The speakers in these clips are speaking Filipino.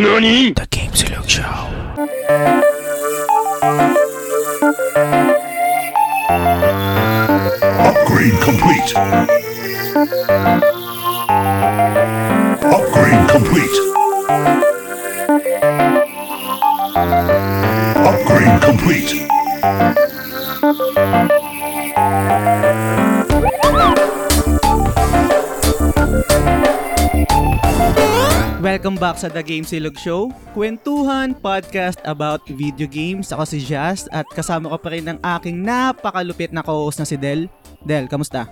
NANI? The Game Silog Show. Upgrade complete. Upgrade complete. Upgrade complete. Welcome back sa The Game Silog Show, kwentuhan podcast about video games. Ako si Jazz at kasama ko pa rin ang aking napakalupit na co-host na si Del. Del, kamusta?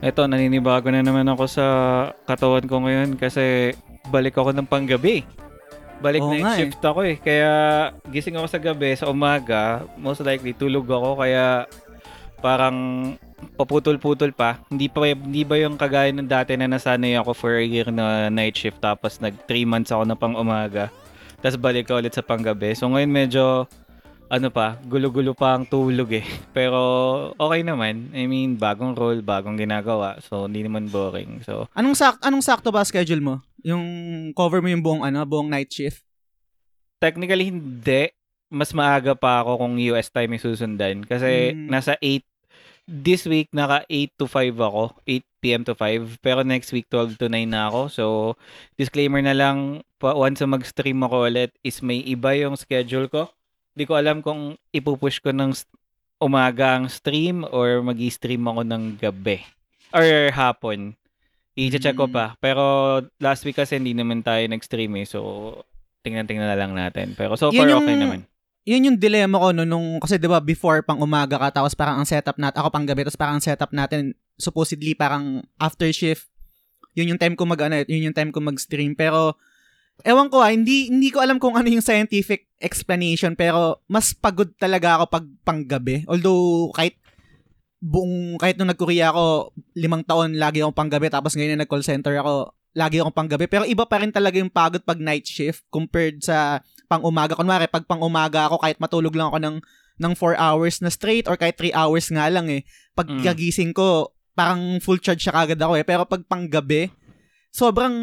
Eto, naninibago na naman ako sa katawan ko ngayon kasi balik ako ng panggabi. Balik Oo night nga eh. shift ako eh. Kaya gising ako sa gabi, sa umaga, most likely tulog ako kaya parang paputol-putol pa. Hindi pa hindi ba yung kagaya ng dati na nasanay ako for a year na night shift tapos nag 3 months ako na pang umaga. Tapos balik ka ulit sa panggabi. So ngayon medyo ano pa, gulo-gulo pa ang tulog eh. Pero okay naman. I mean, bagong role, bagong ginagawa. So hindi naman boring. So Anong sak anong sakto ba schedule mo? Yung cover mo yung buong ano, buong night shift? technically hindi. Mas maaga pa ako kung US time yung susundan. Kasi Mm. nasa 8, this week naka 8 to 5 ako. 8 p.m. to 5. Pero next week 12 to 9 na ako. So, disclaimer na lang, pa, once mag-stream ako ulit, is may iba yung schedule ko. Hindi ko alam kung ipupush ko ng umaga ang stream or mag stream ako ng gabi. Or hapon. I-check ko Mm. pa. Pero last week kasi hindi naman tayo nag-stream eh. So, tingnan-tingnan na lang natin. Pero so far, yung- okay naman. Yun yung dilemma ko no, nung, kasi 'di ba before pang umaga ka tapos parang ang setup natin, ako pang gabi tapos parang ang setup natin supposedly parang after shift. Yun yung time ko mag ano, yun yung time ko mag-stream pero ewan ko ah, hindi hindi ko alam kung ano yung scientific explanation pero mas pagod talaga ako pag panggabi. Although kahit buong kahit nung nag-Korea ako limang taon lagi akong panggabi tapos ngayon na nag-call center ako lagi akong panggabi pero iba pa rin talaga yung pagod pag night shift compared sa pang umaga. Kunwari, pag pang umaga ako, kahit matulog lang ako ng, ng 4 hours na straight or kahit 3 hours nga lang eh. Pag Mm. gagising ko, parang full charge siya kagad ako eh. Pero pag pang gabi, sobrang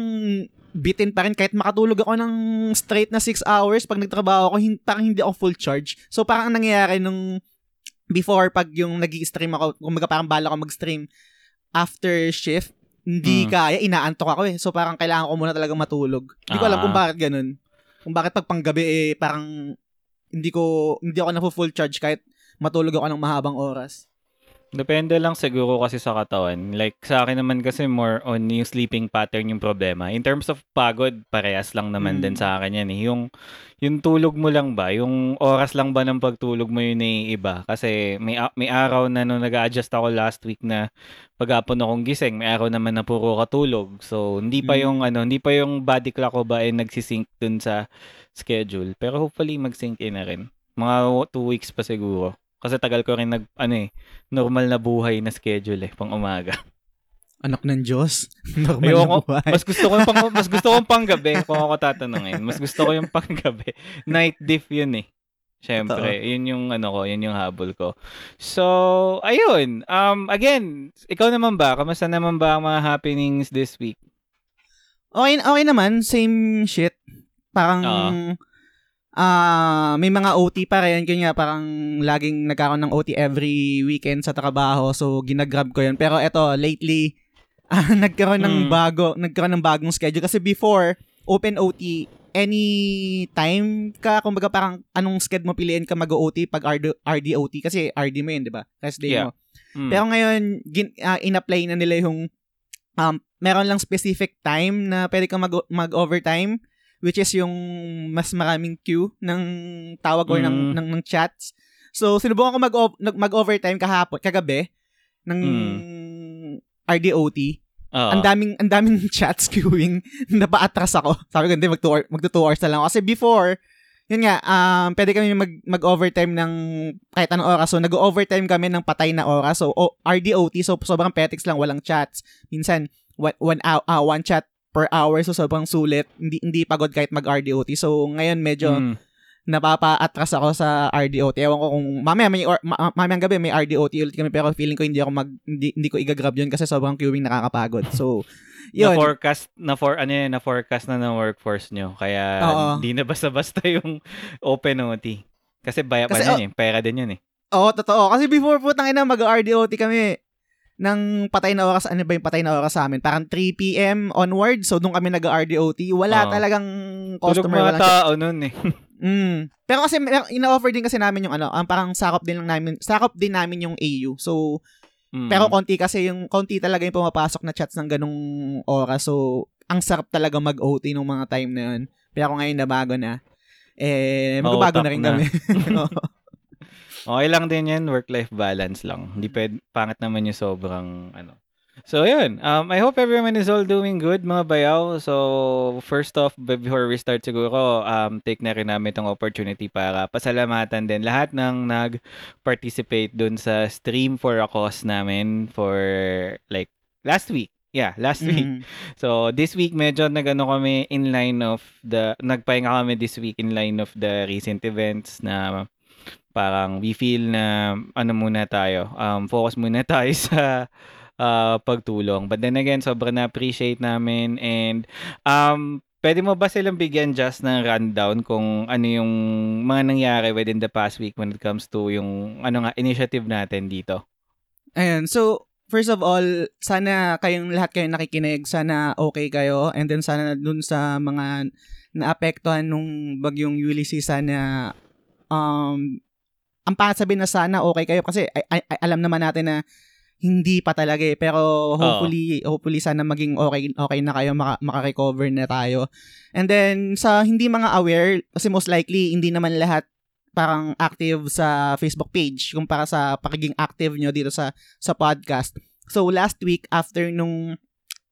bitin pa rin. Kahit makatulog ako ng straight na 6 hours, pag nagtrabaho ako, hin- parang hindi ako full charge. So parang ang nangyayari nung before pag yung nag stream ako, kumaga parang bala ko mag-stream after shift, hindi Mm. kaya, inaantok ako eh. So parang kailangan ko muna talaga matulog. Hindi ko alam kung Ah. bakit ganun. Kung bakit pag panggabi eh parang hindi ko hindi ako na full charge kahit matulog ako ng mahabang oras. Depende lang siguro kasi sa katawan. Like, sa akin naman kasi more on yung sleeping pattern yung problema. In terms of pagod, parehas lang Mm. naman din sa akin yan eh. Yung, yung tulog mo lang ba? Yung oras lang ba ng pagtulog mo yun iba? Kasi may, may araw na nung nag-adjust ako last week na pag-apon akong gising, may araw naman na puro katulog. So, hindi pa Mm. yung ano, hindi pa yung body clock ko ba ay nagsisync dun sa schedule. Pero hopefully mag-sync in na rin. Mga two weeks pa siguro. Kasi tagal ko rin nag, ano eh, normal na buhay na schedule eh, pang umaga. Anak ng Diyos. Normal Ayoko, na buhay. mas gusto ko yung pang, mas gusto ko yung panggabi kung ako tatanungin. Mas gusto ko yung panggabi. Night diff yun eh. Siyempre, yun yung ano ko, yun yung habol ko. So, ayun. Um, again, ikaw naman ba? Kamusta naman ba ang mga happenings this week? Okay, okay naman. Same shit. Parang, Oo. Ah may mga OT pa rin. Kaya nga, parang laging nagkaroon ng OT every weekend sa trabaho. So, ginagrab ko yun. Pero eto, lately, ah, nagkaroon ng Mm. bago, nagkaroon ng bagong schedule. Kasi before, open OT, any time ka, kumbaga parang anong sked mo piliin ka mag-OT pag RD, RDOT. Kasi RD mo yun, di ba? Rest day Yeah. mo. Mm. Pero ngayon, gin, ah, in-apply na nila yung um, meron lang specific time na pwede kang mag, mag-overtime which is yung mas maraming queue ng tawag or ng, Mm. ng, ng chats. So, sinubukan ko mag, mag-overtime kahapon, kagabi, ng RDOT. Oo. Ang daming, ang daming chats queuing. Napa-atras ako. Sabi ko, hindi, mag 2 hours, magto two hours na lang. Kasi before, yun nga, um, pwede kami mag, mag-overtime ng kahit anong oras. So, nag-overtime kami ng patay na oras. So, o, RDOT, so sobrang petics lang, walang chats. Minsan, one, one, hou- ah, one chat per hour, so sobrang sulit. Hindi, hindi pagod kahit mag-RDOT. So, ngayon medyo Mm. napapa-atras ako sa RDOT. Ewan ko kung mamaya may or, ma- mamayang gabi may RDOT ulit kami pero feeling ko hindi ako mag hindi, hindi ko igagrab yun kasi sobrang queuing nakakapagod. So, na yun. forecast na for ano na forecast na ng workforce nyo. Kaya hindi na basta-basta yung open OT. Kasi baya pa Kasi, yan eh. Pera din yun eh. Oo, totoo. Kasi before po tangina mag-RDOT kami ng patay na oras, ano ba yung patay na oras sa amin? Parang 3 p.m. onward. So, doon kami nag-RDOT. Wala Oo. talagang Tulog customer. mga walang tao nun eh. Mm. Pero kasi ina-offer din kasi namin yung ano, ang parang sakop din lang namin, sakop din namin yung AU. So, Mm. pero konti kasi yung konti talaga yung pumapasok na chats ng ganung oras. So, ang sarap talaga mag-OT nung mga time na yun. Pero ngayon na bago na. Eh, Mautak na rin na. kami. Okay lang din yan, work-life balance lang. Hindi pwede, pangit naman yung sobrang, ano. So, yun. Um, I hope everyone is all doing good, mga bayaw. So, first off, before we start siguro, um, take na rin namin itong opportunity para pasalamatan din lahat ng nag-participate dun sa stream for a cause namin for, like, last week. Yeah, last week. Mhm. So, this week medyo nagano kami in line of the nagpahinga kami this week in line of the recent events na parang we feel na ano muna tayo, um focus muna tayo sa ah, pagtulong. But then again, sobrang na-appreciate namin and um Pwede mo ba silang bigyan just ng rundown kung ano yung mga nangyari within the past week when it comes to yung ano nga initiative natin dito? Ayan, so first of all, sana kayong lahat kayong nakikinig, sana okay kayo and then sana dun sa mga naapektuhan nung bagyong Ulysses sana um ang sabihin na sana okay kayo kasi ay, ay- ay- alam naman natin na hindi pa talaga eh. Pero hopefully, hopefully sana maging okay, okay na kayo, maka, maka-recover na tayo. And then, sa hindi mga aware, kasi most likely, hindi naman lahat parang active sa Facebook page kumpara sa pakiging active nyo dito sa sa podcast. So last week after nung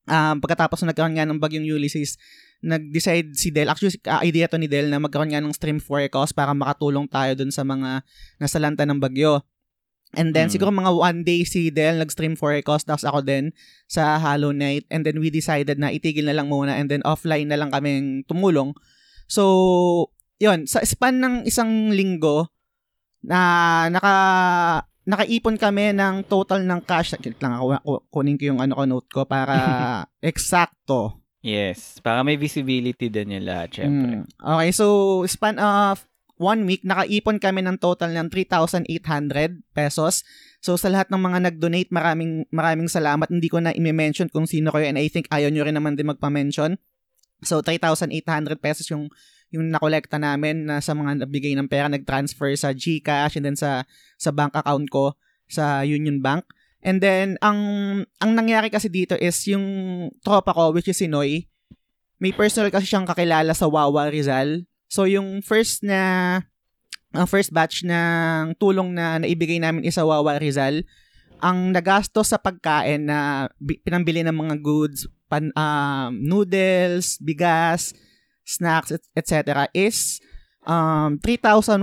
um, pagkatapos na nagkaroon nga ng bagyong Ulysses, nag-decide si Del, actually uh, idea to ni Del na magkaroon nga ng stream forecast para makatulong tayo dun sa mga nasalanta ng bagyo. And then Mm. siguro mga one day si Del nag-stream forecast tapos ako din sa Hollow Knight and then we decided na itigil na lang muna and then offline na lang kaming tumulong. So, yon sa span ng isang linggo na naka nakaipon kami ng total ng cash. Wait lang ako ku- kunin ko yung ano ko note ko para eksakto. Yes, para may visibility din yung lahat, syempre. Mm. Okay, so span of one week, nakaipon kami ng total ng 3,800 pesos. So sa lahat ng mga nag-donate, maraming maraming salamat. Hindi ko na i-mention kung sino kayo and I think ayaw nyo rin naman din magpa-mention. So 3,800 pesos yung yung nakolekta namin na sa mga nabigay ng pera, nag-transfer sa GCash and then sa sa bank account ko sa Union Bank. And then ang ang nangyari kasi dito is yung tropa ko which is si Noy, may personal kasi siyang kakilala sa Wawa Rizal. So yung first na ang first batch ng tulong na naibigay namin is sa Wawa Rizal, ang nagastos sa pagkain na bi- pinambili ng mga goods, pan, um, noodles, bigas, snacks, et- etc. is um, 3,174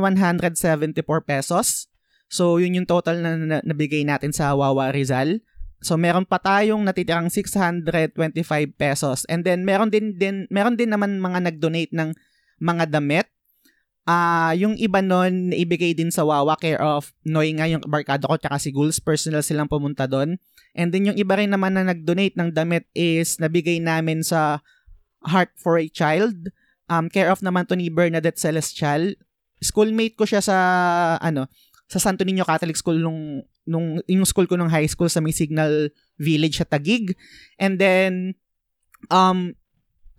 pesos. So, yun yung total na, na nabigay natin sa Wawa Rizal. So, meron pa tayong natitirang 625 pesos. And then, meron din, din, meron din naman mga nag-donate ng mga damit. Ah, yung iba nun, ibigay din sa Wawa care of Noy nga yung barkada ko tsaka si Gulls. Personal silang pumunta doon. And then, yung iba rin naman na nag-donate ng damit is nabigay namin sa Heart for a Child. Um, care of naman to ni Bernadette Celestial. Schoolmate ko siya sa, ano, sa Santo Niño Catholic School nung, nung yung school ko nung high school sa may Signal Village sa Tagig. And then, um,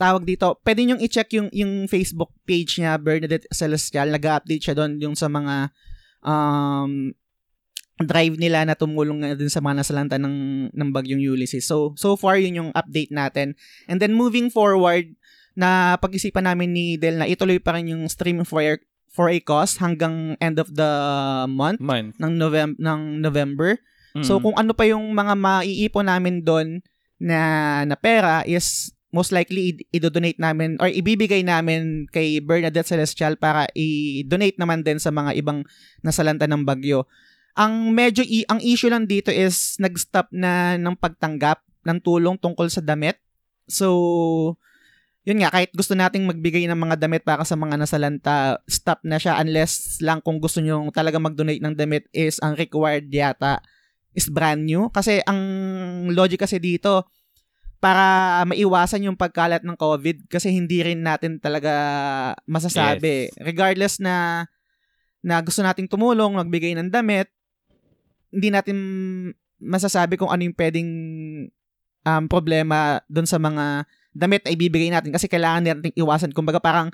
tawag dito, pwede nyo i-check yung, yung Facebook page niya, Bernadette Celestial. Nag-update siya doon yung sa mga um, drive nila na tumulong nga dun sa mga nasalanta ng, ng bagyong Ulysses. So, so far, yun yung update natin. And then, moving forward, na pag-isipan namin ni Del na ituloy pa rin yung stream for, for a cause hanggang end of the month Man. ng November ng November. Mm. So kung ano pa yung mga maiipon namin doon na na pera is most likely i-donate namin or ibibigay namin kay Bernadette Celestial para i-donate naman din sa mga ibang nasalanta ng bagyo. Ang medyo i- ang issue lang dito is nag-stop na ng pagtanggap ng tulong tungkol sa damit. So yun nga, kahit gusto nating magbigay ng mga damit para sa mga nasalanta, stop na siya unless lang kung gusto nyo talaga mag-donate ng damit is ang required yata is brand new. Kasi ang logic kasi dito, para maiwasan yung pagkalat ng COVID kasi hindi rin natin talaga masasabi. Yes. Regardless na na gusto nating tumulong, magbigay ng damit, hindi natin masasabi kung ano yung pwedeng um, problema doon sa mga damit na ibibigay natin kasi kailangan natin iwasan. Kumbaga parang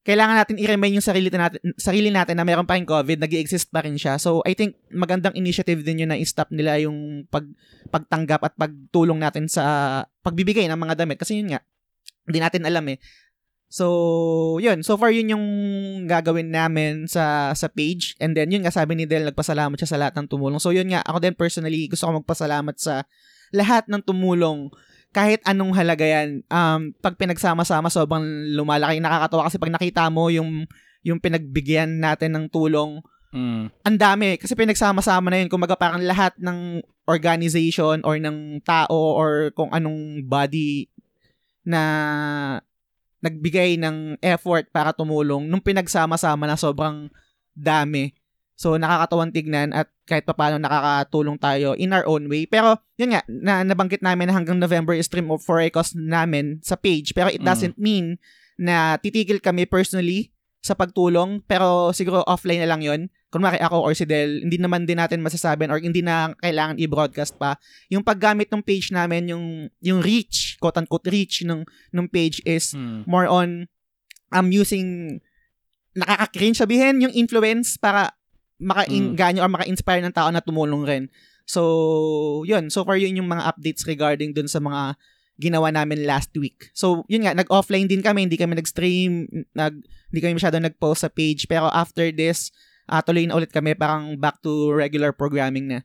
kailangan natin i-remind yung sarili natin, sarili natin na meron pa rin COVID, nag exist pa rin siya. So, I think magandang initiative din yun na i-stop nila yung pag, pagtanggap at pagtulong natin sa pagbibigay ng mga damit. Kasi yun nga, hindi natin alam eh. So, yun. So far, yun yung gagawin namin sa sa page. And then, yun nga, sabi ni Del, nagpasalamat siya sa lahat ng tumulong. So, yun nga, ako din personally, gusto ko magpasalamat sa lahat ng tumulong kahit anong halaga yan, um, pag pinagsama-sama, sobrang lumalaki. Nakakatawa kasi pag nakita mo yung, yung pinagbigyan natin ng tulong, Mm. ang dami. Kasi pinagsama-sama na yun. Kumaga parang lahat ng organization or ng tao or kung anong body na nagbigay ng effort para tumulong, nung pinagsama-sama na sobrang dami. So, nakakatawang tignan at kahit pa paano nakakatulong tayo in our own way. Pero, yun nga, na, nabanggit namin na hanggang November is stream of for cause namin sa page. Pero it Mm. doesn't mean na titigil kami personally sa pagtulong. Pero siguro offline na lang yon Kunwari ako or si Del, hindi naman din natin masasabi or hindi na kailangan i-broadcast pa. Yung paggamit ng page namin, yung, yung reach, quote-unquote reach ng, ng page is Mm. more on um, using nakaka-cringe sabihin yung influence para maka-ganyo or maka-inspire ng tao na tumulong rin. So, yun. So far, yun yung mga updates regarding dun sa mga ginawa namin last week. So, yun nga, nag-offline din kami, hindi kami nag-stream, nag, hindi kami masyado nag-post sa page, pero after this, uh, tuloy na ulit kami, parang back to regular programming na.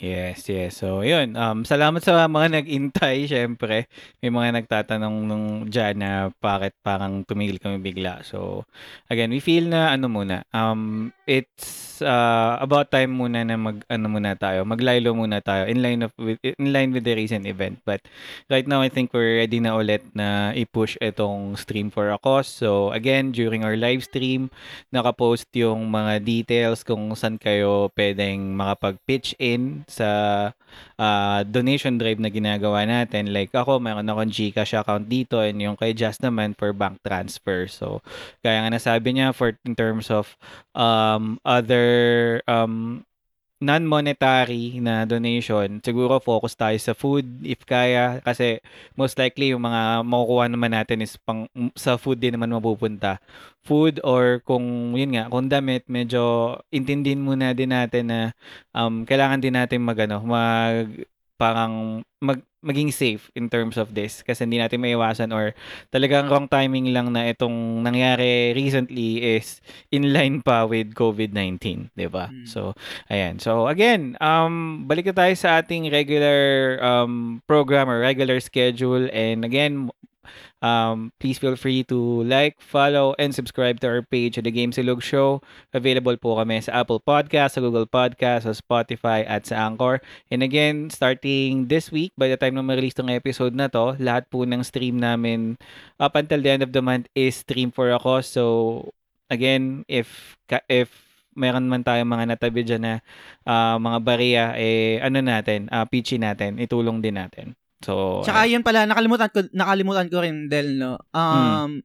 Yes, yes. So, yun. Um, salamat sa mga nag-intay, syempre. May mga nagtatanong nung dyan na bakit parang tumigil kami bigla. So, again, we feel na ano muna, um, it's uh, about time muna na mag, ano muna tayo, maglaylo muna tayo in line, of, with, in line with the recent event. But right now, I think we're ready na ulit na i-push itong stream for a cause. So, again, during our live stream, nakapost yung mga details kung saan kayo pwedeng makapag-pitch in sa ah, donation drive na ginagawa natin. Like ako, mayroon akong Gcash account dito and yung kay Just naman for bank transfer. So, kaya nga nasabi niya for in terms of um, other um, non-monetary na donation, siguro focus tayo sa food if kaya kasi most likely yung mga makukuha naman natin is pang sa food din naman mapupunta. Food or kung yun nga, kung damit, medyo intindihin muna din natin na um, kailangan din natin magano, mag parang mag, maging safe in terms of this kasi hindi natin maiwasan or talagang wrong timing lang na itong nangyari recently is in line pa with COVID-19, 'di ba? Mm. So, ayan. So, again, um balik na tayo sa ating regular um program or regular schedule and again, um please feel free to like, follow and subscribe to our page at the Game Silog Show. Available po kami sa Apple Podcast, sa Google Podcast, sa Spotify at sa Anchor. And again, starting this week, by the time na ma-release tong episode na to, lahat po ng stream namin up until the end of the month is stream for a cause. So, again, if if meron man tayong mga natabi dyan na ah, mga bariya, eh, ano natin, uh, pitchy natin, itulong din natin. So, Tsaka yun pala, nakalimutan ko, nakalimutan ko rin, Del, no? Um,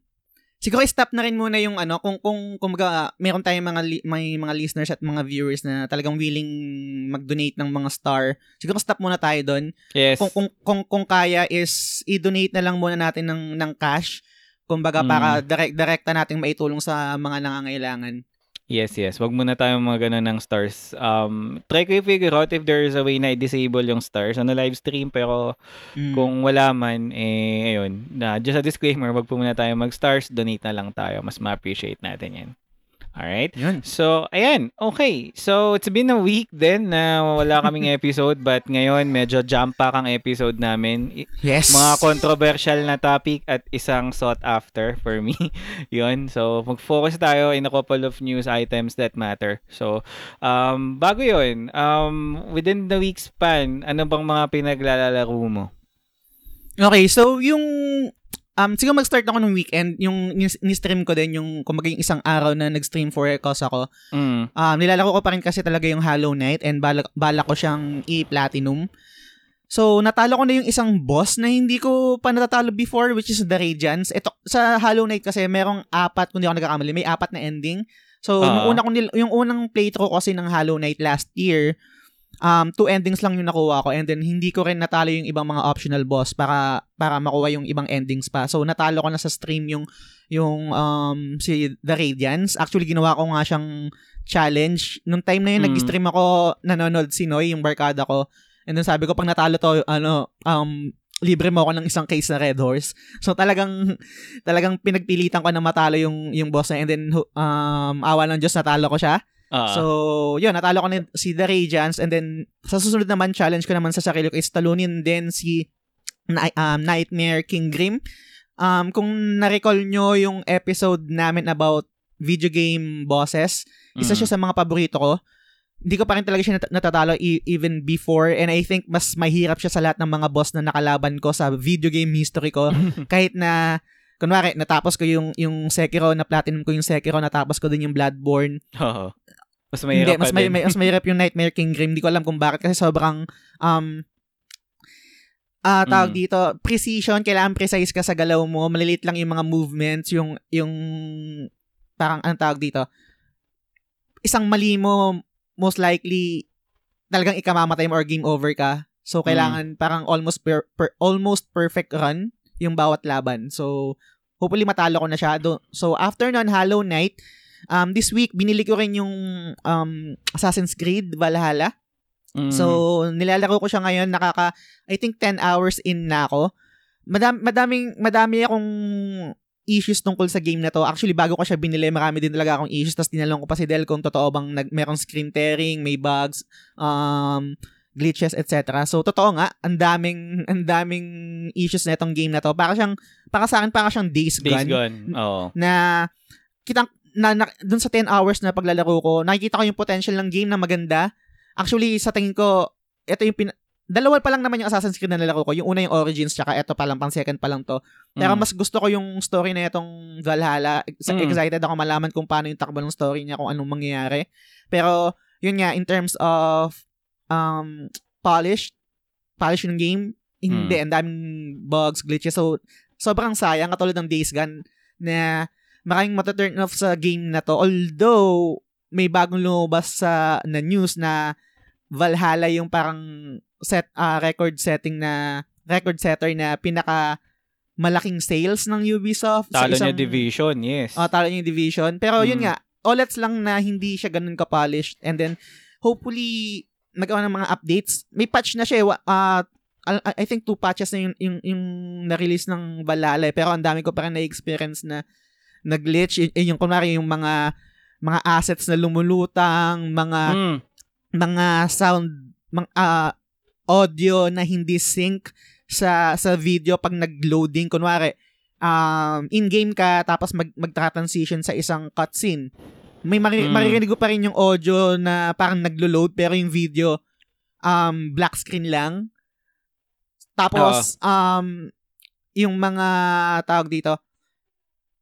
Siguro stop na rin muna yung ano, kung, kung, kung mga, meron tayong mga, li- may mga listeners at mga viewers na talagang willing mag-donate ng mga star. Siguro stop muna tayo doon. yes. Kung, kung, kung, kung kaya is, i-donate na lang muna natin ng, ng cash. Kumbaga, Mm. para direct, direkta nating maitulong sa mga nangangailangan. Yes, yes. Wag muna tayo mga ganun ng stars. Um, try ko i-figure out if there is a way na i-disable yung stars on the live stream. Pero Mm. kung wala man, eh, ayun. Na, just a disclaimer, wag po muna tayo mag-stars. Donate na lang tayo. Mas ma-appreciate natin yan. Alright? Yun. So, ayan. Okay. So, it's been a week din na wala kaming episode. but ngayon, medyo jam-pack ang episode namin. Yes. mga controversial na topic at isang sought after for me. Yun. So, mag-focus tayo in a couple of news items that matter. So, um, bago yun, um, within the week span, ano bang mga pinaglalaro mo? Okay, so yung um, siguro mag-start ako nung weekend, yung nis- ni-stream ko din yung, kumbaga yung isang araw na nag-stream for cause ako. Mm. Um, nilalaro ko pa rin kasi talaga yung Hollow Knight and bala, bala ko siyang i-platinum. So, natalo ko na yung isang boss na hindi ko pa natatalo before, which is the Radiance. Ito, sa Hollow Knight kasi, merong apat, kung di ako nagkakamali, may apat na ending. So, Ah. nung una ko nil- yung unang playthrough kasi ng Hollow Knight last year, um, two endings lang yung nakuha ko and then hindi ko rin natalo yung ibang mga optional boss para para makuha yung ibang endings pa. So, natalo ko na sa stream yung yung um, si The Radiance. Actually, ginawa ko nga siyang challenge. Nung time na yun, Mm. nag-stream ako, nanonood si Noy, yung barkada ko. And then sabi ko, pag natalo to, ano, um, libre mo ako ng isang case na Red Horse. So talagang talagang pinagpilitan ko na matalo yung yung boss na and then um awa ng Diyos natalo ko siya. Ah. So, yun, natalo ko na si The Radiance and then sa susunod naman challenge ko naman sa sarili ko is talunin din si um, Nightmare King Grim. Um, kung na-recall nyo yung episode namin about video game bosses, isa Mm. siya sa mga paborito ko. Hindi ko pa rin talaga siya nat- natatalo e- even before and I think mas mahirap siya sa lahat ng mga boss na nakalaban ko sa video game history ko. Kahit na kunwari natapos ko yung yung Sekiro na platinum ko yung Sekiro natapos ko din yung Bloodborne Oo. Mas hindi, mahirap mas, pa may, may, mas mahirap yung Nightmare King Grim. Hindi ko alam kung bakit kasi sobrang um ah tawag Mm. dito, precision, kailangan precise ka sa galaw mo, malilit lang yung mga movements, yung yung parang anong tawag dito. Isang mali mo most likely talagang ikamamatay mo or game over ka. So kailangan parang almost per, per- almost perfect run yung bawat laban. So hopefully matalo ko na siya. So after nun Hollow Knight, um this week binili ko rin yung um Assassin's Creed Valhalla. Mm. So, nilalaro ko siya ngayon, nakaka, I think 10 hours in na ako. Madam, madaming, madami akong issues tungkol sa game na to. Actually, bago ko siya binili, marami din talaga akong issues. Tapos tinanong ko pa si Del kung totoo bang nag, merong screen tearing, may bugs, um, glitches, etc. So, totoo nga, ang daming, ang daming issues na itong game na to. Para siyang, para sa akin, para siyang Days Gone Days Gone. Oo. na kitang na, na dun sa 10 hours na paglalaro ko, nakikita ko yung potential ng game na maganda. Actually, sa tingin ko, ito yung pin- dalawa pa lang naman yung Assassin's Creed na nalaro ko. Yung una yung Origins, tsaka ito pa lang, pang second pa lang to. Pero Mm. mas gusto ko yung story na itong Valhalla. Mm. Excited ako malaman kung paano yung takbo ng story niya, kung anong mangyayari. Pero, yun nga, in terms of um, polish, polish yung game, hindi, Mm. ang daming bugs, glitches. So, sobrang sayang, katulad ng Days Gone, na maraming mataturn off sa game na to. Although, may bagong lumabas sa na news na Valhalla yung parang set ah, record setting na record setter na pinaka malaking sales ng Ubisoft Talo sa isang, niya Division, yes. Oh, talo niya yung Division. Pero yun Mm. nga, OLEDs lang na hindi siya ganun ka-polished. And then, hopefully, nagawa ng mga updates. May patch na siya. ah, I think two patches na yung, yung, yung na-release ng Valhalla. eh. Pero ang dami ko pa rin na-experience na nag-glitch. Y- yung, kunwari, yung mga mga assets na lumulutang, mga Mm. mga sound mga ah, audio na hindi sync sa sa video pag nag-loading kunwari um in-game ka tapos mag magtra-transition sa isang cutscene may mari- Mm. maririnig ko pa rin yung audio na parang naglo-load pero yung video um black screen lang tapos um yung mga tawag dito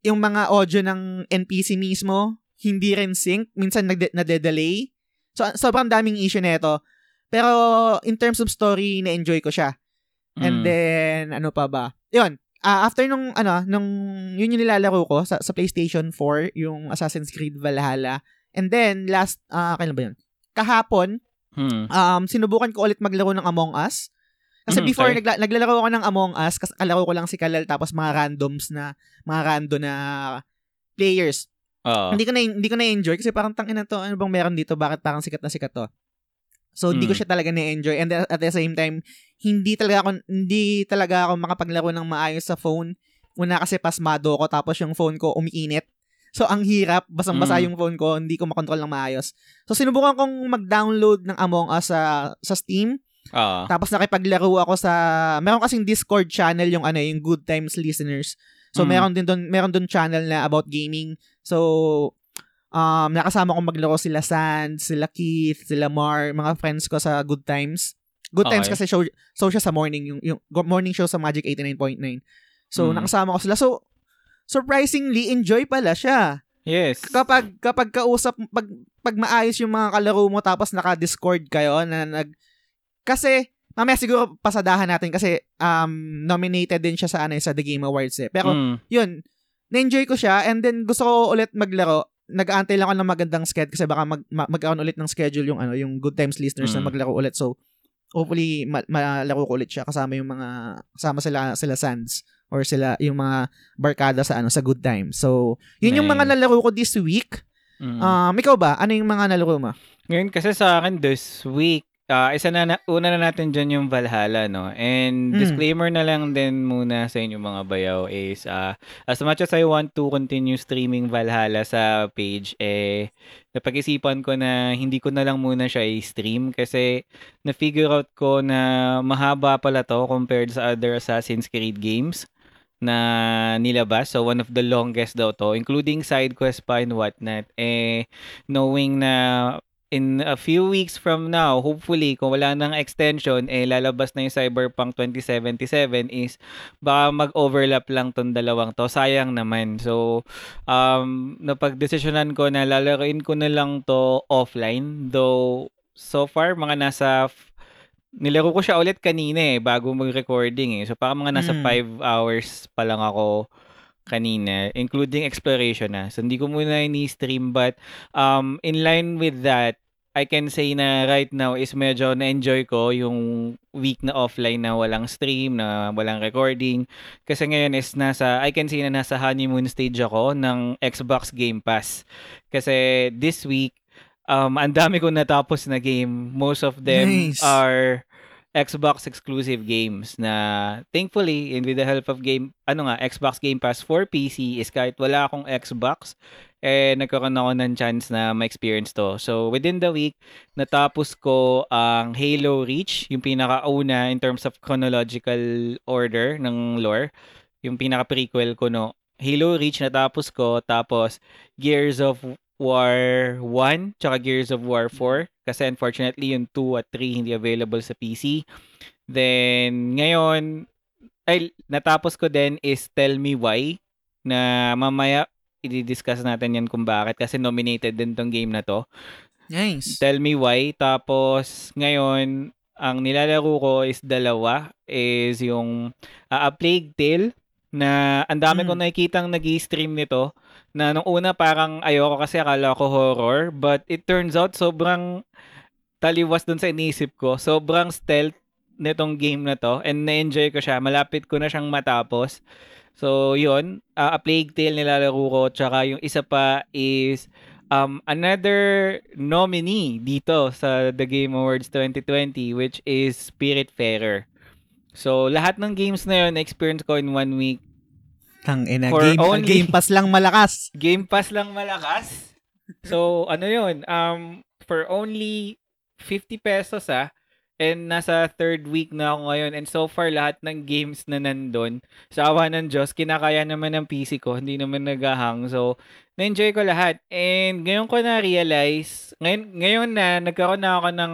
yung mga audio ng NPC mismo hindi rin sync minsan nagde- nade-delay So, sobrang daming issue nito. Pero, in terms of story, na-enjoy ko siya. And Mm. then, ano pa ba? Yun. ah, after nung, ano, nung, yun yung nilalaro ko sa, sa PlayStation 4, yung Assassin's Creed Valhalla. And then, last, ah, kailan ba yun? Kahapon, Mm. um, sinubukan ko ulit maglaro ng Among Us. Kasi Mm, before, okay. nagla- naglalaro ako ng Among Us, kasi kalaro ko lang si Kalal, tapos mga randoms na, mga rando na players. Oo. Hindi ko na hindi ko na enjoy kasi parang tangin na to, ano bang meron dito? Bakit parang sikat na sikat to? So hindi ko Mm. siya talaga na-enjoy and at the same time hindi talaga ako hindi talaga ako makapaglaro ng maayos sa phone. Una kasi pasmado ako tapos yung phone ko umiinit. So ang hirap, basang-basa Mm. yung phone ko, hindi ko makontrol ng maayos. So sinubukan kong mag-download ng Among Us sa sa Steam. Oo. Tapos nakipaglaro ako sa meron kasing Discord channel yung ano, yung Good Times listeners. So Mm. meron din doon meron doon channel na about gaming. So um nakasama ko maglaro sila Sand, sila Keith, sila Mar, mga friends ko sa Good Times. Good Times Okay. kasi show, show siya sa morning yung, yung morning show sa Magic 89.9. So, Mm. nakasama ko sila. So, surprisingly, enjoy pala siya. Yes. Kapag, kapag kausap, pag, pag maayos yung mga kalaro mo tapos naka-discord kayo na nag... Kasi, mamaya siguro pasadahan natin kasi um, nominated din siya sa, ano, sa The Game Awards eh. Pero, Mm. yun, na-enjoy ko siya and then gusto ko ulit maglaro. Nag-aantay lang ako ng magandang schedule kasi baka mag, ma- magkaroon ulit ng schedule yung ano yung Good Times listeners na Mm. maglaro ulit. So hopefully ma- malaro ko ulit siya kasama yung mga kasama sila sila Sans or sila yung mga barkada sa ano sa Good Times. So yun yung mga Nice. nalaro ko this week. Mm. Um ikaw ba? Ano yung mga nalaro mo? Ngayon kasi sa akin this week, ah isa na, na una na natin dyan yung Valhalla, no? And Mm. disclaimer na lang din muna sa inyo mga bayaw is ah as much as I want to continue streaming Valhalla sa page, eh napag-isipan ko na hindi ko na lang muna siya i-stream kasi na-figure out ko na mahaba pala to compared sa other Assassin's Creed games na nilabas. So, one of the longest daw to, including side quest pa and whatnot. Eh, knowing na in a few weeks from now, hopefully, kung wala nang extension, eh, lalabas na yung Cyberpunk 2077 is baka mag-overlap lang tong dalawang to. Sayang naman. So, um, napag-desisyonan ko na lalaroin ko na lang to offline. Though, so far, mga nasa f- nilaro ko siya ulit kanina eh, bago mag-recording eh. So, parang mga nasa Mm. 5 hours pa lang ako kanina, including exploration na. So, hindi ko muna ini-stream but um, in line with that, I can say na right now is medyo na-enjoy ko yung week na offline na walang stream, na walang recording. Kasi ngayon is nasa, I can say na nasa honeymoon stage ako ng Xbox Game Pass. Kasi this week, um, ang dami ko natapos na game. Most of them Nice. are Xbox exclusive games na thankfully and with the help of game ano nga Xbox Game Pass for PC is kahit wala akong Xbox eh nagkaroon ako ng chance na ma-experience to. So within the week natapos ko ang Halo Reach, yung pinakauna in terms of chronological order ng lore, yung pinaka prequel ko no. Halo Reach natapos ko tapos Gears of War 1 tsaka Gears of War 4 kasi unfortunately yung 2 at 3 hindi available sa PC. Then ngayon ay natapos ko din is Tell Me Why na mamaya i-discuss natin yan kung bakit kasi nominated din tong game na to. Nice. Tell Me Why. Tapos, ngayon, ang nilalaro ko is dalawa. Is yung uh, A Plague Tale na ang dami Mm. kong nakikitang nag stream nito na nung una parang ayoko kasi akala ko horror but it turns out sobrang taliwas dun sa inisip ko. Sobrang stealth nitong game na to and na-enjoy ko siya. Malapit ko na siyang matapos. So, yun. Uh, A Plague Tale nilalaro ko. Tsaka yung isa pa is um, another nominee dito sa The Game Awards 2020 which is Spiritfarer. So, lahat ng games na yun, na-experience ko in one week. Tang ina For game, only- game pass lang malakas. Game Pass lang malakas. So, ano yun? Um, for only 50 pesos ah. And nasa third week na ako ngayon. And so far, lahat ng games na nandun, sa awa ng Diyos, kinakaya naman ng PC ko. Hindi naman nagahang. So, na-enjoy ko lahat. And ngayon ko na-realize, ngayon, ngayon na, nagkaroon na ako ng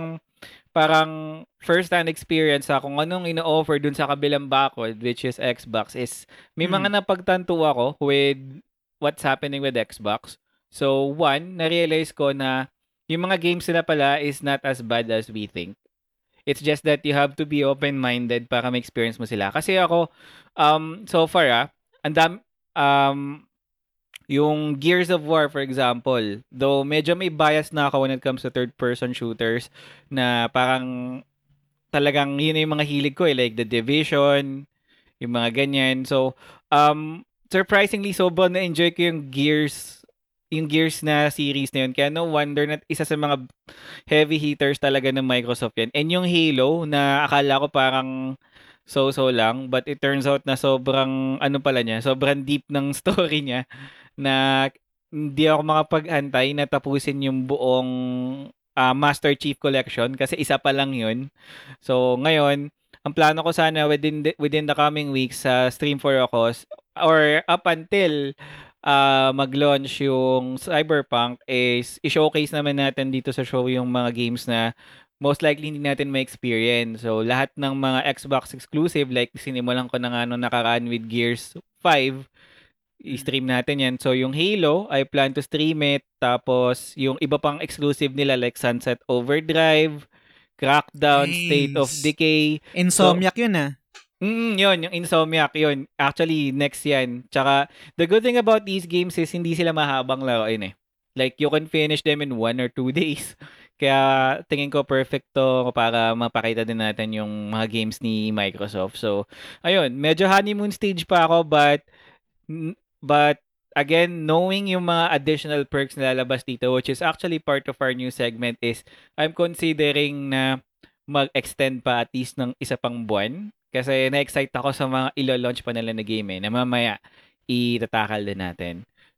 parang first-hand experience sa kung anong ino-offer dun sa kabilang bakod, which is Xbox, is may Hmm. mga napagtanto ako with what's happening with Xbox. So, one, na-realize ko na yung mga games nila pala is not as bad as we think. It's just that you have to be open-minded para ma-experience mo sila. Kasi ako, um, so far ah, ang dam, um, yung Gears of War, for example, though medyo may bias na ako when it comes to third-person shooters na parang talagang yun yung mga hilig ko eh, like The Division, yung mga ganyan. So, um, surprisingly, sobrang na-enjoy ko yung Gears yung Gears na series na yun. Kaya no wonder na isa sa mga heavy hitters talaga ng Microsoft yan. And yung Halo na akala ko parang so-so lang but it turns out na sobrang ano pala niya, sobrang deep ng story niya na hindi ako makapag-antay na tapusin yung buong ah, Master Chief Collection kasi isa pa lang yun. So ngayon, ang plano ko sana within the, within the coming weeks sa Stream for Cause or up until ah, mag-launch yung Cyberpunk is i-showcase naman natin dito sa show yung mga games na most likely hindi natin ma-experience. So, lahat ng mga Xbox exclusive, like sinimulan ko na nga nung nakaraan with Gears 5, i-stream natin yan. So, yung Halo, I plan to stream it. Tapos, yung iba pang exclusive nila like Sunset Overdrive, Crackdown, Nice. State of Decay. Insomniac yun ah. Mm, yun, yung Insomniac, yun. Actually, next yan. Tsaka, the good thing about these games is hindi sila mahabang laruin eh. Like, you can finish them in one or two days. Kaya, tingin ko perfect to para mapakita din natin yung mga games ni Microsoft. So, ayun, medyo honeymoon stage pa ako, but, but, again, knowing yung mga additional perks na lalabas dito, which is actually part of our new segment, is I'm considering na mag-extend pa at least ng isa pang buwan. Kasi na-excite ako sa mga ilo-launch pa nila na game eh, na mamaya itatakal din natin.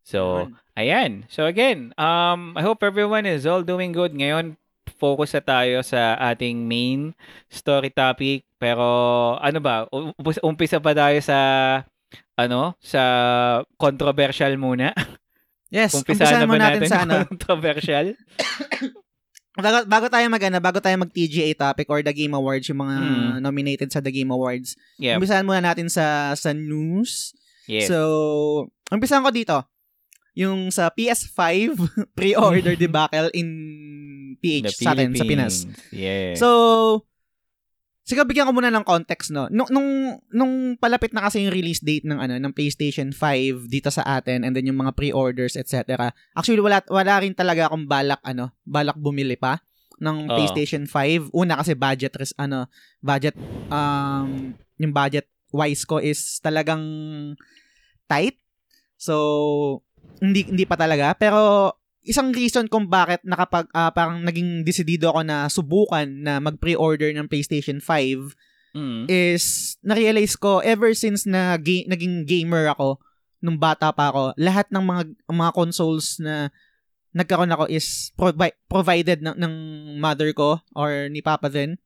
So, ayan. So again, um, I hope everyone is all doing good. Ngayon, focus na tayo sa ating main story topic. Pero, ano ba, um- umpisa pa tayo sa, ano, sa controversial muna. Yes, Umpisahan na ba natin natin sa ano. controversial? Bago, bago tayo mag, ano, bago tayo mag TGA topic or the Game Awards, yung mga Mm. nominated sa the Game Awards. Yeah. Umpisahan muna natin sa sa news. Yes. So, umpisahan ko dito. Yung sa PS5 pre-order debacle in PH sa atin, sa Pinas. Yeah. So, siguro bigyan ko muna ng context, no? Nung, nung, nung palapit na kasi yung release date ng, ano, ng PlayStation 5 dito sa atin and then yung mga pre-orders, etc. Actually, wala, wala rin talaga akong balak, ano, balak bumili pa ng Oo. PlayStation 5. Una kasi budget, res, ano, budget, um, yung budget wise ko is talagang tight. So, hindi hindi pa talaga pero isang reason kung bakit nakapag ah, parang naging desidido ako na subukan na mag-pre-order ng PlayStation 5 Mm. is na-realize ko ever since na ga- naging gamer ako nung bata pa ako lahat ng mga mga consoles na nagkaroon ako is provi- provided ng, ng mother ko or ni papa din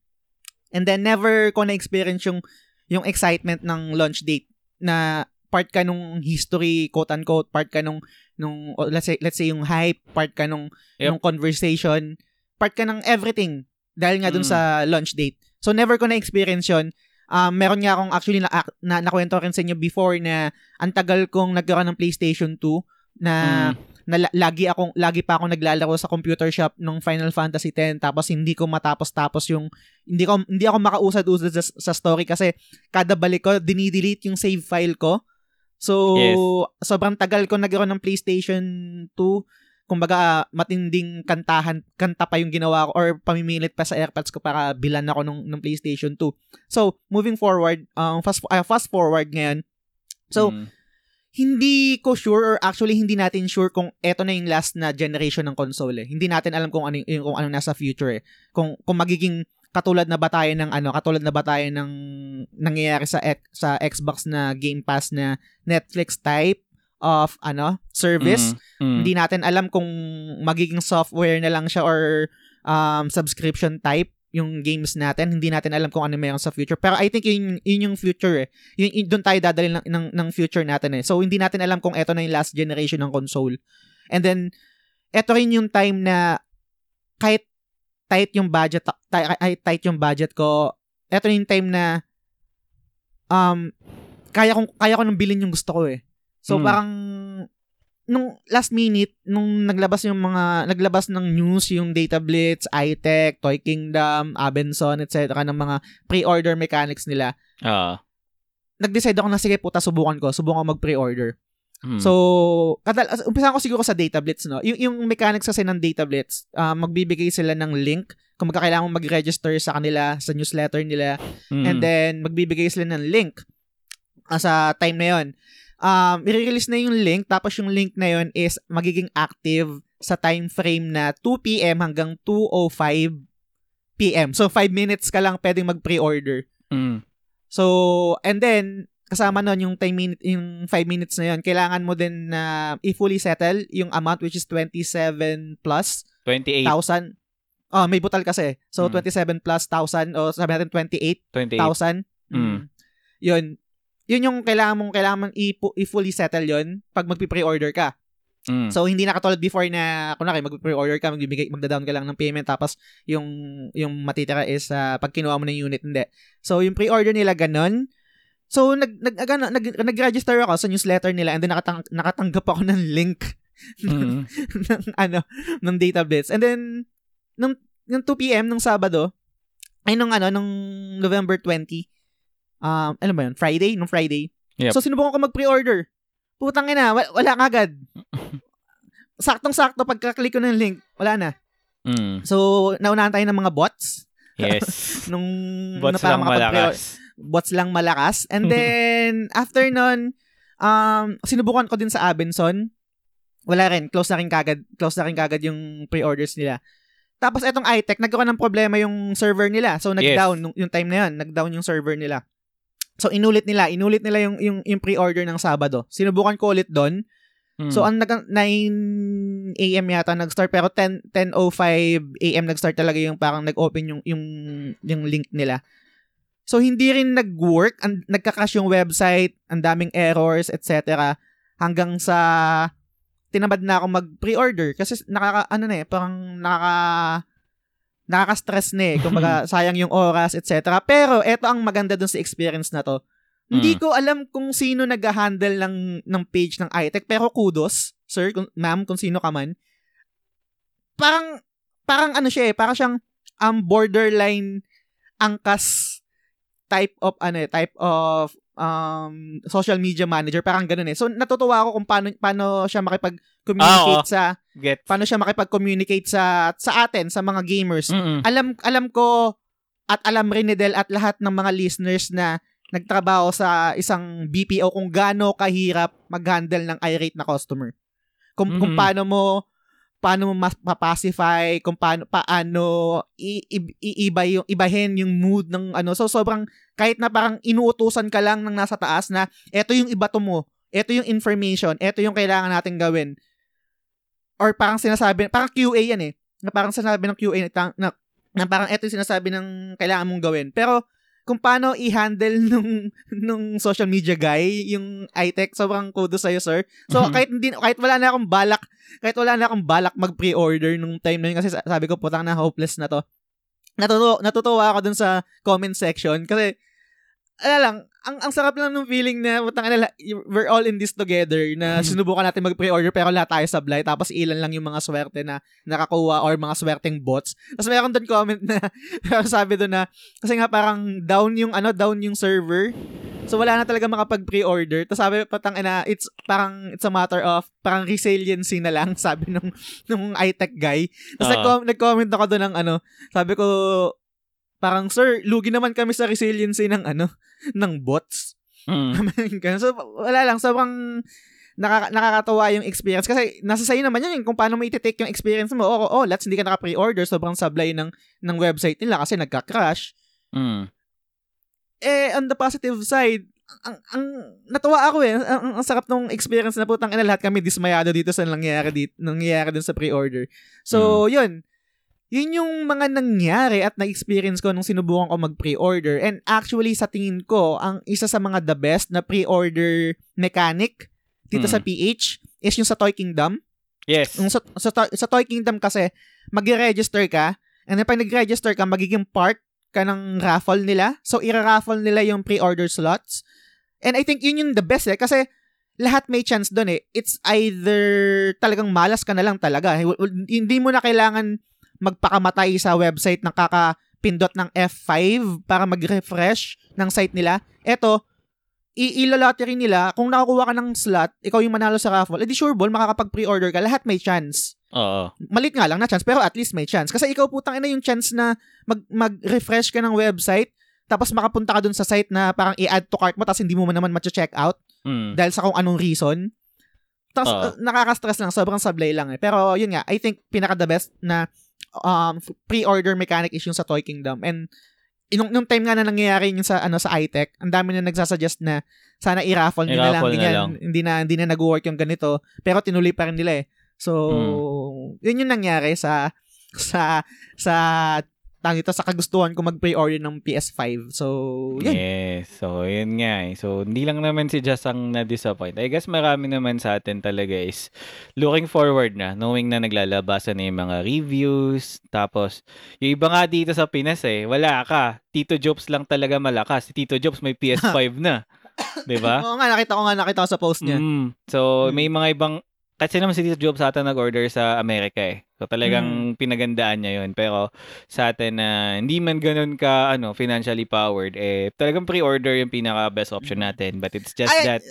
and then never ko na-experience yung yung excitement ng launch date na part ka nung history quote unquote part ka nung nung o let's say let's say yung hype part ka nung Yep. nung conversation part ka ng everything dahil nga dun Mm. sa launch date so never ko na experience yon um, meron nga akong actually na, na nakwento rin sa inyo before na ang tagal kong nagkaroon ng PlayStation 2 na Mm. na la- lagi akong lagi pa akong naglalaro sa computer shop nung Final Fantasy 10 tapos hindi ko matapos tapos yung hindi ko hindi ako makausad-usad sa, sa story kasi kada balik ko dinidelete yung save file ko. So Yes. sobrang tagal ko nagkaroon ng PlayStation 2. Kumbaga matinding kantahan kanta pa yung ginawa ko or pamimilit pa sa AirPods ko para bilan ako nung, nung PlayStation 2. So moving forward, um, fast ah, fast forward ngayon. So Mm. hindi ko sure or actually hindi natin sure kung eto na yung last na generation ng console eh. Hindi natin alam kung ano yung, kung ano nasa future eh. Kung kung magiging katulad na ba tayo ng ano, katulad na ba tayo ng nangyayari sa sa Xbox na Game Pass na Netflix type of ano, service. Mm. Mm. Hindi natin alam kung magiging software na lang siya or um, subscription type yung games natin. Hindi natin alam kung ano meron sa future. Pero I think yun, yun yung future eh. Yun, yun, doon tayo dadali ng, ng, ng future natin eh. So, hindi natin alam kung eto na yung last generation ng console. And then, eto rin yung time na kahit tight yung budget, tight, tight yung budget ko, eto yung time na um, kaya kong kaya ko nang bilhin yung gusto ko eh. So Mm. parang nung last minute nung naglabas yung mga naglabas ng news yung Data Blitz, iTech, Toy Kingdom, Abenson, etc. ng mga pre-order mechanics nila. Ah. Nag-decide ako na sige puta subukan ko, subukan ko mag-pre-order. Mm. So, kadal umpisa ko siguro sa Data Blitz, no? Yung, yung mechanics kasi ng Data Blitz, ah, magbibigay sila ng link kung magkakailangan mong mag-register sa kanila, sa newsletter nila, Mm. and then magbibigay sila ng link ah, sa time na yon. Um, i-release na yung link, tapos yung link na yon is magiging active sa time frame na 2 p.m. hanggang 2.05 p.m. So, 5 minutes ka lang pwedeng mag-pre-order. Mm. So, and then, kasama nun yung time minute, yung 5 minutes na yun, kailangan mo din na i-fully settle yung amount which is 27 plus 28. 1,000. Oh, may butal kasi. So, Mm. 27 plus 1,000 o sabi natin 28,000. 28. Mm. Yun. Yun yung kailangan mong, kailangan mong i-fully settle yun pag magpi-pre-order ka. Mm. So hindi na katulad before na kunwari mag-pre-order ka, magbibigay magda-down ka lang ng payment tapos yung yung matitira is ah, pag kinuha mo ng unit hindi. So yung pre-order nila ganun. So nag nag, nag, nag nag-register ako sa newsletter nila and then nakatang, nakatanggap ako ng link Mm. ng ano ng data bits. And then nung nung 2 PM nung Sabado ay nung ano nung November 20 um ano ba yun Friday nung Friday. Yep. So sinubukan ko mag-pre-order. Putang ina, wala, wala kagad. Saktong-sakto pagka-click ko ng link, wala na. Mm. So naunahan tayo ng mga bots Yes. nung Bots na para lang malakas. Bots lang malakas. And then, after nun, um, sinubukan ko din sa Abenson. Wala rin. Close na rin kagad. Close na rin kagad yung pre-orders nila. Tapos, etong iTech, nagkaroon ng problema yung server nila. So, nag-down nung- yung time na yun. Nag-down yung server nila. So, inulit nila. Inulit nila yung, yung, yung pre-order ng Sabado. Sinubukan ko ulit doon. Mm. So, ang nag 9 a.m. yata nag-start pero 10 10:05 a.m. nag-start talaga yung parang nag-open yung yung yung link nila. So hindi rin nag-work, ang nagka-crash yung website, ang daming errors, etc. hanggang sa tinamad na ako mag-pre-order kasi nakaka ano na eh, parang nakaka nakaka-stress na eh. Kumbaga, sayang yung oras, etc. Pero, eto ang maganda dun sa experience na to. Hindi Mm. ko alam kung sino nag-handle ng, ng page ng iTech, pero kudos, sir, kung, ma'am, kung sino ka man. Parang, parang ano siya eh, parang siyang um, borderline angkas type of, ano eh, type of um, social media manager, parang ganun eh. So, natutuwa ako kung paano, paano siya makipag-communicate Ah, sa, Get. paano siya makipag-communicate sa, sa atin, sa mga gamers Mm-mm. alam alam ko at alam rin ni Del at lahat ng mga listeners na nagtrabaho sa isang BPO kung gaano kahirap mag-handle ng irate na customer. Kung, kung Mhm. paano mo paano mo mapacify, kung paano paano iiba yung ibahin yung mood ng ano. So sobrang kahit na parang inuutusan ka lang ng nasa taas na eto yung ibato mo, eto yung information, eto yung kailangan natin gawin. Or parang sinasabi, parang QA yan eh. Na parang sinasabi ng QA na, na, na parang eto yung sinasabi ng kailangan mong gawin. Pero kung paano i-handle nung nung social media guy yung iTech sobrang kudos sa'yo sir so Mhm. kahit hindi kahit wala na akong balak kahit wala na akong balak mag pre-order nung time na yun kasi sa- sabi ko putang na hopeless na to natutuwa, natutuwa ako dun sa comment section kasi ala lang ang ang sarap lang ng feeling na putang ina we're all in this together na sinubukan natin mag pre-order pero lahat tayo sablay. Tapos ilan lang yung mga swerte na nakakuha or mga swerteng bots. Tapos meron doon comment na sabi doon na kasi nga parang down yung ano down yung server. So wala na talaga makapag pre-order tapos sabi patang ina it's parang it's a matter of parang resiliency na lang sabi nung nung iTech guy. Tapos nagcom- nag-comment ako doon ng ano sabi ko parang sir lugi naman kami sa resiliency ng ano ng bots Mm. So, wala lang. Sobrang nakaka- nakakatawa yung experience. Kasi nasa sa'yo naman yun, kung paano mo iti-take yung experience mo. Oh, oh, let's hindi ka naka-pre-order. Sobrang sablay ng, ng website nila kasi nagka-crash. Mm. Eh, on the positive side, ang, ang natuwa ako eh. Ang, ang, ang sarap nung experience na putang ina lahat kami dismayado dito sa nangyayari dito, nangyayari dun sa pre-order. So, yun. Yun yung mga nangyari at na-experience ko nung sinubukan ko mag-pre-order. And actually, sa tingin ko, ang isa sa mga the best na pre-order mechanic dito Mm. sa PH is yung sa Toy Kingdom. Yes. Yung sa, sa, Toy- sa Toy Kingdom kasi, mag-register ka, and then pag nag-register ka, magiging part ka ng raffle nila. So, ira-raffle nila yung pre-order slots. And I think yun yung the best eh, kasi lahat may chance doon eh. It's either talagang malas ka na lang talaga. Hindi mo na kailangan magpakamatay sa website ng kakapindot ng F5 para mag-refresh ng site nila. Eto, i ilalottery nila, kung nakakuha ka ng slot, ikaw yung manalo sa raffle, edi sure ball, makakapag-pre-order ka, lahat may chance. Oo. Malit nga lang na chance, pero at least may chance. Kasi ikaw putang ina yung chance na mag, mag-refresh ka ng website, tapos makapunta ka dun sa site na parang i-add to cart mo, tapos hindi mo man naman matcha-check out Mm. dahil sa kung anong reason. Tapos uh, nakaka-stress lang, sobrang sablay lang eh. Pero yun nga, I think pinaka the best na um, pre-order mechanic is yung sa Toy Kingdom. And nung, nung time nga na nangyayari yung sa ano sa iTech, ang dami na nagsasuggest na sana i-raffle na lang, na lang. Hindi na hindi na nag-work yung ganito, pero tinuloy pa rin nila eh. So, Hmm. yun yung nangyari sa sa sa tawag ito, sa kagustuhan ko mag-pre-order ng PS5. So, yun. Yes. So, yun nga eh. So, hindi lang naman si Jess ang na-disappoint. I guess marami naman sa atin talaga is looking forward na, knowing na naglalabasan na yung mga reviews. Tapos, yung iba nga dito sa Pinas eh, wala ka. Tito Jobs lang talaga malakas. Si Tito Jobs may PS5 na. 'Di ba? Oo nga, nakita ko nga, nakita ko sa post niya. Mm. So, Mm. may mga ibang kasi naman si Tito Jobs sa atin nag-order sa Amerika eh. So talagang pinagandaan niya 'yon. Pero sa atin na hindi man ganoon ka ano, financially powered eh talagang pre-order yung pinaka best option natin. But it's just Ay, that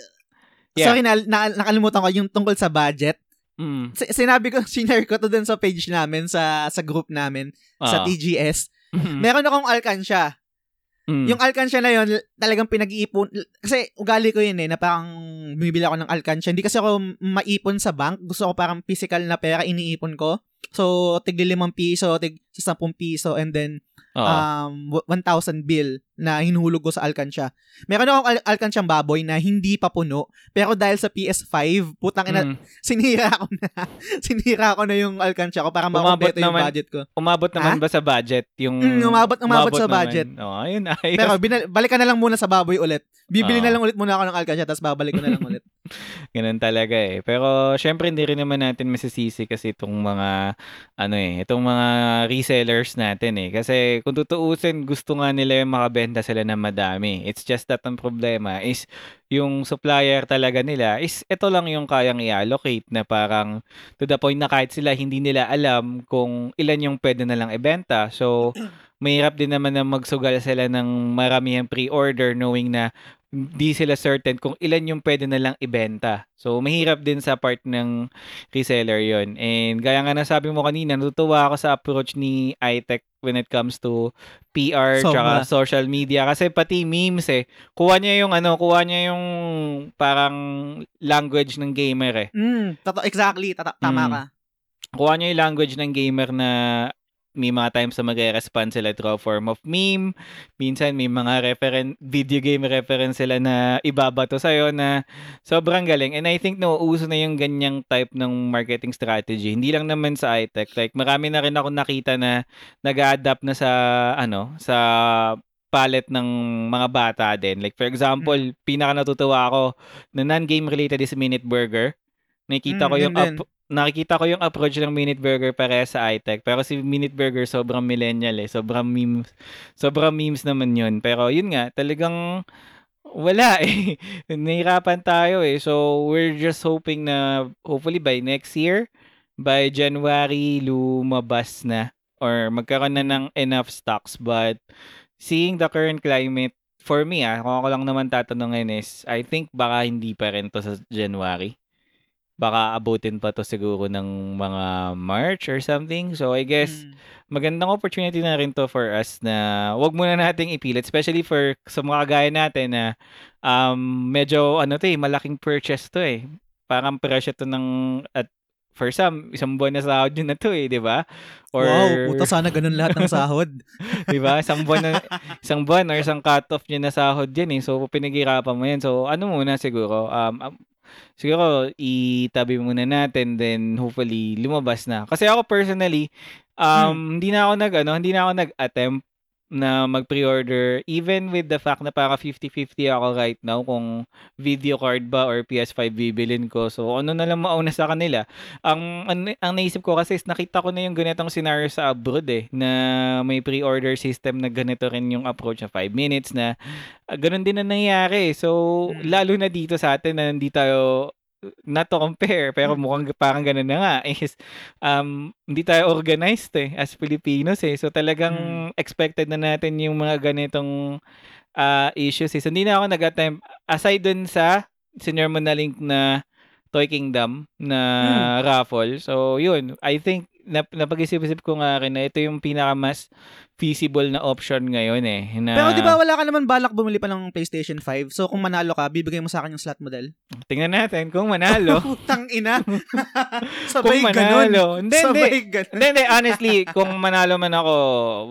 Yeah. Sorry, na, na, nakalimutan ko yung tungkol sa budget. mm, Si- sinabi ko, sinare ko to dun sa page namin, sa sa group namin, sa ah, TGS. mm, Meron akong alkansya. Mm, Yung alkansya na yun, talagang pinag-iipon. Kasi ugali ko yun eh, na parang bumibili ako ng alkansya. Hindi kasi ako maipon sa bank. Gusto ko parang physical na pera, iniipon ko. So, tigli limang piso, tig sa 10 piso, and then oo. um, 1,000 bill na hinuhulog ko sa alkansya. Meron akong al- alkansyang baboy na hindi pa puno, pero dahil sa PS5, putang ina, Mm. sinira ko na. sinira ko na yung alkansya ko para Umabot makumpleto yung naman. budget ko. Umabot naman Ha? ba sa budget yung Mm, umabot- umabot sa naman. budget. Oo, ayun ayos. Pero binal- balikan na lang muna sa baboy ulit. Bibili Oo. na lang ulit muna ako ng alkansya, tapos babalik ko na lang ulit. Ganun talaga eh. Pero syempre hindi rin naman natin masisisi kasi itong mga ano eh, itong mga resellers natin eh. Kasi kung tutuusin, gusto nga nila yung makabenta sila ng madami. It's just that ang problema is yung supplier talaga nila is ito lang yung kayang i-allocate na parang to the point na kahit sila hindi nila alam kung ilan yung pwede na lang ibenta. So, mahirap din naman na magsugal sila ng maramihang pre-order knowing na hindi sila certain kung ilan yung pwede na lang ibenta. So, mahirap din sa part ng reseller yon And gaya nga nasabi mo kanina, natutuwa ako sa approach ni iTech when it comes to PR tsaka Sobra. social media. Kasi pati memes eh. Kuha niya yung ano, kuha niya yung parang language ng gamer eh. Mm, exactly, tata- tama Mm. ka. Kuha niya yung language ng gamer na may mga times na magre-respond sila through form of meme. Minsan may mga referen video game reference sila na ibabato sa'yo na sobrang galing. And I think nauuso na yung ganyang type ng marketing strategy. Hindi lang naman sa iTech. Like marami na rin ako nakita na nag-adapt na sa ano, sa palette ng mga bata din. Like for example, pinaka natutuwa ako na non-game related is Minute Burger. Nakita Mm, ko yun yung din. Nakikita ko yung approach ng Minute Burger pare sa iTech. Pero si Minute Burger sobrang millennial eh. Sobrang memes. Sobrang memes naman yun. Pero yun nga, talagang wala eh. Nahirapan tayo eh. So, we're just hoping na hopefully by next year, by January, lumabas na or magkaroon na ng enough stocks. But seeing the current climate, for me ah, kung ako lang naman tatanungin is, I think baka hindi pa rin to sa January baka abutin pa to siguro ng mga March or something. So I guess Mm. magandang opportunity na rin to for us na wag muna nating ipilit especially for sa mga kagaya natin na um medyo ano to eh malaking purchase to eh. Parang presyo to ng at for some isang buwan na sahod yun na to eh, 'di ba? Or wow, puta sana ganun lahat ng sahod. 'di ba? Isang buwan na isang buwan or isang cut-off niya na sahod yan eh. So pinaghirapan mo yan. So ano muna siguro um um, siguro itabi muna natin then hopefully lumabas na. Kasi ako personally um hindi na ako nag ano, hindi na ako nag-attempt na mag-pre-order even with the fact na para 50-50 ako right now kung video card ba or PS5 bibilin ko. So ano na lang mauna sa kanila. Ang ang, ang naisip ko kasi is nakita ko na yung ganitong scenario sa abroad eh na may pre-order system na ganito rin yung approach na 5 minutes na ah, ganun din na nangyayari. So Mm. lalo na dito sa atin na hindi tayo not to compare pero mukhang parang ganun na nga is um hindi tayo organized eh as Filipinos eh. So talagang expected na natin yung mga ganitong ah, issues eh. So hindi na ako nag-attempt aside dun sa senior mo na link na Toy Kingdom na raffle. So yun, I think nap- napag-isip-isip ko nga rin na ito yung pinaka mas feasible na option ngayon eh. Na, Pero di ba wala ka naman balak bumili pa ng PlayStation 5? So kung manalo ka, bibigay mo sa akin yung slot model? Tingnan natin kung manalo. Putang ina. kung Sabay ganun. manalo. Hindi. Sabay ganun. Hindi, hindi. Honestly, kung manalo man ako,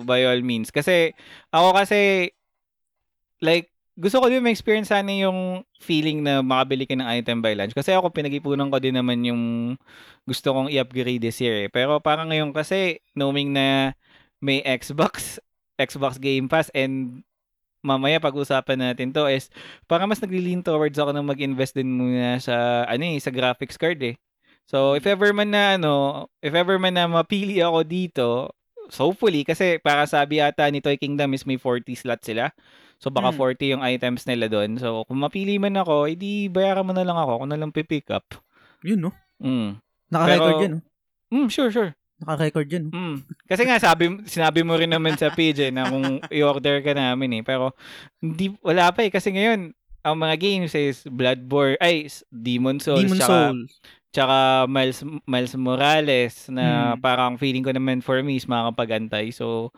by all means. Kasi, ako kasi, like, gusto ko din ma-experience sana yung feeling na makabili ka ng item by lunch. Kasi ako, pinag-ipunan ko din naman yung gusto kong i-upgrade this year. eh. Pero parang ngayon kasi, knowing na may Xbox, Xbox Game Pass and mamaya pag-usapan natin to is para mas nagli-lean towards ako na mag-invest din muna sa ano eh, sa graphics card eh. So if ever man na ano, if ever man na mapili ako dito, so hopefully kasi para sabi ata ni Toy Kingdom is may 40 slots sila. So baka Hmm. 40 yung items nila doon. So kung mapili man ako, edi bayaran mo na lang ako, ako na lang pipick up. Yun, no? Mm. Naka-record Pero- yun, no? Mm, sure, sure. Naka-record yun? Mm. Kasi nga sabi sinabi mo rin naman sa eh, na kung i-order ka namin eh. Pero hindi wala pa eh kasi ngayon ang mga games is Bloodborne, ay Demon Souls, Demon tsaka, Soul. tsaka Miles, Miles Morales na Hmm. parang feeling ko naman for me is makakapag-antay. So,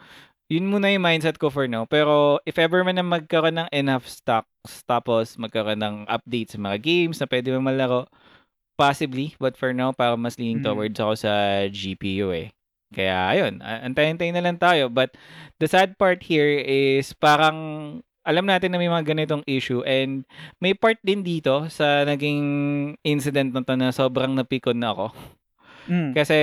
yun muna yung mindset ko for now. Pero if ever man na magkaroon ng enough stocks tapos magkaroon ng updates sa mga games na pwede mo malaro, possibly. But for now, para mas leaning Hmm. towards ako sa GPU eh. Kaya ayun, a- antay-antay na lang tayo. But the sad part here is parang alam natin na may mga ganitong issue and may part din dito sa naging incident na to na sobrang napikon na ako. Mm. Kasi,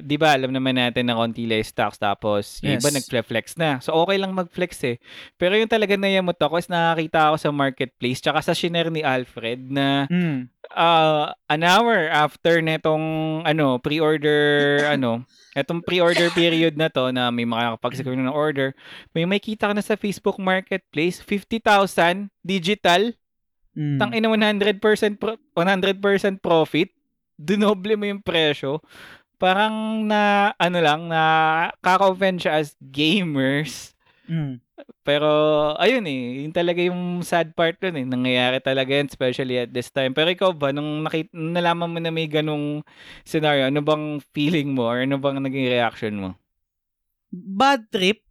di ba, alam naman natin na konti lang stocks tapos yung iba Yes. nag-flex na. So, okay lang mag-flex eh. Pero yung talaga nayamot ako is nakakita ako sa marketplace tsaka sa shiner ni Alfred na Mm. uh, an hour after netong ano, pre-order ano, etong pre-order period na to na may makakapag-secure na ng order, may may kita ka na sa Facebook Marketplace, 50,000 digital, Mm. tang ina 100% pro- 100% profit, dinoble mo yung presyo. Parang na ano lang na kaka-offend siya as gamers. Mm. Pero, ayun eh, yun talaga yung sad part dun eh. Nangyayari talaga yan, especially at this time. Pero ikaw ba, nung nakita, nalaman mo na may ganong scenario, ano bang feeling mo or ano bang naging reaction mo? Bad trip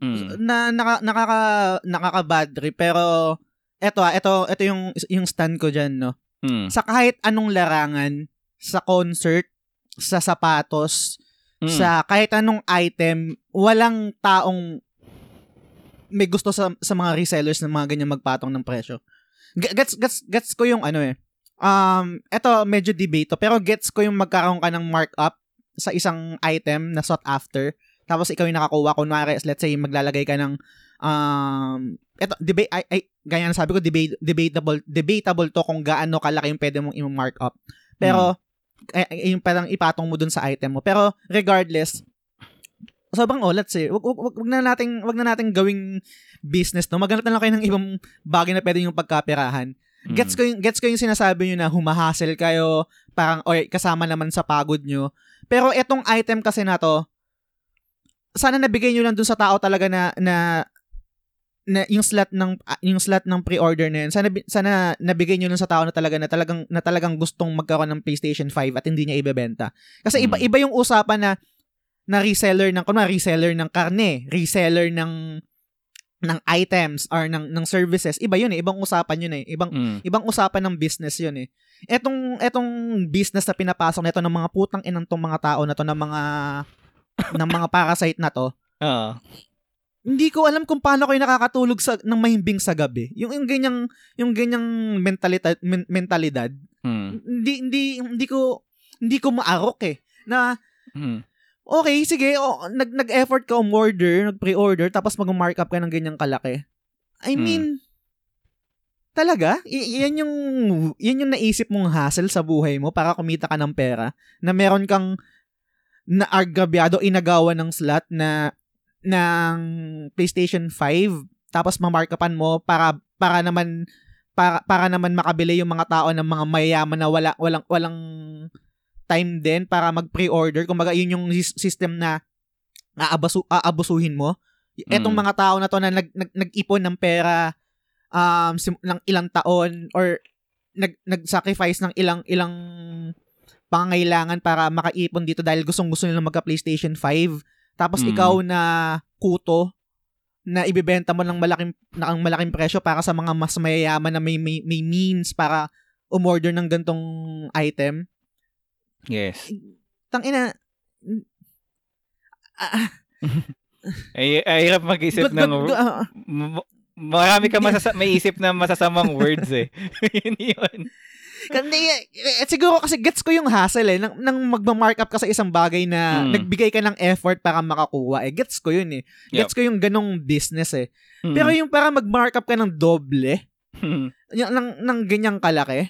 Mm. na naka, nakaka nakaka-bad trip pero eto ah, eto eto yung yung stand ko diyan no. Mm. Sa kahit anong larangan, sa concert, sa sapatos, Mm. sa kahit anong item, walang taong may gusto sa sa mga resellers na mga ganyan magpatong ng presyo. Gets gets gets ko yung ano eh. Um, eto medyo debate to, pero gets ko yung magkaroon ka ng markup sa isang item na sought after. Tapos ikaw yung nakakuha kunwari let's say maglalagay ka ng um eto debate ay, ay gaya na sabi ko debate debatable debatable to kung gaano kalaki yung pwede mong i-mark up. Pero eh, eh, yung parang ipatong mo dun sa item mo. Pero regardless, sobrang olats eh. Wag, wag, wag, wag na nating wag na nating gawing business no. Maghanap na lang kayo ng ibang bagay na pwede yung pagkaperahan. Mm. Gets ko yung gets ko yung sinasabi niyo na humahasel kayo, parang oy kasama naman sa pagod nyo. Pero etong item kasi na to, sana nabigay niyo lang dun sa tao talaga na na na yung slot ng ah, yung slot ng pre-order na yun, sana sana nabigay niyo lang sa tao na talaga na talagang na talagang gustong magkaroon ng PlayStation 5 at hindi niya ibebenta. Kasi iba Mm. iba yung usapan na na reseller ng kunwari reseller ng karne, reseller ng ng items or ng ng services. Iba yun eh, ibang usapan yun eh. Ibang Mm. ibang usapan ng business yun eh. Etong etong business na pinapasok nito ng mga putang inang tong mga tao na to ng mga ng mga parasite na to. Oo. Hindi ko alam kung paano kayo nakakatulog sa ng mahimbing sa gabi. Yung yung ganyang yung ganyang mentalidad men- mentalidad. Mm. Hindi hindi hindi ko hindi ko maarok eh. Na Mm. okay, sige, o, nag nag-effort ka umorder, nag-pre-order tapos mag-markup ka ng ganyang kalaki. I Hmm. mean, talaga? I- yan yung yan yung naisip mong hassle sa buhay mo para kumita ka ng pera na meron kang naargabyado inagawa ng slot na ng PlayStation 5 tapos mamarkupan mo para para naman para para naman makabili yung mga tao ng mga mayayaman na wala walang walang time din para mag-pre-order. Kumbaga yun yung system na aabasu aabusuhin mo. Etong Mm. mga tao na to na nag, nag, nag-ipon ng pera um sim- ng ilang taon or nag nag-sacrifice ng ilang ilang pangangailangan para makaipon dito dahil gustong-gusto nila magka PlayStation 5. Tapos Mm. ikaw na kuto na ibebenta mo ng malaking ng malaking presyo para sa mga mas mayayaman na may may, may means para umorder ng gantong item. Yes. Tangina ah, Ay, ay hirap mag-isip ng good- good- ah, M- marami ka masasa- may isip na masasamang words eh. yun yun. Kandi, eh, siguro kasi gets ko yung hassle eh. Nang, nang magma-markup ka sa isang bagay na Mm. nagbigay ka ng effort para makakuha eh. Gets ko yun eh. Gets ko yung ganong business eh. Hmm. Pero yung para mag-markup ka ng doble, yung, ng, ng ganyang kalaki,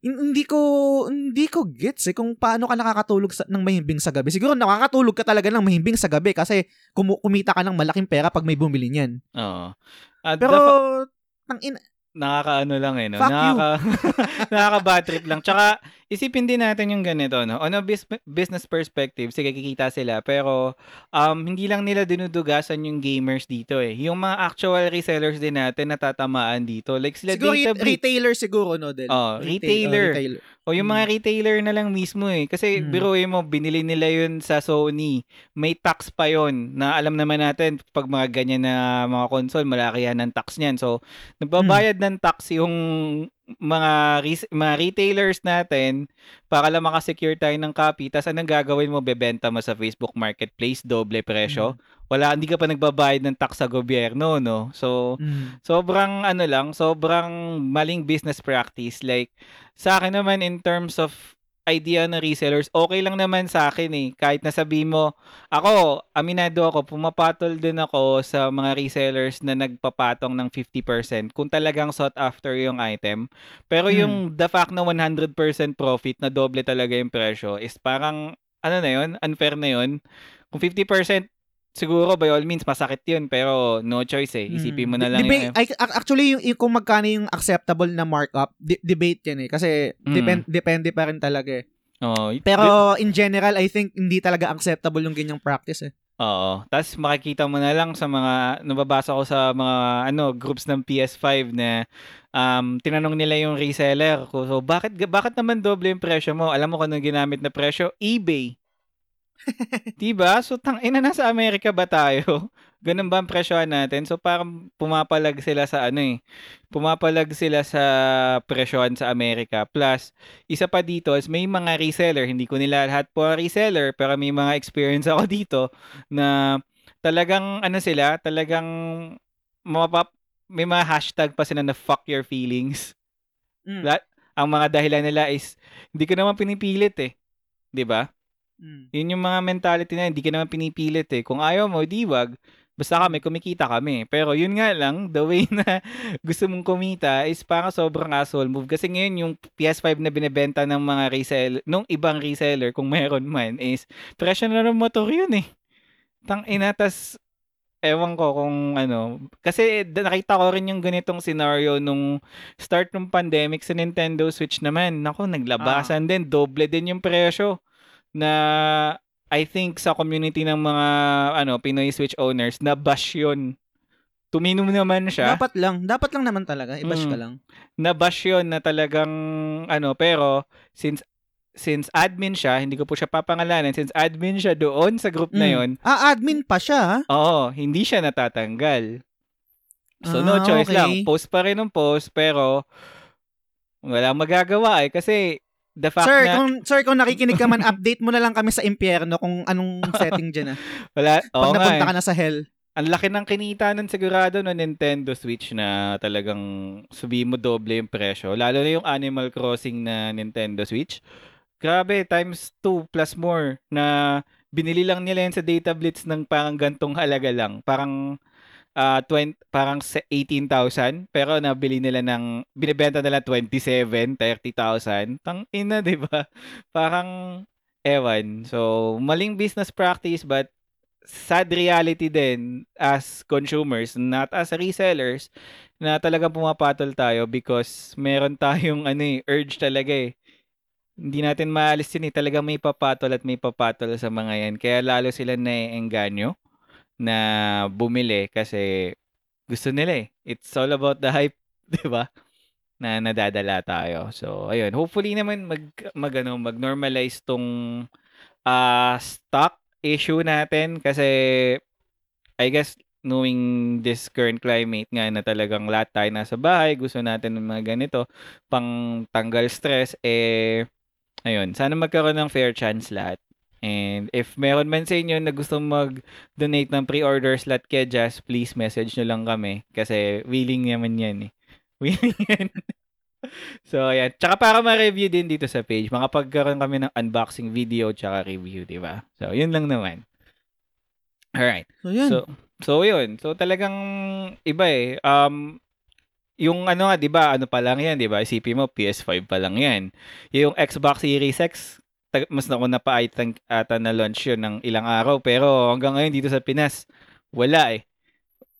hin- hindi ko hindi ko gets eh kung paano ka nakakatulog sa, ng mahimbing sa gabi. Siguro nakakatulog ka talaga ng mahimbing sa gabi kasi kumu- kumita ka ng malaking pera pag may bumili niyan. Oo. At Pero dapat- tang in, nakakaano lang eh, no? Fuck. Nakaka, nakaka-bad trip lang. Tsaka, isipin din natin yung ganito, no? On a bis- business perspective, sige, kikita sila. Pero, um, hindi lang nila dinudugasan yung gamers dito eh. Yung mga actual resellers din natin natatamaan dito. Like sila siguro Data re- retailer siguro no Del. Oh, Retail- retailer. oh, retailer. O yung mga retailer na lang mismo eh. Kasi Mm. biruin mo, binili nila yun sa Sony. May tax pa yon na alam naman natin pag mga ganyan na mga console, malaki yan ng tax niyan. So, nagbabayad ng tax yung mga res- mga retailers natin para lang makasecure tayo ng copy. Tapos anong gagawin mo? Bebenta mo sa Facebook Marketplace, doble presyo. Wala, hindi ka pa nagbabayad ng tax sa gobyerno, no? So, Mm. sobrang ano lang, sobrang maling business practice. Like, sa akin naman in terms of idea ng resellers, okay lang naman sa akin eh. Kahit nasabi mo, ako, aminado ako, pumapatol din ako sa mga resellers na nagpapatong ng 50% kung talagang sought after yung item. Pero Hmm. yung the fact na 100% profit na doble talaga yung presyo is parang, ano na yun, unfair na yun. Kung 50%, siguro by all means masakit yun pero no choice eh. Isipin mo na lang ay, ac- actually, yung, yung kung magkano yung acceptable na markup, de- debate yan eh. Kasi Mm. depend, depende pa rin talaga eh. Y- Pero in general, I think hindi talaga acceptable yung ganyang practice eh. Oo. Tapos makikita mo na lang sa mga, nababasa ko sa mga ano groups ng PS5 na um, tinanong nila yung reseller ko, so bakit, bakit naman doble yung presyo mo? Alam mo kung anong ginamit na presyo? eBay. diba? So, tang ina nasa Amerika ba tayo? Ganun ba ang presyohan natin? So, parang pumapalag sila sa ano eh. Pumapalag sila sa presyohan sa Amerika. Plus, isa pa dito is may mga reseller. Hindi ko nila lahat po reseller, pero may mga experience ako dito na talagang ano sila, talagang mapap may mga hashtag pa sila na fuck your feelings. Mm. Lahat, ang mga dahilan nila is hindi ko naman pinipilit eh. 'Di ba? Mm. Yun yung mga mentality na hindi ka naman pinipilit eh. Kung ayaw mo, di wag. Basta kami, kumikita kami. Pero yun nga lang, the way na gusto mong kumita is parang sobrang asshole move. Kasi ngayon yung PS5 na binebenta ng mga reseller, nung ibang reseller, kung meron man, is presyo na ng motor yun eh. Tang ina, tas ewan ko kung ano. Kasi nakita ko rin yung ganitong scenario nung start ng pandemic sa Nintendo Switch naman. Nako, naglabasan din. Doble din yung presyo na I think sa community ng mga ano Pinoy Switch owners na bash yun. Tuminom naman siya. Dapat lang. Dapat lang naman talaga. I-bash ka Mm. lang. na bash yun na talagang ano pero since since admin siya, hindi ko po siya papangalanan, since admin siya doon sa group na Mm. yun, Ah, admin pa siya oo, hindi siya natatanggal. So no Ah, choice okay. lang. Post pa rin ng post pero wala magagawa eh kasi the fact Sir, na kung sir kung nakikinig ka man, update mo na lang kami sa impyerno kung anong setting diyan ah. wala Pag nga napunta eh. ka na sa hell. ang laki ng kinita nun sigurado no Nintendo Switch na talagang sabi mo doble yung presyo. Lalo na yung Animal Crossing na Nintendo Switch. Grabe, times 2 plus more na binili lang nila yan sa Data Blitz ng parang gantong halaga lang. Parang ah 20, parang se- 18,000 pero nabili nila ng binebenta nila 27, 30,000. Tang ina, 'di ba? Parang ewan. So, maling business practice but sad reality din as consumers, not as resellers, na talagang pumapatol tayo because meron tayong ano eh, urge talaga eh. Hindi natin maalis yun eh. Talagang may papatol at may papatol sa mga yan. Kaya lalo sila naiengganyo na bumili kasi gusto nila eh. It's all about the hype, di ba? Na nadadala tayo. So, ayun. Hopefully naman mag, mag, ano, mag-normalize tong ah stock issue natin kasi I guess knowing this current climate nga na talagang lahat tayo nasa bahay, gusto natin ng mga ganito pang tanggal stress eh ayun, sana magkaroon ng fair chance lahat. And if meron man sa inyo na gusto mag-donate ng pre-order slot kay Jazz, please message nyo lang kami kasi willing naman yan eh. Willing yan. so, ayan. Tsaka para ma-review din dito sa page, makapagkaroon kami ng unboxing video tsaka review, di ba? So, yun lang naman. Alright. So, yun. So, so yun. So talagang iba eh. Um yung ano nga, 'di ba? Ano pa lang 'yan, 'di ba? Isipin mo PS5 pa lang 'yan. Yung Xbox Series X mas nauna pa I think ata na launch yun ng ilang araw pero hanggang ngayon dito sa Pinas wala eh.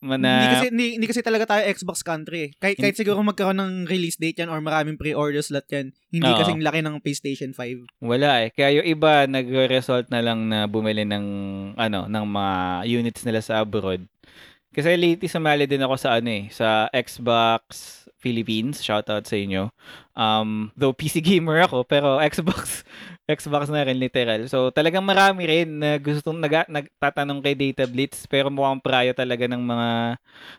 Mana, hindi kasi hindi, hindi kasi talaga tayo Xbox country. eh. Kahit kahit siguro magkaroon ng release date yan or maraming pre-order slot yan, hindi Oo. kasing laki ng PlayStation 5. Wala eh. Kaya yung iba nagre-result na lang na bumili ng ano, ng mga units nila sa abroad. Kasi lately sumali din ako sa ano eh, sa Xbox Philippines. Shoutout sa inyo. Um, though PC gamer ako, pero Xbox Xbox na rin literal. So talagang marami rin na gustong nag nagtatanong kay Data Blitz pero mukhang prayo talaga ng mga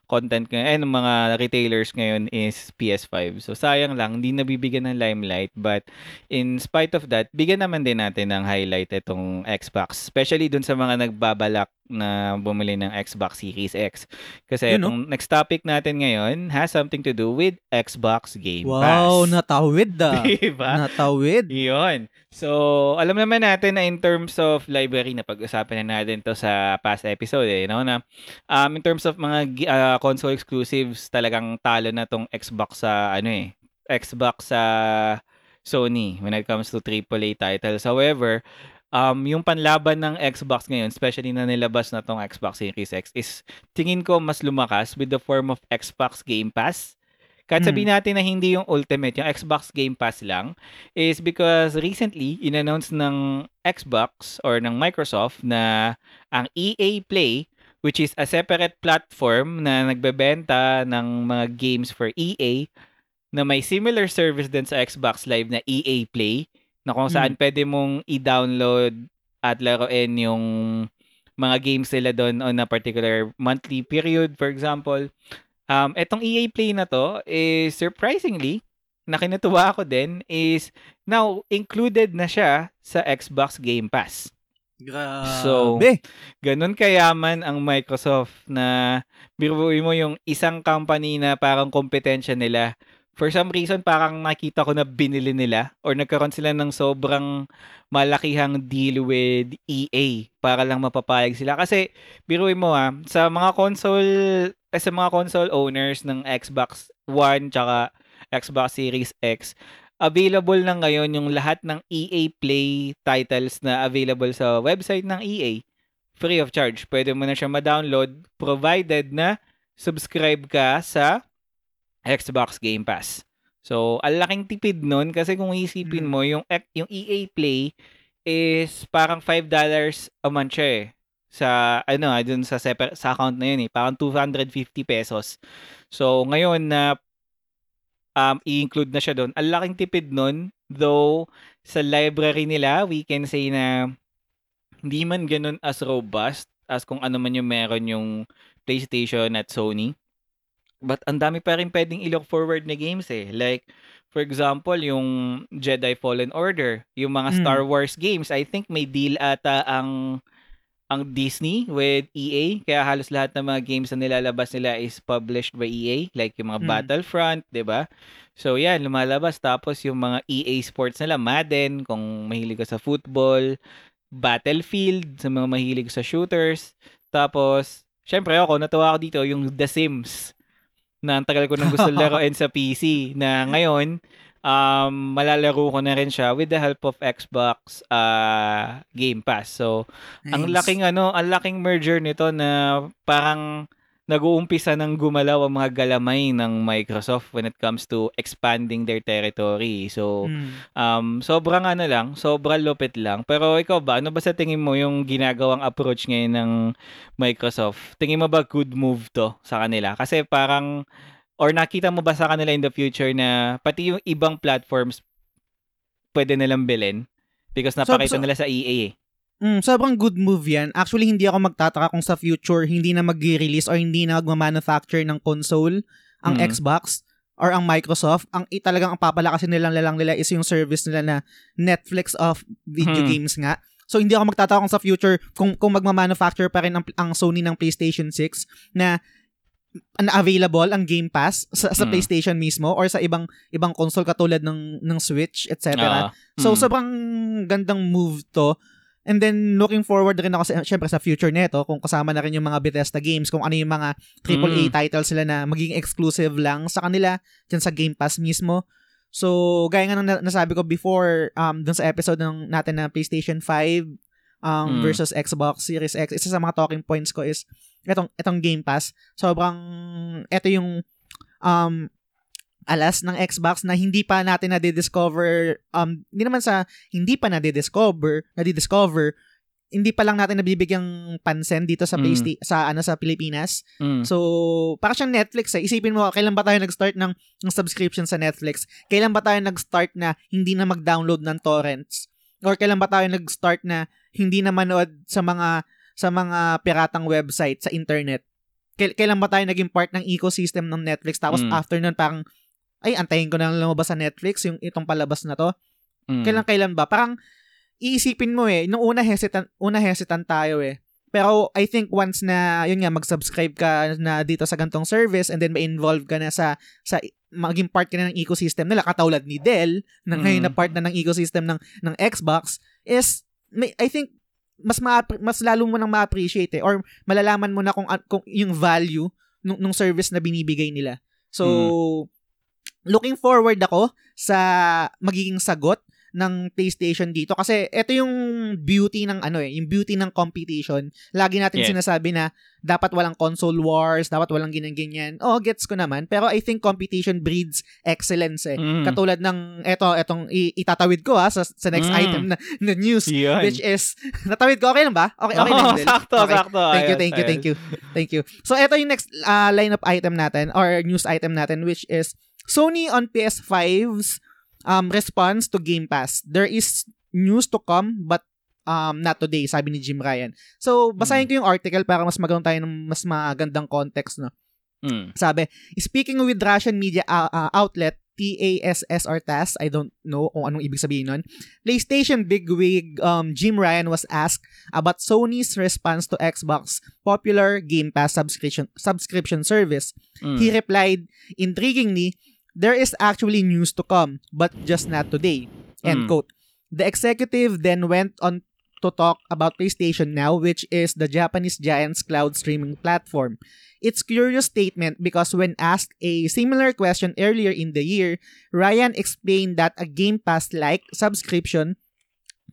content ngayon, eh, ng mga retailers ngayon is PS5. So sayang lang, hindi nabibigyan ng limelight but in spite of that, bigyan naman din natin ng highlight itong Xbox. Especially dun sa mga nagbabalak na bumili ng Xbox Series X. Kasi Yun, no? itong next topic natin ngayon has something to do with Xbox Game Wow, Pass. Natawid da. diba? natawid. Yun. So, alam naman natin na in terms of library, na pag-usapan na natin to sa past episode eh, no? Na, um, in terms of mga ah, console exclusives, talagang talo na tong Xbox sa, ano eh, Xbox sa Sony when it comes to AAA titles. However, um, yung panlaban ng Xbox ngayon, especially na nilabas na tong Xbox Series X, is tingin ko mas lumakas with the form of Xbox Game Pass. Kahit Hmm. sabihin natin na hindi yung Ultimate, yung Xbox Game Pass lang, is because recently, in-announce ng Xbox or ng Microsoft na ang EA Play, which is a separate platform na nagbebenta ng mga games for EA, na may similar service din sa Xbox Live na EA Play, na kung saan pwede mong i-download at laruin yung mga games nila doon on a particular monthly period, for example. Um, etong EA Play na to is surprisingly, na kinatuwa ako din, is now included na siya sa Xbox Game Pass. Grabe. So, Ganon kayaman ang Microsoft na biruin mo yung isang company na parang kompetensya nila. For some reason, parang nakita ko na binili nila or nagkaroon sila ng sobrang malakihang deal with EA para lang mapapayag sila. Kasi, biruin mo ha, sa mga console, eh, sa mga console owners ng Xbox One tsaka Xbox Series X, available na ngayon yung lahat ng EA Play titles na available sa website ng EA free of charge. Pwede mo na siya ma-download provided na subscribe ka sa Xbox Game Pass. So, ang laking tipid nun kasi kung isipin mo, yung, yung EA Play is parang $5 a month siya eh. Sa, ano, ah, dun sa, separ- sa account na yun eh. Parang 250 pesos. So, ngayon na um, i-include na siya doon, ang laking tipid nun. Though, sa library nila, we can say na hindi man ganun as robust as kung ano man yung meron yung PlayStation at Sony. But ang dami pa rin pwedeng i-look forward na games eh. Like, for example, yung Jedi Fallen Order, yung mga Mm. Star Wars games, I think may deal ata ang ang Disney with EA. Kaya halos lahat ng mga games na nilalabas nila is published by EA. Like yung mga Mm. Battlefront, 'di ba? So yan, lumalabas. Tapos yung mga EA sports nila, Madden, kung mahilig ka sa football, Battlefield, sa mga mahilig sa shooters. Tapos, syempre ako, natuwa ako dito, yung The Sims na ang tagal ko nang gusto laruin sa PC na ngayon um, malalaro ko na rin siya with the help of Xbox uh, Game Pass. So, ang Nice. laking ano, ang laking merger nito na parang nag-uumpisa ng gumalaw ang mga galamay ng Microsoft when it comes to expanding their territory. So, Mm. um, sobrang ano lang, sobrang lupit lang. Pero ikaw ba, ano ba sa tingin mo yung ginagawang approach ngayon ng Microsoft? Tingin mo ba good move to sa kanila? Kasi parang, or nakita mo ba sa kanila in the future na pati yung ibang platforms pwede nilang bilhin? Because napakita so- nila sa EA eh. Mm, sobrang good move yan. Actually, hindi ako magtataka kung sa future hindi na mag-release or hindi na magma-manufacture ng console ang Mm. Xbox or ang Microsoft. Ang talagang ang papalakasin nilang lang nila is yung service nila na Netflix of video Hmm. games nga. So hindi ako magtataka kung sa future kung kung magma-manufacture pa rin ang, ang Sony ng PlayStation 6 na na available ang Game Pass sa, sa Mm. PlayStation mismo or sa ibang ibang console katulad ng ng Switch, etc. Ah, So mm. sobrang gandang move to. And then looking forward rin ako sa syempre sa future nito kung kasama na rin yung mga Bethesda games, kung ano yung mga AAA Mm. titles sila na magiging exclusive lang sa kanila dyan sa Game Pass mismo. So, gaya nga ng na- nasabi ko before um dun sa episode ng natin na PlayStation 5 um Mm. versus Xbox Series X, isa sa mga talking points ko is etong etong Game Pass. Sobrang eto yung um alas ng Xbox na hindi pa natin na-discover um hindi naman sa hindi pa na-discover, na-discover hindi pa lang natin nabibigyang pansin dito sa Mm. PlayStation sa ano sa Pilipinas. Mm. So, para siyang Netflix eh. Isipin mo, kailan ba tayo nag-start ng, ng subscription sa Netflix? Kailan ba tayo nag-start na hindi na mag-download ng torrents? Or kailan ba tayo nag-start na hindi na manood sa mga sa mga piratang website sa internet? Kail- kailan ba tayo naging part ng ecosystem ng Netflix? Tapos Mm. after nun parang ay, antayin ko na lang lumabas sa Netflix yung itong palabas na to. Mm. Kailan kailan ba? Parang iisipin mo eh, nung una hesitant, una hesitant tayo eh. Pero I think once na, yun nga, mag-subscribe ka na dito sa gantong service and then ma-involve ka na sa, sa maging part ka na ng ecosystem nila, katulad ni Dell, na ngayon Mm. na part na ng ecosystem ng, ng Xbox, is, may, I think, mas ma mas lalo mo nang ma-appreciate eh, or malalaman mo na kung, kung yung value nung, nung service na binibigay nila. So, looking forward ako sa magiging sagot ng PlayStation dito kasi ito yung beauty ng ano eh, yung beauty ng competition. Lagi natin Yes. sinasabi na dapat walang console wars, dapat walang ganyan-ganyan. Oh, gets ko naman. Pero I think competition breeds excellence eh. Mm. Katulad ng eto, etong i- itatawid ko ha sa, sa next Mm. item na, na news Yun. which is natawid ko okay lang ba? Okay, okay lang din. sakto, Okay. sakto. Thank you, thank you, thank you. Thank you. So, ito yung next uh, lineup item natin or news item natin which is Sony on PS5's um, response to Game Pass. There is news to come but um, not today, sabi ni Jim Ryan. So, basahin ko yung article para mas magawin tayo ng mas magandang context. No? Mm. Sabi, speaking with Russian media uh, uh, outlet TASS or TASS, I don't know kung anong ibig sabihin nun. PlayStation bigwig um, Jim Ryan was asked about Sony's response to Xbox popular Game Pass subscription subscription service. Mm. He replied, intriguingly, there is actually news to come, but just not today. End Mm. quote. The executive then went on to talk about PlayStation Now, which is the Japanese giant's cloud streaming platform. It's curious statement because when asked a similar question earlier in the year, Ryan explained that a Game Pass-like subscription,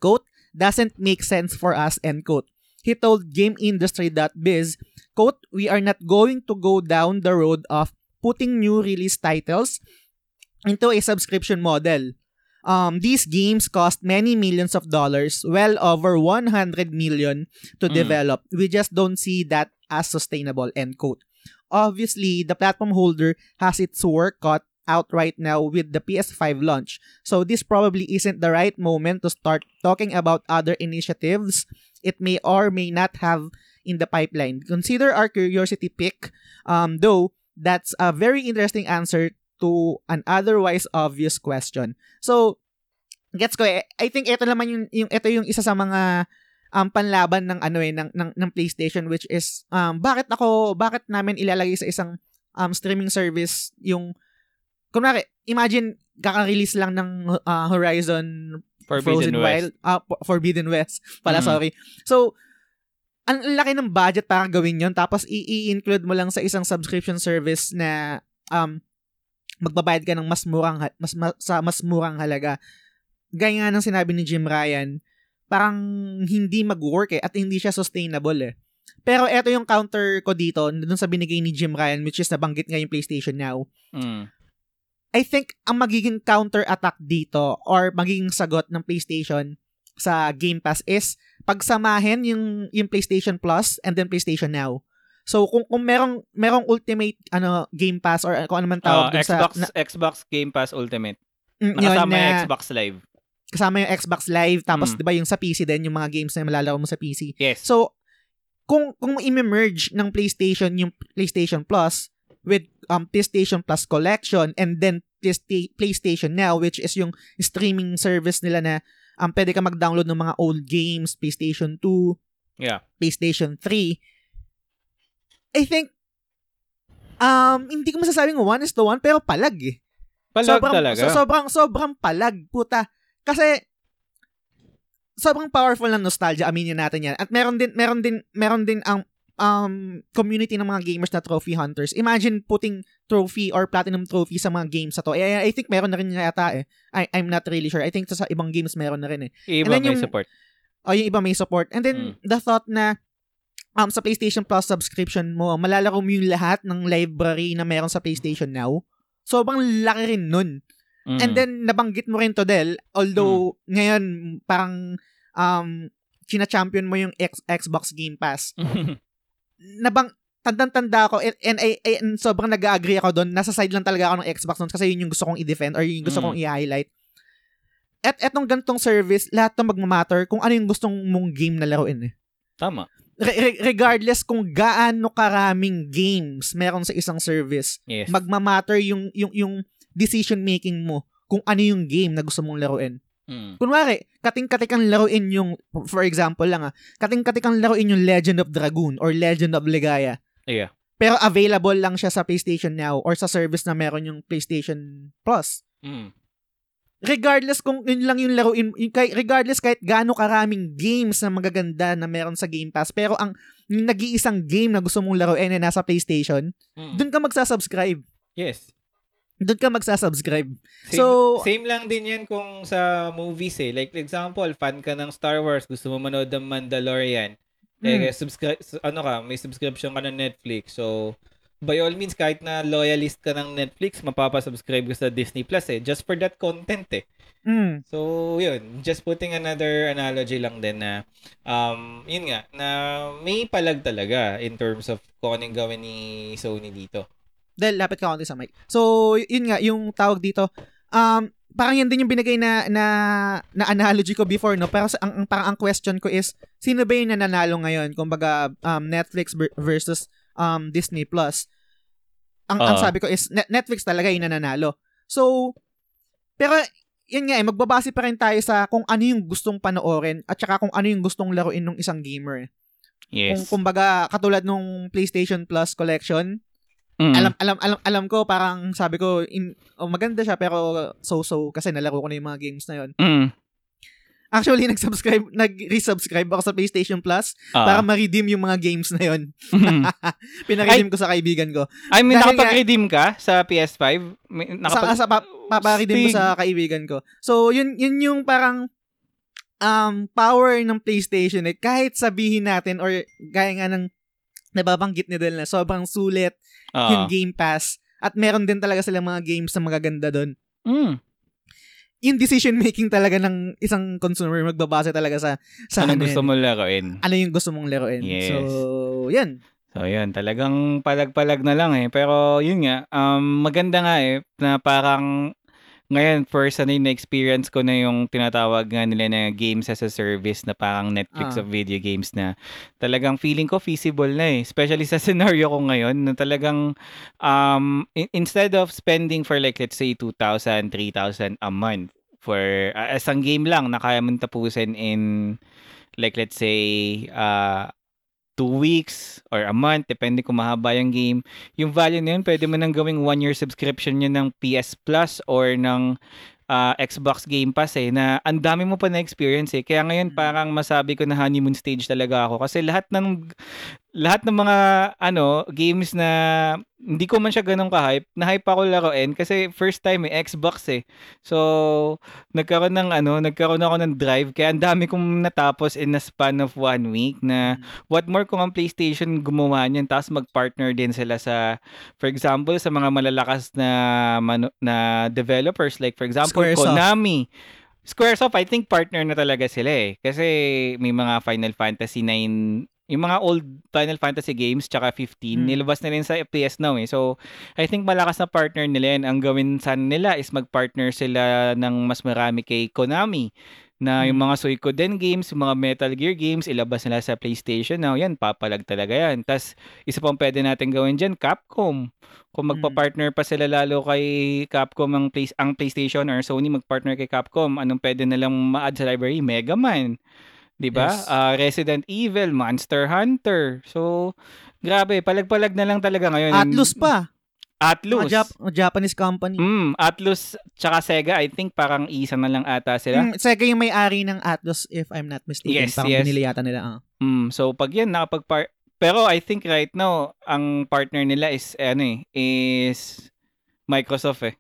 quote, doesn't make sense for us, end quote. He told GameIndustry.biz, quote, we are not going to go down the road of putting new release titles into a subscription model. Um, these games cost many millions of dollars, well over 100 million to Mm. develop. We just don't see that as sustainable, end quote. Obviously, the platform holder has its work cut out right now with the PS5 launch. So this probably isn't the right moment to start talking about other initiatives it may or may not have in the pipeline. Consider our curiosity pick, um, though that's a very interesting answer to an otherwise obvious question. So, gets ko eh. I think ito naman yung, yung ito yung isa sa mga um, panlaban ng ano eh ng, ng ng PlayStation which is um bakit ako bakit namin ilalagay sa isang um streaming service yung kunwari imagine kaka-release lang ng uh, Horizon Forbidden Frozen West. Wild Po- Forbidden West pala Mm. sorry so ang laki ng budget para gawin yon tapos i-include mo lang sa isang subscription service na um magbabayad ka ng mas murang mas ma- sa mas murang halaga. Gaya nga ng sinabi ni Jim Ryan parang hindi mag-work eh at hindi siya sustainable eh. Pero eto yung counter ko dito dun sa binigay ni Jim Ryan which is nabanggit nga yung PlayStation Now. Mm. I think ang magiging counter-attack dito or magiging sagot ng PlayStation sa Game Pass is pagsamahin yung yung PlayStation Plus and then PlayStation Now. So kung kung merong merong ultimate ano Game Pass or kung ano man tawag dun Xbox sa na, Xbox Game Pass Ultimate. mm, yun Nakasama yung Xbox Live. kasama yung Xbox Live tapos Mm. 'di ba yung sa PC din yung mga games na malalaro mo sa PC. Yes. So, kung kung i-merge ng PlayStation yung PlayStation Plus with um PlayStation Plus Collection and then Playsta- PlayStation Now which is yung streaming service nila na um pwede ka mag-download ng mga old games, PlayStation 2, yeah. PlayStation 3. I think Um, hindi ko masasabing one is to one, pero palag eh. Palag sobrang, talaga. so- sobrang, sobrang palag, puta. Kasi, sobrang powerful ng nostalgia, aminin natin yan. At meron din, meron din, meron din ang um, community ng mga gamers na trophy hunters. Imagine putting trophy or platinum trophy sa mga games na to. Eh, I think meron na rin yata eh. I, I'm not really sure. I think sa ibang games meron na rin eh. Iba and then may yung- support. O yung iba may support. And then, the thought na um, sa PlayStation Plus subscription mo, malalaro mo yung lahat ng library na meron sa PlayStation Now. Sobrang laki rin nun. Mm. And then, nabanggit mo rin to, Del. Although, ngayon, parang, um, china-champion mo yung X- Xbox Game Pass. Nabang, tandang-tanda ako, and, and, I- and sobrang nag-agree ako doon. Nasa side lang talaga ako ng Xbox noon kasi yun yung gusto kong i-defend or yun yung gusto Mm. kong i-highlight. At etong gantong service, lahat ng magmamatter kung ano yung gustong mong game na laruin eh. Tama. Re- regardless kung gaano karaming games meron sa isang service, Yes. magmamatter yung yung yung decision making mo kung ano yung game na gusto mong laruin. Mm. Kunwari, kating-katikang laruin yung, for example lang ah, kating-katikang laruin yung Legend of Dragoon or Legend of Ligaya. Yeah. Pero available lang siya sa PlayStation Now or sa service na meron yung PlayStation Plus. Mm. Regardless kung yun lang yung laruin, yung, kahit- regardless kahit gaano karaming games na magaganda na meron sa Game Pass, pero ang yung nag-iisang game na gusto mong laruin ay nasa PlayStation, Mm. dun ka magsasubscribe. Yes. Doon ka magsasubscribe. Same, So- same lang din yan kung sa movies eh. Like, example, fan ka ng Star Wars, gusto mo manood ng Mandalorian. Eh, Mm. subscribe, ano ka, may subscription ka ng Netflix. So, by all means, kahit na loyalist ka ng Netflix, mapapasubscribe ka sa Disney Plus eh. Just for that content eh. Mm. So, yun. Just putting another analogy lang din na, um, yun nga, na may palag talaga in terms of kung anong gawin ni Sony dito. Dahil lapit ka konti sa mic. So, yun nga, yung tawag dito, um, parang yan din yung binigay na, na, na analogy ko before, no? Pero sa- ang, ang, parang ang question ko is, sino ba yung nananalo ngayon? Kumbaga, um, Netflix ver- versus um, Disney Plus. Ang, ang Oo. sabi ko is, Net- Netflix talaga yung nananalo. So, pero, yun nga eh, magbabase pa rin tayo sa kung ano yung gustong panoorin at saka kung ano yung gustong laruin ng isang gamer. eh. Kung Yes. kumbaga katulad nung PlayStation Plus collection, Mm. alam alam alam alam ko parang sabi ko in, oh, maganda siya pero so-so kasi nalaro ko na yung mga games na yon. Mm. Actually nag-subscribe nag-resubscribe ako sa PlayStation Plus Ah. para ma-redeem yung mga games na yon. Mm. Pina-redeem ko sa kaibigan ko. I mean, Dahil nakapag-redeem ka sa PS5? May, nakapag- Sa, sa pa, papa-redeem ko sa kaibigan ko. So yun yun yung parang um power ng PlayStation eh kahit sabihin natin or gaya nga ng nababanggit ni Del na sobrang sulit Ah. yung Game Pass at meron din talaga silang mga games na magaganda doon. Mm. Yung decision making talaga ng isang consumer magbabase talaga sa sa Anong ano, gusto yan. mo laruin? ano yung gusto mong laruin. Yes. So, yan. So, yun. Talagang palag-palag na lang eh. Pero, yun nga. Um, maganda nga eh, na parang ngayon, first ano yung na-experience ko na yung tinatawag nga nila na games as a service na parang Netflix Ah. of video games na talagang feeling ko feasible na eh. Especially sa scenario ko ngayon na talagang um, in- instead of spending for like let's say 2,000, 3,000 a month for uh, isang game lang na kaya mong tapusin in like let's say uh, two weeks or a month, depende kung mahaba yung game. Yung value na yun, pwede mo nang gawing one-year subscription yun ng PS Plus or ng ah, Xbox Game Pass eh, na ang dami mo pa na-experience eh. Kaya ngayon Mm. parang masabi ko na honeymoon stage talaga ako kasi lahat ng lahat ng mga ano games na hindi ko man siya ganun ka-hype, na-hype ako laruin kasi first time eh, Xbox eh. So, nagkaroon ng ano, nagkaroon ako ng drive kaya ang dami kong natapos in a span of one week na what more kung ang PlayStation gumawa niyan tapos mag-partner din sila sa for example sa mga malalakas na manu- na developers like for example Squaresoft. Konami. Squaresoft I think partner na talaga sila eh kasi may mga Final Fantasy 9 yung mga old Final Fantasy games tsaka 15 Hmm. nilabas na rin sa PS Now eh. So I think malakas na partner nila yan. Ang gawin sana nila is mag-partner sila ng mas marami kay Konami na yung Hmm. mga Suikoden games, yung mga Metal Gear games, ilabas nila sa PlayStation Now. Yan, papalag talaga yan. Tapos, isa pang pwede natin gawin dyan, Capcom. Kung Hmm. magpa-partner pa sila lalo kay Capcom ang, play, ang PlayStation or Sony mag-partner kay Capcom, anong pwede nilang ma-add sa library? Mega Man. 'Di ba? Yes. Ah, Resident Evil, Monster Hunter. So, Grabe, palag-palag na lang talaga ngayon. Atlus pa. Atlus. Mga Jap- Japanese company. Mm, Atlus tsaka Sega, I think parang isa na lang ata sila. Mm, Sega yung may-ari ng Atlus, if I'm not mistaken. Yes, Parang yes. binili yata nila. ah. Mm, so pag yan nakapag pero I think right now ang partner nila is ano eh is Microsoft eh.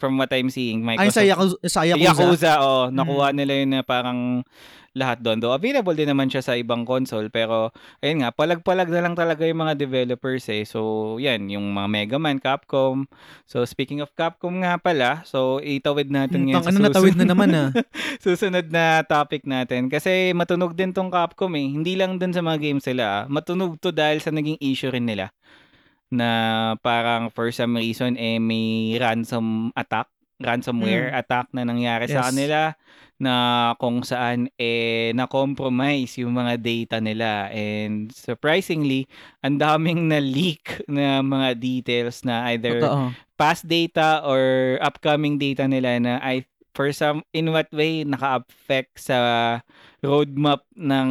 From what I'm seeing, Ay, Microsoft. sa Yakuza. Sa Yakuza. Yakuza, oh, nakuha nila yun na parang lahat doon. Though available din naman siya sa ibang console pero ayun nga, palag-palag na lang talaga yung mga developers eh. So, yan, yung mga Mega Man, Capcom. So, speaking of Capcom nga pala, so itawid natin Hmm, ngayon ano, natawid na naman ah. susunod na topic natin. Kasi matunog din tong Capcom eh. Hindi lang dun sa mga games sila. ah. Matunog to dahil sa naging issue rin nila. Na parang for some reason eh may ransom attack, ransomware attack na nangyari sa Yes. kanila na kung saan eh na-compromise yung mga data nila and surprisingly ang daming na-leak na mga details na either Totoo. past data or upcoming data nila na I for some in what way naka-affect sa roadmap ng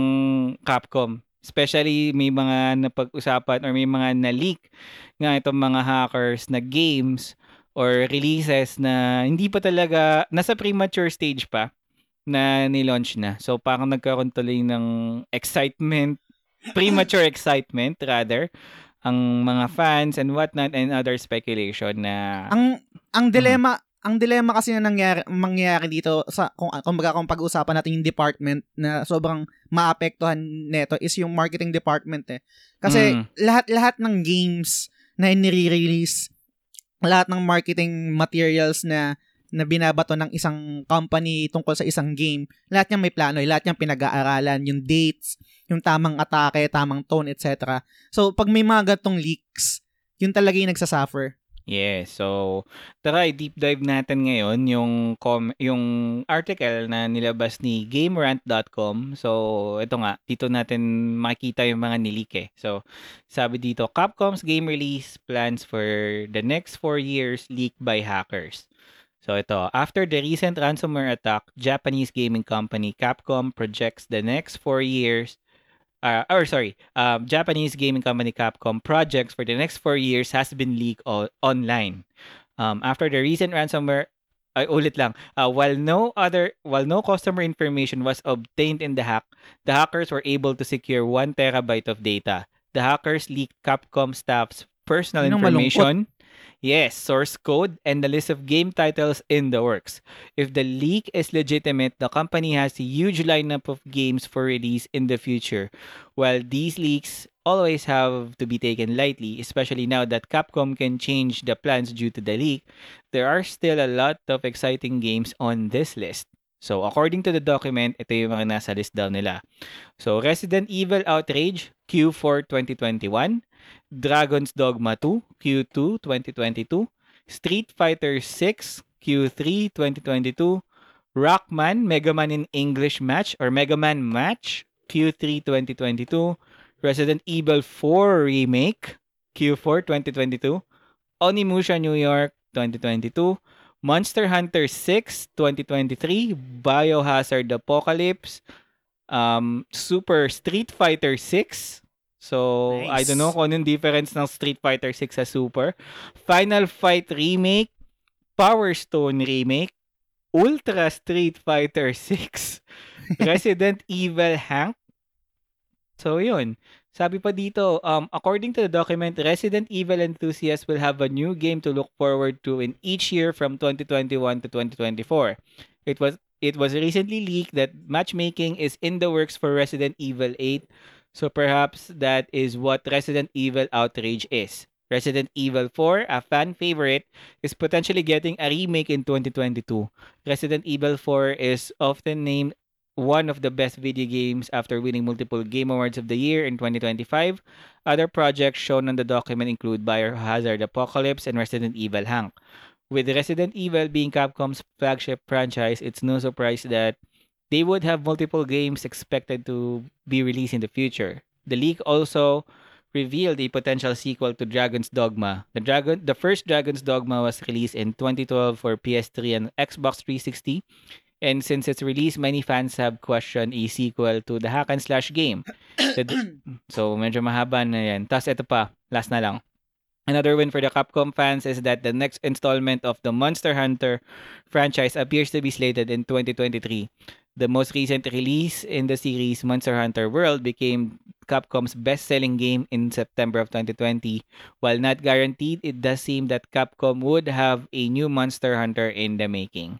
Capcom. Especially may mga napag-usapan or may mga na-leak nga itong mga hackers na games or releases na hindi pa talaga nasa premature stage pa na ni-launch na. So parang nagkaroon tuloy ng excitement, premature excitement rather ang mga fans and whatnot and other speculation na Ang ang Mm. dilema, ang dilema kasi na nangyari mangyayari dito sa kung kumbaga kung pag-usapan natin yung department na sobrang maapektuhan neto is yung marketing department eh. Kasi Mm. lahat-lahat ng games na inire-release, lahat ng marketing materials na na binabato ng isang company tungkol sa isang game, lahat niyan may plano, lahat niyan pinag-aaralan, yung dates, yung tamang atake, tamang tone, etc. So, pag may mga gatong leaks, yun talaga yung nagsasuffer. Yes, so tara deep dive natin ngayon yung com- yung article na nilabas ni gamerant.com. So ito nga, dito natin makita yung mga nilik eh. So sabi dito, Capcom's game release plans for the next four years leaked by hackers. So ito, after the recent ransomware attack, Japanese gaming company Capcom projects the next four years uh, or sorry, um, Japanese gaming company Capcom projects for the next four years has been leaked o- online. Um, after the recent ransomware, ay ulit lang, uh, while no other, while no customer information was obtained in the hack, the hackers were able to secure one terabyte of data. The hackers leaked Capcom staff's personal ang malungkot. Yes, source code and the list of game titles in the works. If the leak is legitimate, the company has a huge lineup of games for release in the future. While these leaks always have to be taken lightly, especially now that Capcom can change the plans due to the leak, there are still a lot of exciting games on this list. So, according to the document, ito yung mga nasa list daw nila. So, Resident Evil Outrage, Q4 2021. Dragon's Dogma 2, Q2 2022. Street Fighter 6, Q3 2022. Rockman, Mega Man in English Match or Mega Man Match, Q3 2022. Resident Evil 4 Remake, Q4 2022. Onimusha New York 2022. Monster Hunter 6 2023. Biohazard Apocalypse. Um, Super Street Fighter 6. So, I don't know Nice. kung anong difference ng Street Fighter 6 sa Super. Final Fight Remake. Power Stone Remake. Ultra Street Fighter 6. Resident Evil Hank. So, yun. Sabi pa dito, um, according to the document, Resident Evil enthusiasts will have a new game to look forward to in each year from 2021 to 2024. It was it was recently leaked that matchmaking is in the works for Resident Evil 8, so perhaps that is what Resident Evil Outrage is. Resident Evil 4, a fan favorite, is potentially getting a remake in 2022. Resident Evil 4 is often named one of the best video games after winning multiple Game Awards of the Year in 2025. Other projects shown on the document include Biohazard Apocalypse and Resident Evil Hank. With Resident Evil being Capcom's flagship franchise, it's no surprise that they would have multiple games expected to be released in the future. The leak also revealed a potential sequel to Dragon's Dogma. The Dragon the first Dragon's Dogma was released in 2012 for PS3 and Xbox 360 And since its release, many fans have questioned a sequel to the hack and slash game. So, so medyo mahaba na yan. Tapos ito pa, last na lang. Another win for the Capcom fans is that the next installment of the Monster Hunter franchise appears to be slated in 2023. The most recent release in the series, Monster Hunter World, became Capcom's best-selling game in September of 2020. While not guaranteed, it does seem that Capcom would have a new Monster Hunter in the making.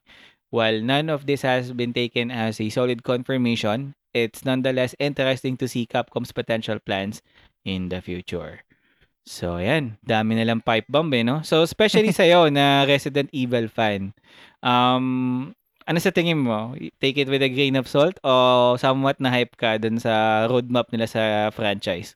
While none of this has been taken as a solid confirmation, it's nonetheless interesting to see Capcom's potential plans in the future. So, ayan. Dami na lang pipe bomb eh, no? So, especially sa'yo na Resident Evil fan. Um, ano sa tingin mo? Take it with a grain of salt o somewhat na hype ka dun sa roadmap nila sa franchise?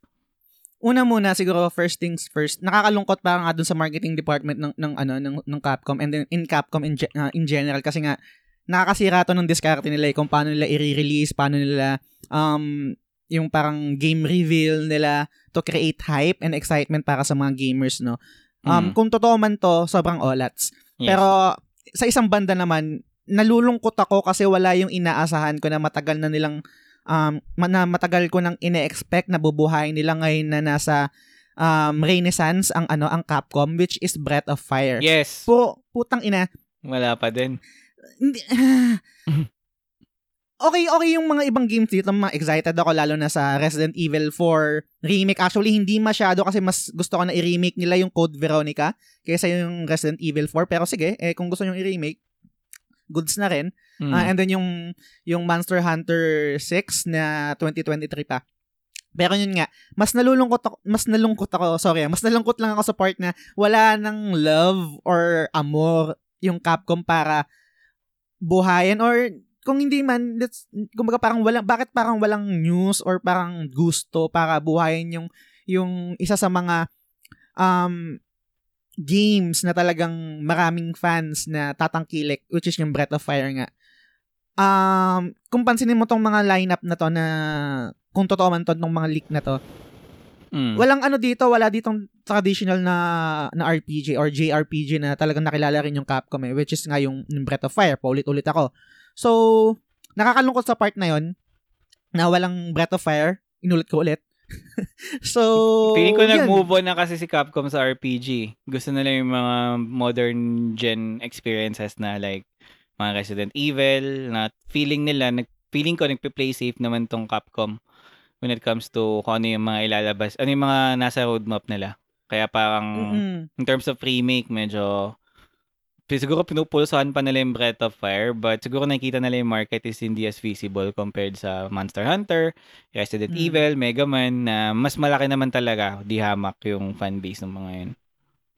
Una muna siguro first things first. Nakakalungkot pa nga dun sa marketing department ng ng ano ng, ng Capcom and then in Capcom in, uh, in general kasi nga nakakasira to ng diskarte nila eh, kung paano nila i-release, paano nila um yung parang game reveal nila to create hype and excitement para sa mga gamers, no? Um, Mm. Kung totoo man to, sobrang olats. Yes. Pero sa isang banda naman, nalulungkot ako kasi wala yung inaasahan ko na matagal na nilang um, na matagal ko nang ine-expect na bubuhayin nila ngayon na nasa um, renaissance ang ano ang Capcom which is Breath of Fire. yes. Po, putang ina. Wala pa din. Okay, okay yung mga ibang games dito. Mga excited ako lalo na sa Resident Evil 4 remake. Actually, hindi masyado kasi mas gusto ko na i-remake nila yung Code Veronica kaysa yung Resident Evil 4. Pero sige, eh, kung gusto nyo i-remake, goods na rin. Mm. Ah, and then yung yung Monster Hunter 6 na 2023 pa. Pero yun nga, mas nalulungkot ako, mas nalungkot ako, sorry, ah, mas nalungkot lang ako sa part na wala nang love or amor yung Capcom para buhayin or kung hindi man, let's, kumbaga parang walang, bakit parang walang news or parang gusto para buhayin yung, yung isa sa mga um, games na talagang maraming fans na tatangkilik, which is yung Breath of Fire nga. Um, kung pansinin mo tong mga lineup na to na kung totoo man to ng mga leak na to, Mm. walang ano dito, wala ditong traditional na na RPG or JRPG na talagang nakilala rin yung Capcom eh, which is nga yung, yung Breath of Fire, paulit-ulit ako. So, nakakalungkot sa part na yon na walang Breath of Fire, inulit ko ulit. so, Feeling ko nag-move on na kasi si Capcom sa RPG. Gusto nila yung mga modern gen experiences na like mga Resident Evil na feeling nila, nag, feeling ko nagpe-play safe naman tong Capcom when it comes to kung ano yung mga ilalabas, ano yung mga nasa roadmap nila. Kaya parang Mm-mm. in terms of remake, medyo siguro pinupulsahan pa nila yung Breath of Fire but siguro nakikita nila yung market is hindi as feasible compared sa Monster Hunter, Resident Mm. Evil, Mega Man na mas malaki naman talaga di hamak yung fanbase ng mga yun.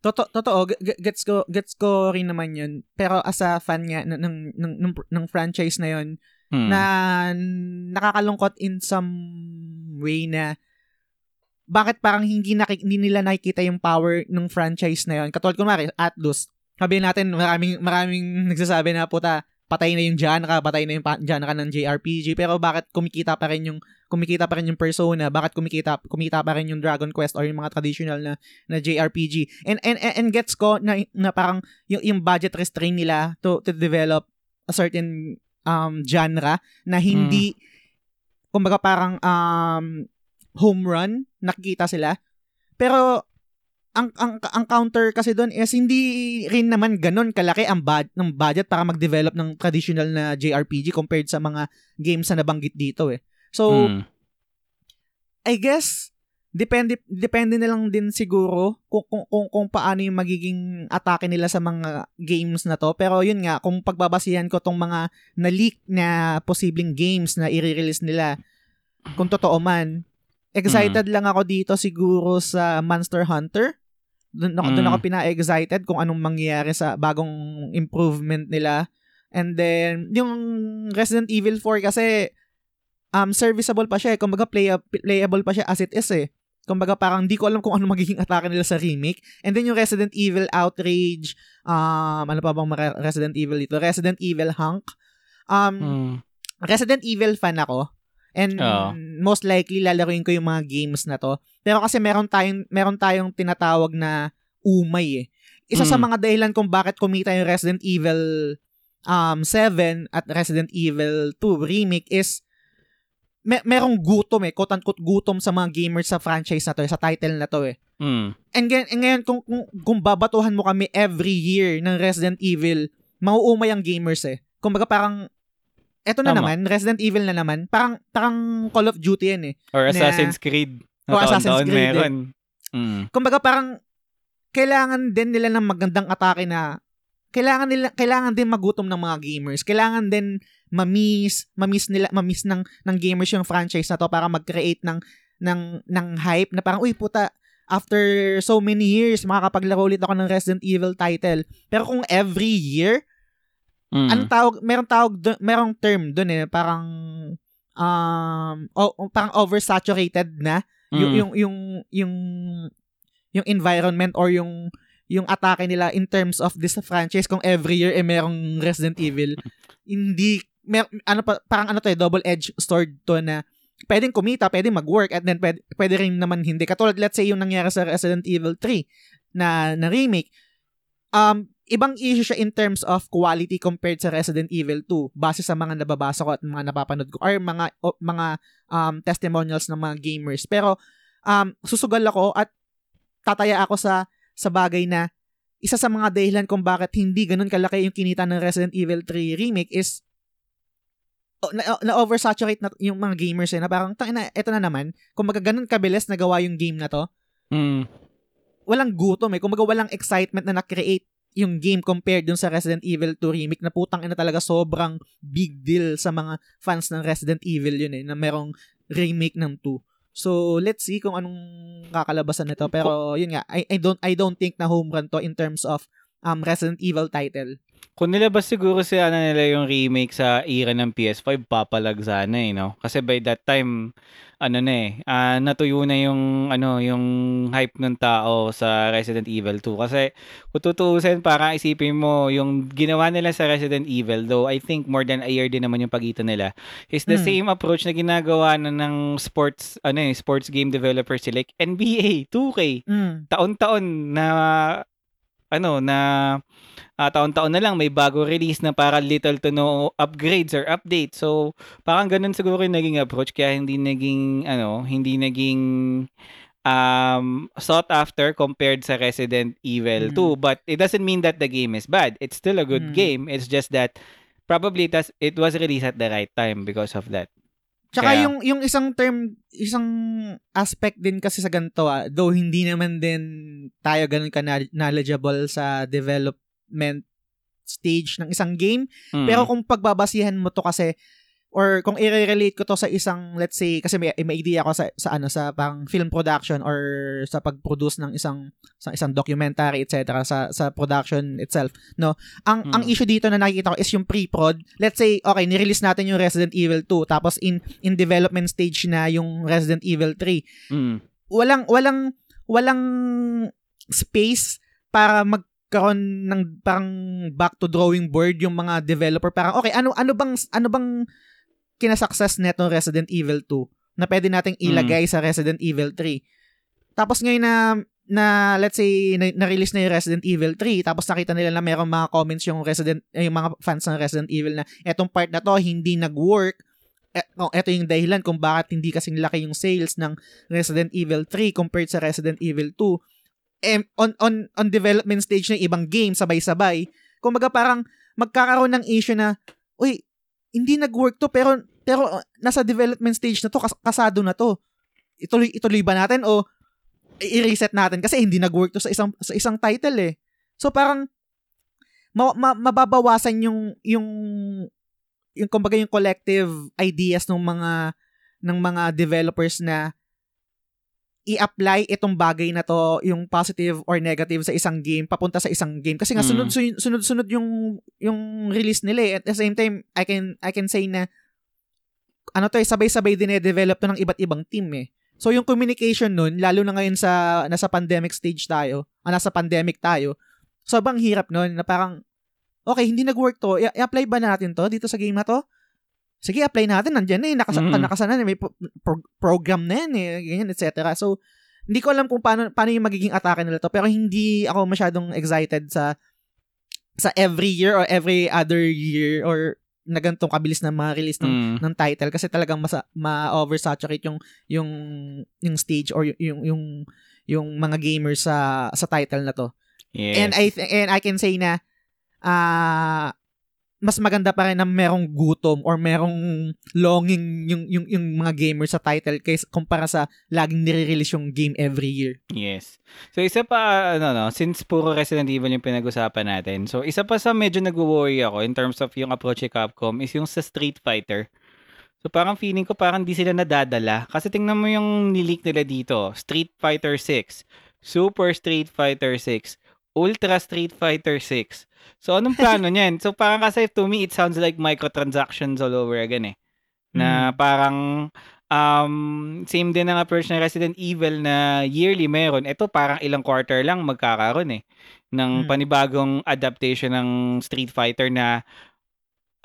Totoo, totoo, gets ko gets ko rin naman 'yun. Pero as a fan nga ng ng ng, ng, ng franchise na 'yon, Hmm. na nakakalungkot in some way na bakit parang hindi, nakik- hindi nila nakikita yung power ng franchise na 'yon. Katulad kunwari, Atlus, sabihin natin maraming maraming nagsasabi na puta patay na yung genre, patay na yung genre ng JRPG, pero bakit kumikita pa rin yung kumikita pa rin yung Persona, bakit kumikita kumita pa rin yung Dragon Quest or yung mga traditional na na JRPG. And and and, and gets ko na, na parang yung yung budget restraint nila to to develop a certain um genre na hindi kumbaga parang um home run nakikita sila. Pero ang ang ang counter kasi doon is hindi rin naman ganun kalaki ang bad ng budget para mag-develop ng traditional na JRPG compared sa mga games na nabanggit dito eh. So, Hmm. I guess depende depende na lang din siguro kung kung kung, kung paano yung magiging atake nila sa mga games na to. Pero yun nga, kung pagbabasihan ko tong mga na-leak na posibleng games na i-release nila, kung totoo man, excited lang ako dito siguro sa Monster Hunter. Doon ako, doon Mm. ako pina-excited kung anong mangyayari sa bagong improvement nila. And then, yung Resident Evil 4 kasi, um, serviceable pa siya eh. Kumbaga, play- playable pa siya as it is eh. Kumbaga, parang di ko alam kung ano magiging atake nila sa remake. And then yung Resident Evil Outrage, um, ano pa bang Resident Evil dito? Resident Evil Hunk. Um, Hmm. Resident Evil fan ako. And Oo. most likely lalaruin ko yung mga games na to. Pero kasi meron tayong meron tayong tinatawag na umay eh. Isa sa Mm. mga dahilan kung bakit kumita yung Resident Evil um 7 at Resident Evil 2 remake is may merong gutom eh, quote unquote gutom sa mga gamers sa franchise na to, eh, sa title na to eh. Mm. And, ngayon, and ngayon kung, kung, kung babatuhan mo kami every year ng Resident Evil, mauumay ang gamers eh. Kumbaga parang eto na Tama. naman, Resident Evil na naman, parang parang Call of Duty yan eh. Or Na- Assassin's Creed. Na O, Assassin's Creed, eh. meron. Mm. Kumbaga parang kailangan din nila ng magandang atake na kailangan nila kailangan din magutom ng mga gamers. Kailangan din mamiss, mamiss nila mamiss ng ng gamers yung franchise na to para mag-create ng ng ng hype na parang uy puta after so many years makakapaglaro ulit ako ng Resident Evil title. Pero kung every year, Mm. anong tawag, merong tawag doon, merong term doon eh, parang um o, parang oversaturated na yung Mm. yung yung yung yung environment or yung yung atake nila in terms of this franchise kung every year eh merong Resident Evil hindi mer, ano pa parang ano to eh double edged sword to na pwedeng kumita, pwedeng mag-work at then pwede, pwede rin naman hindi. Katulad let's say yung nangyari sa Resident Evil 3 na na remake. Um ibang issue siya in terms of quality compared sa Resident Evil 2 base sa mga nababasa ko at mga napapanood ko or mga o, mga um, testimonials ng mga gamers. Pero um, susugal ako at tataya ako sa sa bagay na isa sa mga dahilan kung bakit hindi ganun kalaki yung kinita ng Resident Evil 3 remake is na, na oversaturate na yung mga gamers eh, na parang tangina eto na naman kung maga ganun kabilis na gawa yung game na to Mm. walang gutom eh. Kumbaga walang excitement na na-create yung game compared dun sa Resident Evil 2 remake na putang ina talaga sobrang big deal sa mga fans ng Resident Evil yun eh na merong remake ng 2. So let's see kung anong kakalabasan nito pero yun nga I, I don't I don't think na home run to in terms of um Resident Evil title. Kung nilabas siguro si ano nila yung remake sa era ng PS5, papalag sana eh, no? Kasi by that time, ano na eh, ah, natuyo na yung, ano, yung hype ng tao sa Resident Evil 2. Kasi kung tutuusin, parang isipin mo, yung ginawa nila sa Resident Evil, though I think more than a year din naman yung pagitan nila, is the Hmm. same approach na ginagawa na ng sports, ano eh, sports game developers like NBA, 2K, Mm. taon-taon na ano na ah, taon-taon na lang may bago release na para little to no upgrades or updates. So parang ganun siguro yung naging approach kaya hindi naging ano, hindi naging um sought after compared sa Resident Evil Mhm. 2 but it doesn't mean that the game is bad. It's still a good Mhm. game. It's just that probably it, has, it was released at the right time because of that. Tsaka Kaya- yung yung isang term, isang aspect din kasi sa ganito ah, though hindi naman din tayo ganun ka knowledgeable sa development stage ng isang game, Mm. pero kung pagbabasihan mo to kasi or kung i-relate ko to sa isang let's say kasi may, may idea ako sa sa ano sa pang film production or sa pag-produce ng isang sa isang documentary etc sa sa production itself no ang Mm. ang issue dito na nakikita ko is yung pre-prod let's say okay ni-release natin yung Resident Evil 2 tapos in in development stage na yung Resident Evil 3 Mm. walang walang walang space para magkaroon ng parang back to drawing board yung mga developer parang okay ano ano bang ano bang kinasuccess neto Resident Evil 2 na pwede nating ilagay sa Resident Evil 3 tapos ngayon na na let's say na, na-release na yung Resident Evil 3 tapos nakita nila na mayroong mga comments yung Resident yung mga fans ng Resident Evil na etong part na to hindi nag-work. Eh, oh, eto yung dahilan kung bakit hindi kasing laki yung sales ng Resident Evil 3 compared sa Resident Evil 2 eh, on on on development stage ng ibang game sabay-sabay. Kumbaga parang magkakaroon ng issue na uy hindi nag-work to pero pero uh, nasa development stage na to kas- kasado na to. Ituloy ituloy ba natin o i-reset natin? Kasi hindi nag-work to sa isang sa isang title eh. So parang ma- ma- mababawasan yung yung yung kumbaga yung collective ideas ng mga ng mga developers na i-apply itong bagay na to yung positive or negative sa isang game papunta sa isang game kasi nga Mm. sunod sunod sunod sunod yung yung release nila eh. at the same time I can I can say na ano to eh sabay-sabay din develop to ng iba't ibang team eh so yung communication nun lalo na ngayon sa nasa pandemic stage tayo ah, nasa pandemic tayo sobrang hirap nun na parang okay hindi nag-work to i-apply ba natin to dito sa game na to sige apply natin nandiyan na eh nakasa- Mm. nakasana na may pro- pro- program na yan eh ganyan etc so hindi ko alam kung paano paano yung magiging atake nila to pero hindi ako masyadong excited sa sa every year or every other year or na ganitong kabilis na mga release ng Mm. ng title kasi talagang mas ma-oversaturate yung yung yung stage or yung yung yung, yung mga gamers sa sa title na to. Yes. And I th- and I can say na ah mas maganda pa rin na merong gutom or merong longing yung yung yung mga gamers sa title kaysa kumpara sa laging nire-release yung game every year. Yes. So isa pa ano no, since puro Resident Evil yung pinag-usapan natin. So isa pa sa medyo nagwo-worry ako in terms of yung approach ni Capcom is yung sa Street Fighter. So parang feeling ko parang di sila nadadala kasi tingnan mo yung nileak nila dito, Street Fighter 6, Super Street Fighter 6, Ultra Street Fighter 6. So anong plano niyan? So parang kasi to me it sounds like microtransactions all over again eh. Na parang um, same din ang approach ng Resident Evil na yearly meron. Ito parang ilang quarter lang magkakaroon eh ng Hmm. panibagong adaptation ng Street Fighter na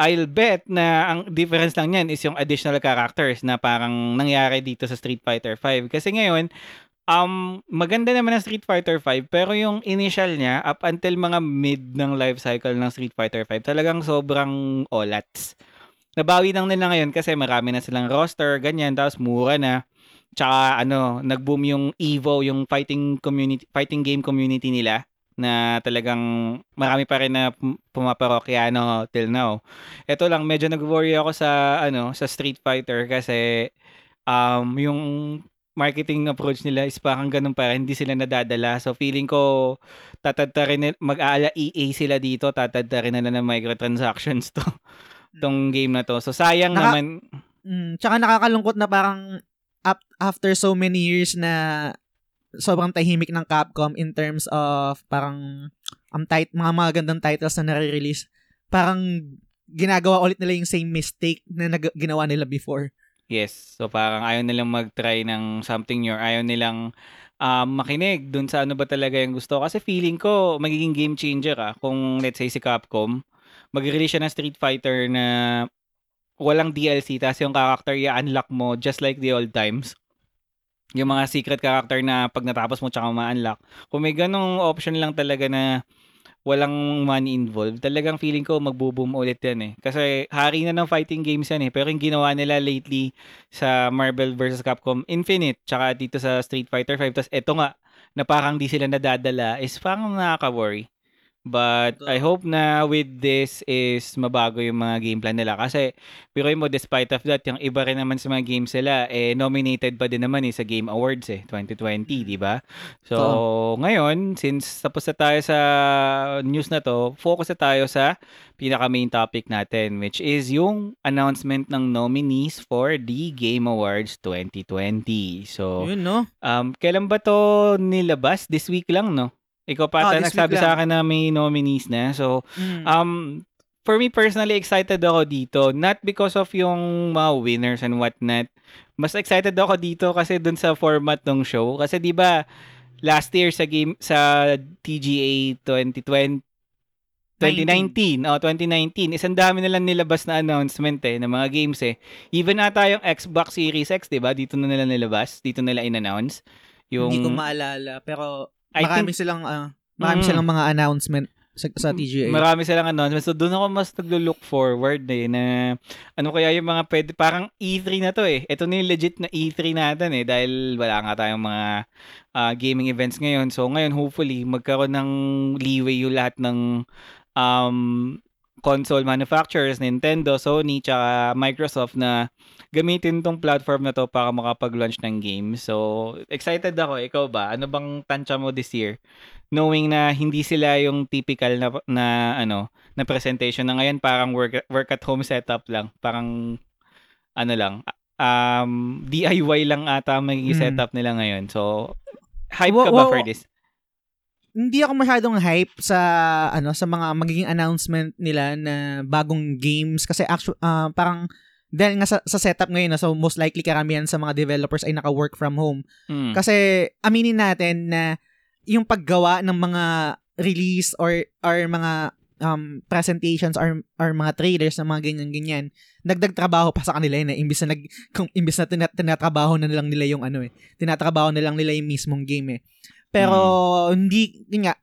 I'll bet na ang difference lang niyan is yung additional characters na parang nangyari dito sa Street Fighter 5. Kasi ngayon, um, maganda naman ang Street Fighter 5 pero yung initial niya up until mga mid ng life cycle ng Street Fighter 5 talagang sobrang olats. Nabawi lang nila ngayon kasi marami na silang roster, ganyan, tapos mura na. Tsaka ano, nag-boom yung Evo, yung fighting community, fighting game community nila na talagang marami pa rin na pum- pumaparokyano till now. Ito lang medyo nag-worry ako sa ano, sa Street Fighter kasi um yung marketing approach nila is parang ganun pa rin, hindi sila nadadala. So feeling ko tatadta rin mag-aala EA sila dito, tatadta rin na ng microtransactions to tong game na to. So sayang Naka- naman Mm, tsaka nakakalungkot na parang up, after so many years na sobrang tahimik ng Capcom in terms of parang ang tit- mga magagandang titles na nare-release, parang ginagawa ulit nila yung same mistake na nag- ginawa nila before. Yes. So parang ayaw nilang mag-try ng something new. or Ayaw nilang um, makinig dun sa ano ba talaga yung gusto. Kasi feeling ko magiging game changer ah. Kung let's say si Capcom, mag-release siya ng Street Fighter na walang DLC tapos yung character i-unlock mo just like the old times. Yung mga secret character na pag natapos mo tsaka ma-unlock. Kung may ganong option lang talaga na walang money involved, talagang feeling ko magbo-boom ulit yan eh. Kasi hari na ng fighting games yan eh. Pero yung ginawa nila lately sa Marvel vs. Capcom Infinite, tsaka dito sa Street Fighter 5, tas eto nga, na parang di sila nadadala, is parang nakaka-worry. But I hope na with this is mabago yung mga game plan nila. Kasi, pero mo, despite of that, yung iba rin naman sa mga games nila, eh, nominated pa din naman eh, sa Game Awards eh, 2020, di ba? So, ngayon, since tapos na tayo sa news na to, focus na tayo sa pinaka main topic natin, which is yung announcement ng nominees for the Game Awards 2020. So, Yun, no? um, kailan ba to nilabas? This week lang, no? Ikaw pa ata this nagsabi lang. sa akin na may nominees na. So, Mm. um, for me personally, excited ako dito. Not because of yung mga winners and whatnot. Mas excited ako dito kasi dun sa format ng show. Kasi di ba last year sa game sa TGA 2020 2019, oh 2019, isang dami nilang nilabas na announcement eh, ng mga games eh. Even ata yung Xbox Series X, 'di ba? Dito na nila nilabas, dito nila in-announce. Yung Hindi ko maalala, pero I marami think- silang ah, marami Mm. silang mga announcement sa, sa TGA. Marami silang announcement. So, doon ako mas naglo-look forward eh, na ano kaya yung mga pwede, parang E3 na to eh. Ito na yung legit na E3 natin eh, dahil wala nga tayong mga ah, gaming events ngayon. So, ngayon, hopefully, magkaroon ng leeway yung lahat ng um, console manufacturers, Nintendo, Sony, tsaka Microsoft na gamitin tong platform na to para makapag-launch ng games. So, excited ako. Ikaw ba? Ano bang tansya mo this year? Knowing na hindi sila yung typical na, na ano, na presentation na ngayon parang work, work at home setup lang. Parang ano lang, um, DIY lang ata magiging Mm. setup nila ngayon. So, hype ka ba for this? Hindi ako masyadong hype sa ano sa mga magiging announcement nila na bagong games kasi actually parang dahil nga sa, sa setup ngayon na so most likely karamihan sa mga developers ay naka-work from home. Mm. Kasi aminin natin na yung paggawa ng mga release or or mga um, presentations or or mga trailers ng mga ganyan-ganyan, dagdag trabaho pa sa kanila yun eh. Imbis na, nag, kung, imbis na tina, tinatrabaho na lang nila yung ano eh. Tinatrabaho na lang nila yung mismong game eh. Pero hindi, yun nga,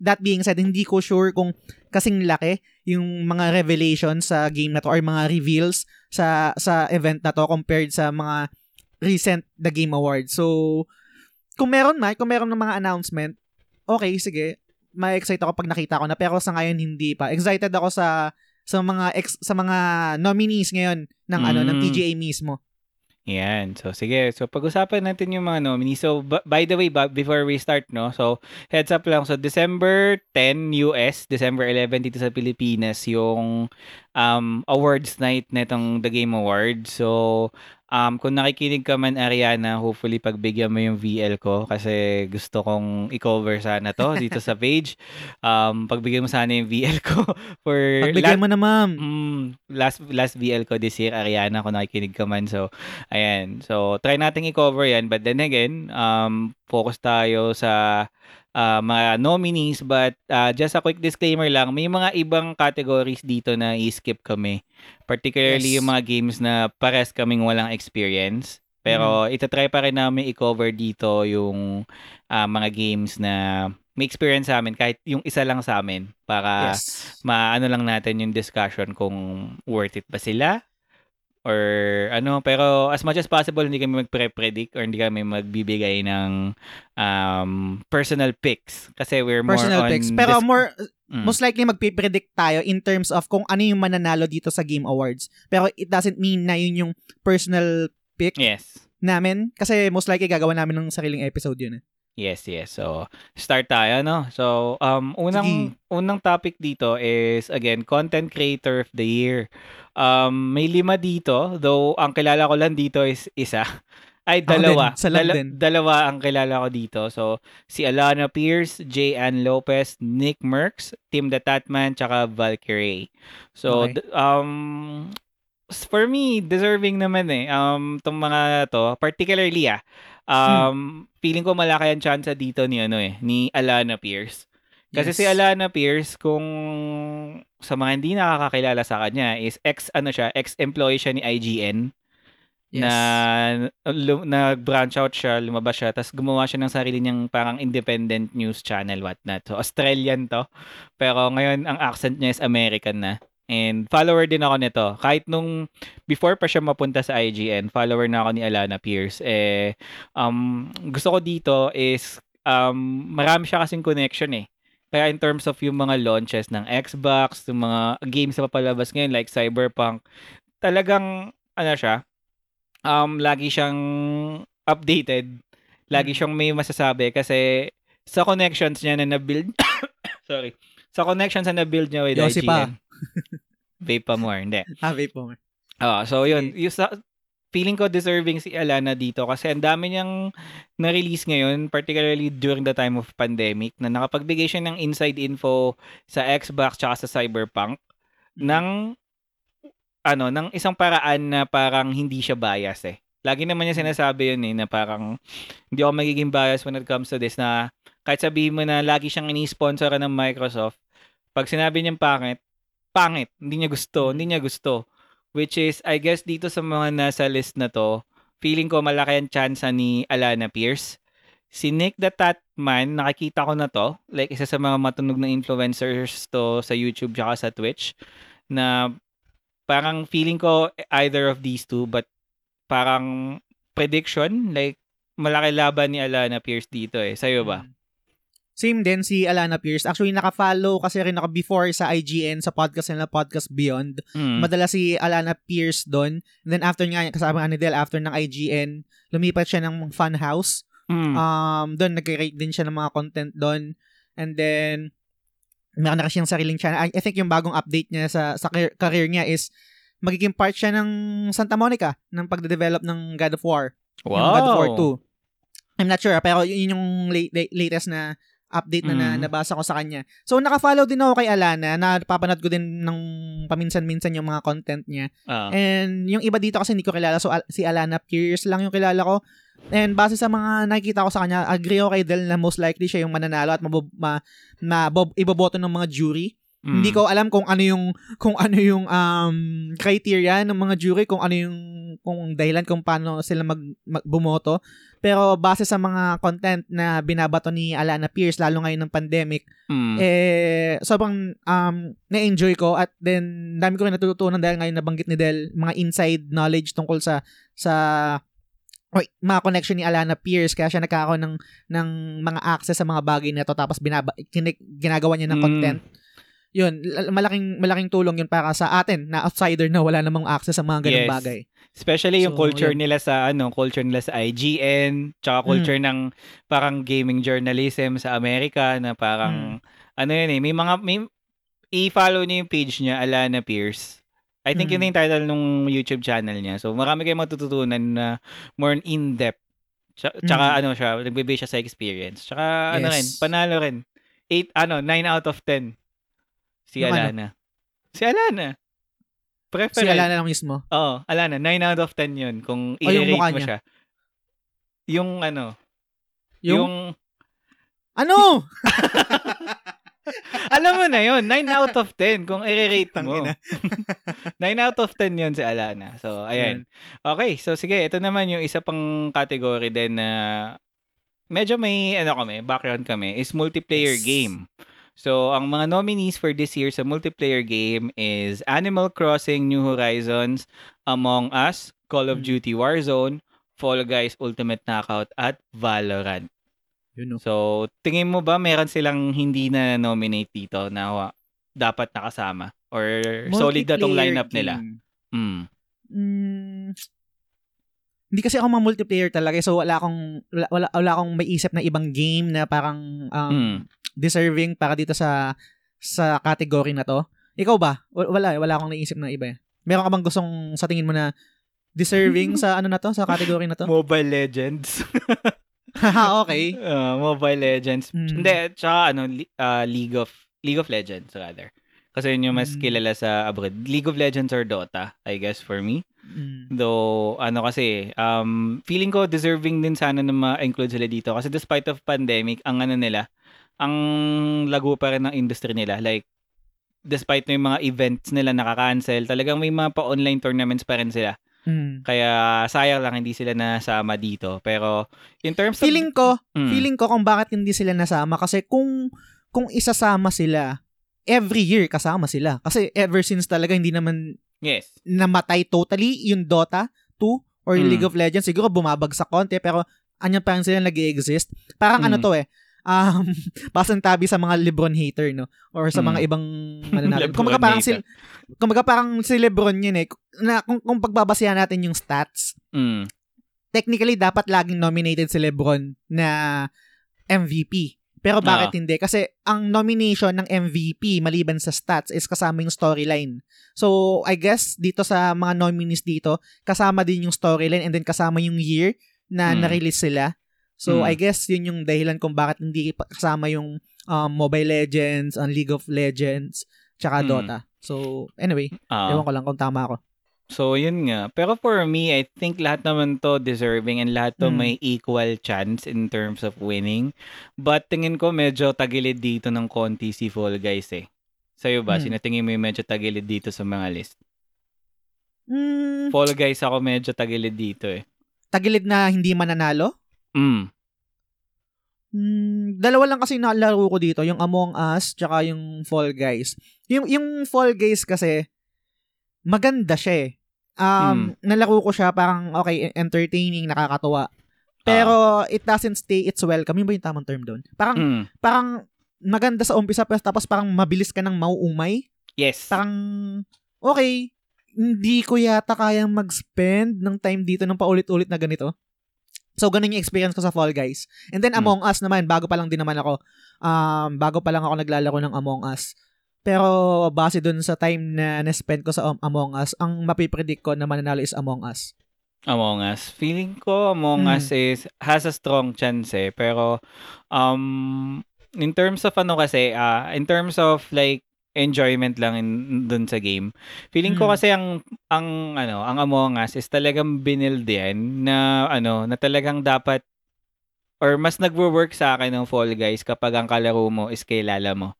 that being said, hindi ko sure kung kasing laki yung mga revelations sa game na to or mga reveals sa sa event na to compared sa mga recent The Game Awards. So, kung meron man, kung meron ng mga announcement, okay, sige, ma-excite ako pag nakita ko na pero sa ngayon hindi pa. Excited ako sa sa mga ex, sa mga nominees ngayon ng ano ng Mm. TGA mismo. Yan. So, sige. So, pag-usapan natin yung mga nominees. So, b- by the way, ba- before we start, no? So, heads up lang. So, December 10 US, December 11 dito sa Pilipinas, yung um, awards night netong The Game Awards. So, um, kung nakikinig ka man, Ariana, hopefully pagbigyan mo yung VL ko kasi gusto kong i-cover sana to dito sa page. Um, pagbigyan mo sana yung VL ko for Pagbigyan mo na, ma'am. Mm, last last VL ko this year, Ariana, kung nakikinig ka man. So, ayan. So, try nating i-cover yan. But then again, um, focus tayo sa uh, mga nominees. But uh, just a quick disclaimer lang, may mga ibang categories dito na i-skip kami. Particularly Yes. yung mga games na pares kaming walang experience. Pero itatry pa rin namin i-cover dito yung uh, mga games na may experience sa amin kahit yung isa lang sa amin para yes. maano lang natin yung discussion kung worth it ba sila or ano pero as much as possible hindi kami magpre-predict or hindi kami magbibigay ng um, personal picks kasi we're more Personal on picks. Pero dis- more Mm. most likely magpipredict tayo in terms of kung ano yung mananalo dito sa Game Awards. Pero it doesn't mean na yun yung personal pick yes namin kasi most likely gagawa namin ng sariling episode yun. Eh. Yes, yes. So, start tayo, no? So, um, unang, unang topic dito is, again, Content Creator of the Year. Um, may lima dito, though ang kilala ko lang dito is isa. Ay, dalawa. din, lang Dala-. Dalawa ang kilala ko dito. So, si Alana Pierce, J. Ann Lopez, Nick Merckx, Tim the Tatman, tsaka Valkyrie. So, Okay. d- um, for me, deserving naman eh. Um, tong mga to, particularly ah, um, feeling ko malaki ang chance dito ni ano eh, ni Alana Pierce. Kasi Yes. si Alana Pierce, kung sa mga hindi nakakakilala sa kanya, is ex, ano siya, ex-employee siya ni IGN Yes. na lu- nag-branch out siya, lumabas siya, tapos gumawa siya ng sarili niyang parang independent news channel, whatnot. So, Australian to. Pero ngayon, ang accent niya is American na. And follower din ako nito. Kahit nung before pa siya mapunta sa IGN, follower na ako ni Alana Pierce. Eh, um, gusto ko dito is um, marami siya kasing connection eh. Kaya in terms of yung mga launches ng Xbox, yung mga games na papalabas ngayon like Cyberpunk, talagang ano siya, um, lagi siyang updated. Lagi Mm. siyang may masasabi kasi sa connections niya na na-build, sorry, sa connections na na-build niya with Yossi. IGN. Pa more, hindi. Ah, vape po. Ah, so yun, yung sa, feeling ko deserving si Alana dito kasi ang dami niyang na-release ngayon, particularly during the time of pandemic, na nakapagbigay siya ng inside info sa Xbox tsaka sa Cyberpunk ng ano, ng isang paraan na parang hindi siya bias eh. Lagi naman niya sinasabi yun eh, na parang hindi ako magiging bias when it comes to this na kahit sabihin mo na lagi siyang ini-sponsor ng Microsoft, pag sinabi niyang pangit, pangit, hindi niya gusto, hindi niya gusto. Which is, I guess dito sa mga nasa list na to, feeling ko malaki ang chance ni Alana Pierce. Si Nick the Tatman, nakikita ko na to. Like, isa sa mga matunog na influencers to sa YouTube tsaka sa Twitch. Na parang feeling ko either of these two, but parang prediction, like, malaki laban ni Alana Pierce dito eh. Sa'yo ba? Mm. Same din si Alana Pierce. Actually, naka-follow kasi rin ako before sa IGN, sa podcast nila, Podcast Beyond. Mm. Madala si Alana Pierce doon. And then after nga, kasama ni Del, after ng IGN, lumipat siya ng Funhouse. Mm. Um, doon, nag-rate din siya ng mga content doon. And then, meron na kasi siyang sariling channel. I, I think yung bagong update niya sa, sa career, niya is magiging part siya ng Santa Monica ng pagde-develop ng God of War. Yung God of War 2. I'm not sure, pero yun yung late, late- latest na update na, na Mm. nabasa ko sa kanya. So, naka-follow din ako kay Alana. Napapanood ko din ng paminsan-minsan yung mga content niya. Ah. And yung iba dito kasi hindi ko kilala. So, Al- si Alana Pierce lang yung kilala ko. And base sa mga nakikita ko sa kanya, agree ako kay Del na most likely siya yung mananalo at mabob, ma, mabob, iboboto ng mga jury Mm. Hindi ko alam kung ano yung kung ano yung um criteria ng mga jury, kung ano yung kung dahilan kung paano sila mag, mag bumoto. Pero base sa mga content na binabato ni Alana Pierce lalo ngayon ng pandemic, Mm. eh sobrang um na-enjoy ko at then dami ko rin natutunan dahil ngayon nabanggit ni Del mga inside knowledge tungkol sa sa Oy, mga connection ni Alana Pierce kaya siya nagkakaroon ng ng mga access sa mga bagay na to tapos binaba, kinik, ginagawa niya ng Mm. Yun, malaking malaking tulong yun para sa atin na outsider na wala namang access sa mga ganung Yes. bagay. Especially yung So, culture yun. nila sa ano, culture nila sa IGN, tsaka culture ng parang gaming journalism sa Amerika na parang ano yun eh, may mga may i-follow niyo yung page niya Alana Pierce. I think yun Mm. yung title nung YouTube channel niya. So marami kayong matututunan na more in-depth. Tsaka, Mm. ano siya, nagbe-base siya sa experience. Tsaka ano rin, Yes. panalo rin. 8 ano, 9 out of 10. Si Yung ano? Alana. Si Alana. Preference. Si Alana lang mismo. Oo, Alana, 9 out of 10 yun. Kung O, yung i-rate mo niya? siya. Yung ano, Yung, yung, ano? alam mo na yun, 9 out of 10 kung i-rate mo. Tangina. 9 out of 10 yun si Alana. So, ayan. Okay, so sige, ito naman yung isa pang category din na medyo may, ano kami, background kami, is multiplayer Yes. game. So, ang mga nominees for this year sa multiplayer game is Animal Crossing New Horizons, Among Us, Call of Mm. Duty Warzone, Fall Guys Ultimate Knockout, at Valorant. Yun, no. So, tingin mo ba meron silang hindi na nominate dito na dapat nakasama? Or solid na tong lineup nila? game. Mm. Mm, hindi kasi ako mga multiplayer talaga so wala akong wala, wala, akong maiisip na ibang game na parang um, Mm. Deserving para dito sa sa category na to. Ikaw ba? Wala, wala akong naisip na iba. eh. Meron ka bang gustong sa tingin mo na deserving sa ano na to, sa category na to? Mobile Legends. Okay. Uh, Mobile Legends. Mm. Hindi, tsaka ano, li- uh, League of League of Legends rather. Kasi yun yung mas Mm. kilala sa abroad. League of Legends or Dota, I guess for me. Mm. Though, ano kasi, um, feeling ko deserving din sana na ma-include sila dito. Kasi despite of pandemic, ang ano nila, ang lago pa rin ng industry nila. Like, despite na yung mga events nila nakaka-cancel, talagang may mga pa-online tournaments pa rin sila. Mm. Kaya sayang lang hindi sila nasama dito. Pero in terms of Feeling ko, Mm. feeling ko kung bakit hindi sila nasama kasi kung kung isasama sila every year kasama sila kasi ever since talaga hindi naman yes. namatay totally yung Dota 2 or Mm. League of Legends siguro bumabagsak konti pero anyan pa rin sila nag-exist parang ano Mm. to eh um pasang tabi sa mga LeBron hater no or sa Mm. mga ibang ano natin kumbaga parang si kumbaga parang si LeBron yun eh na kung, kung pagbabasehan natin yung stats Mm. technically dapat laging nominated si LeBron na MVP. Pero bakit Ah. hindi? Kasi ang nomination ng MVP maliban sa stats is kasama yung storyline. So, I guess dito sa mga nominees dito, kasama din yung storyline and then kasama yung year na Mm. na-release sila. So, Mm. I guess yun yung dahilan kung bakit hindi kasama yung um, Mobile Legends, ang League of Legends, tsaka Mm. Dota. So, anyway, Ah. ewan ko lang kung tama ako. So, yun nga. Pero for me, I think lahat naman to deserving and lahat to Mm. may equal chance in terms of winning. But tingin ko medyo tagilid dito ng konti si Fall Guys eh. Sa'yo ba? Mm. Sino tingin mo yung medyo tagilid dito sa mga list? Mm, Fall Guys ako medyo tagilid dito eh. tagilid na hindi mananalo? Mm. Hmm, dalawa lang kasi nalaro ko dito, yung Among Us tsaka yung Fall Guys. Yung yung Fall Guys kasi maganda siya eh. Um, nalaro ko siya parang okay, entertaining, nakakatuwa. Pero it doesn't stay its welcome. Yun ba yung tamang term doon? Parang Mm. parang maganda sa umpisa pero tapos parang mabilis ka nang mauumay. Yes. Parang okay, hindi ko yata kayang mag-spend ng time dito ng paulit-ulit na ganito. So, ganun yung experience ko sa Fall Guys. And then, Hmm. Among Us naman, bago pa lang din naman ako, um, bago pa lang ako naglalaro ng Among Us. Pero, base dun sa time na na-spend ko sa Am- Among Us, ang mapipredict ko na mananalo is Among Us. Among Us. Feeling ko Among Mm. Us is has a strong chance eh. Pero um in terms of ano kasi, ah in terms of like enjoyment lang in, dun sa game. Feeling ko Mm. kasi ang ang ano, ang Among Us is talagang binild yan na ano, na talagang dapat or mas nagwo-work sa akin ng Fall Guys kapag ang kalaro mo is kilala mo.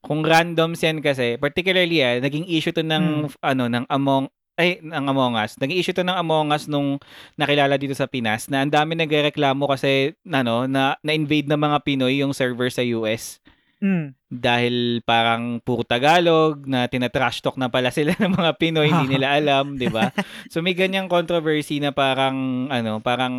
Kung randoms yan kasi, particularly ah, naging issue to ng ano ng Among ay ng Among Us. Naging issue to ng Among Us nung nakilala dito sa Pinas na ang dami nagrereklamo kasi ano na na-invade ng mga Pinoy yung server sa US Mm. dahil parang puro Tagalog na tinatrash talk na pala sila ng mga Pinoy, hindi nila alam, 'di ba? So may ganyang controversy na parang ano, parang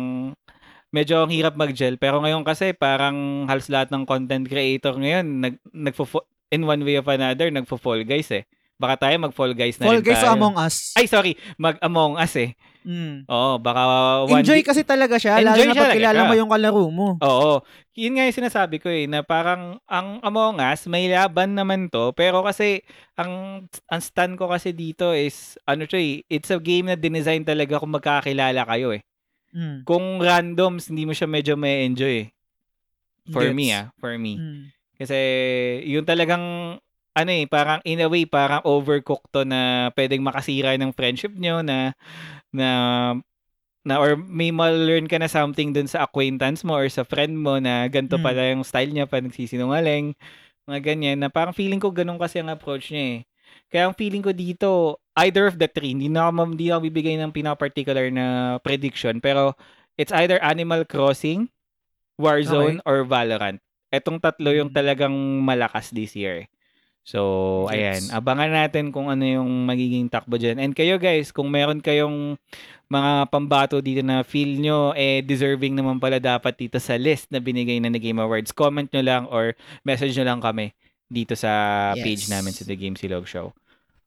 medyo ang hirap mag-gel pero ngayon kasi parang halos lahat ng content creator ngayon nag nagfo in one way of another nagfo-fall guys eh. Baka tayo mag-fall guys na Fall rin Guys tayo. Among Us. Ay, sorry. Mag-Among Us eh. Mm. Oo, baka one Enjoy di- kasi talaga siya, Enjoy lalo na siya pag talaga kilala mo yung kalaro mo. Oo. Yun nga yung sinasabi ko eh, na parang ang Among Us, may laban naman to, pero kasi ang, ang stand ko kasi dito is, ano siya eh, it's a game na dinesign talaga kung magkakilala kayo eh. Mm. Kung randoms, hindi mo siya medyo may enjoy eh. For Gets. me ah, for me. Mm. Kasi yun talagang ano eh, parang in a way, parang overcooked to na pwedeng makasira ng friendship nyo na na na or may ma-learn ka na something dun sa acquaintance mo or sa friend mo na ganito Mm. pala yung style niya pa nagsisinungaling mga ganyan na parang feeling ko ganun kasi ang approach niya eh. Kaya ang feeling ko dito either of the three hindi na ako, hindi na ako bibigay ng pinaka-particular na prediction pero it's either Animal Crossing, Warzone or Valorant. Etong tatlo yung Mm. talagang malakas this year. So, ayan. Gets. Abangan natin kung ano yung magiging takbo dyan. And kayo guys, kung meron kayong mga pambato dito na feel nyo, eh, deserving naman pala dapat dito sa list na binigay na The Game Awards, comment nyo lang or message nyo lang kami dito sa page Yes. namin sa The Game Silog Show.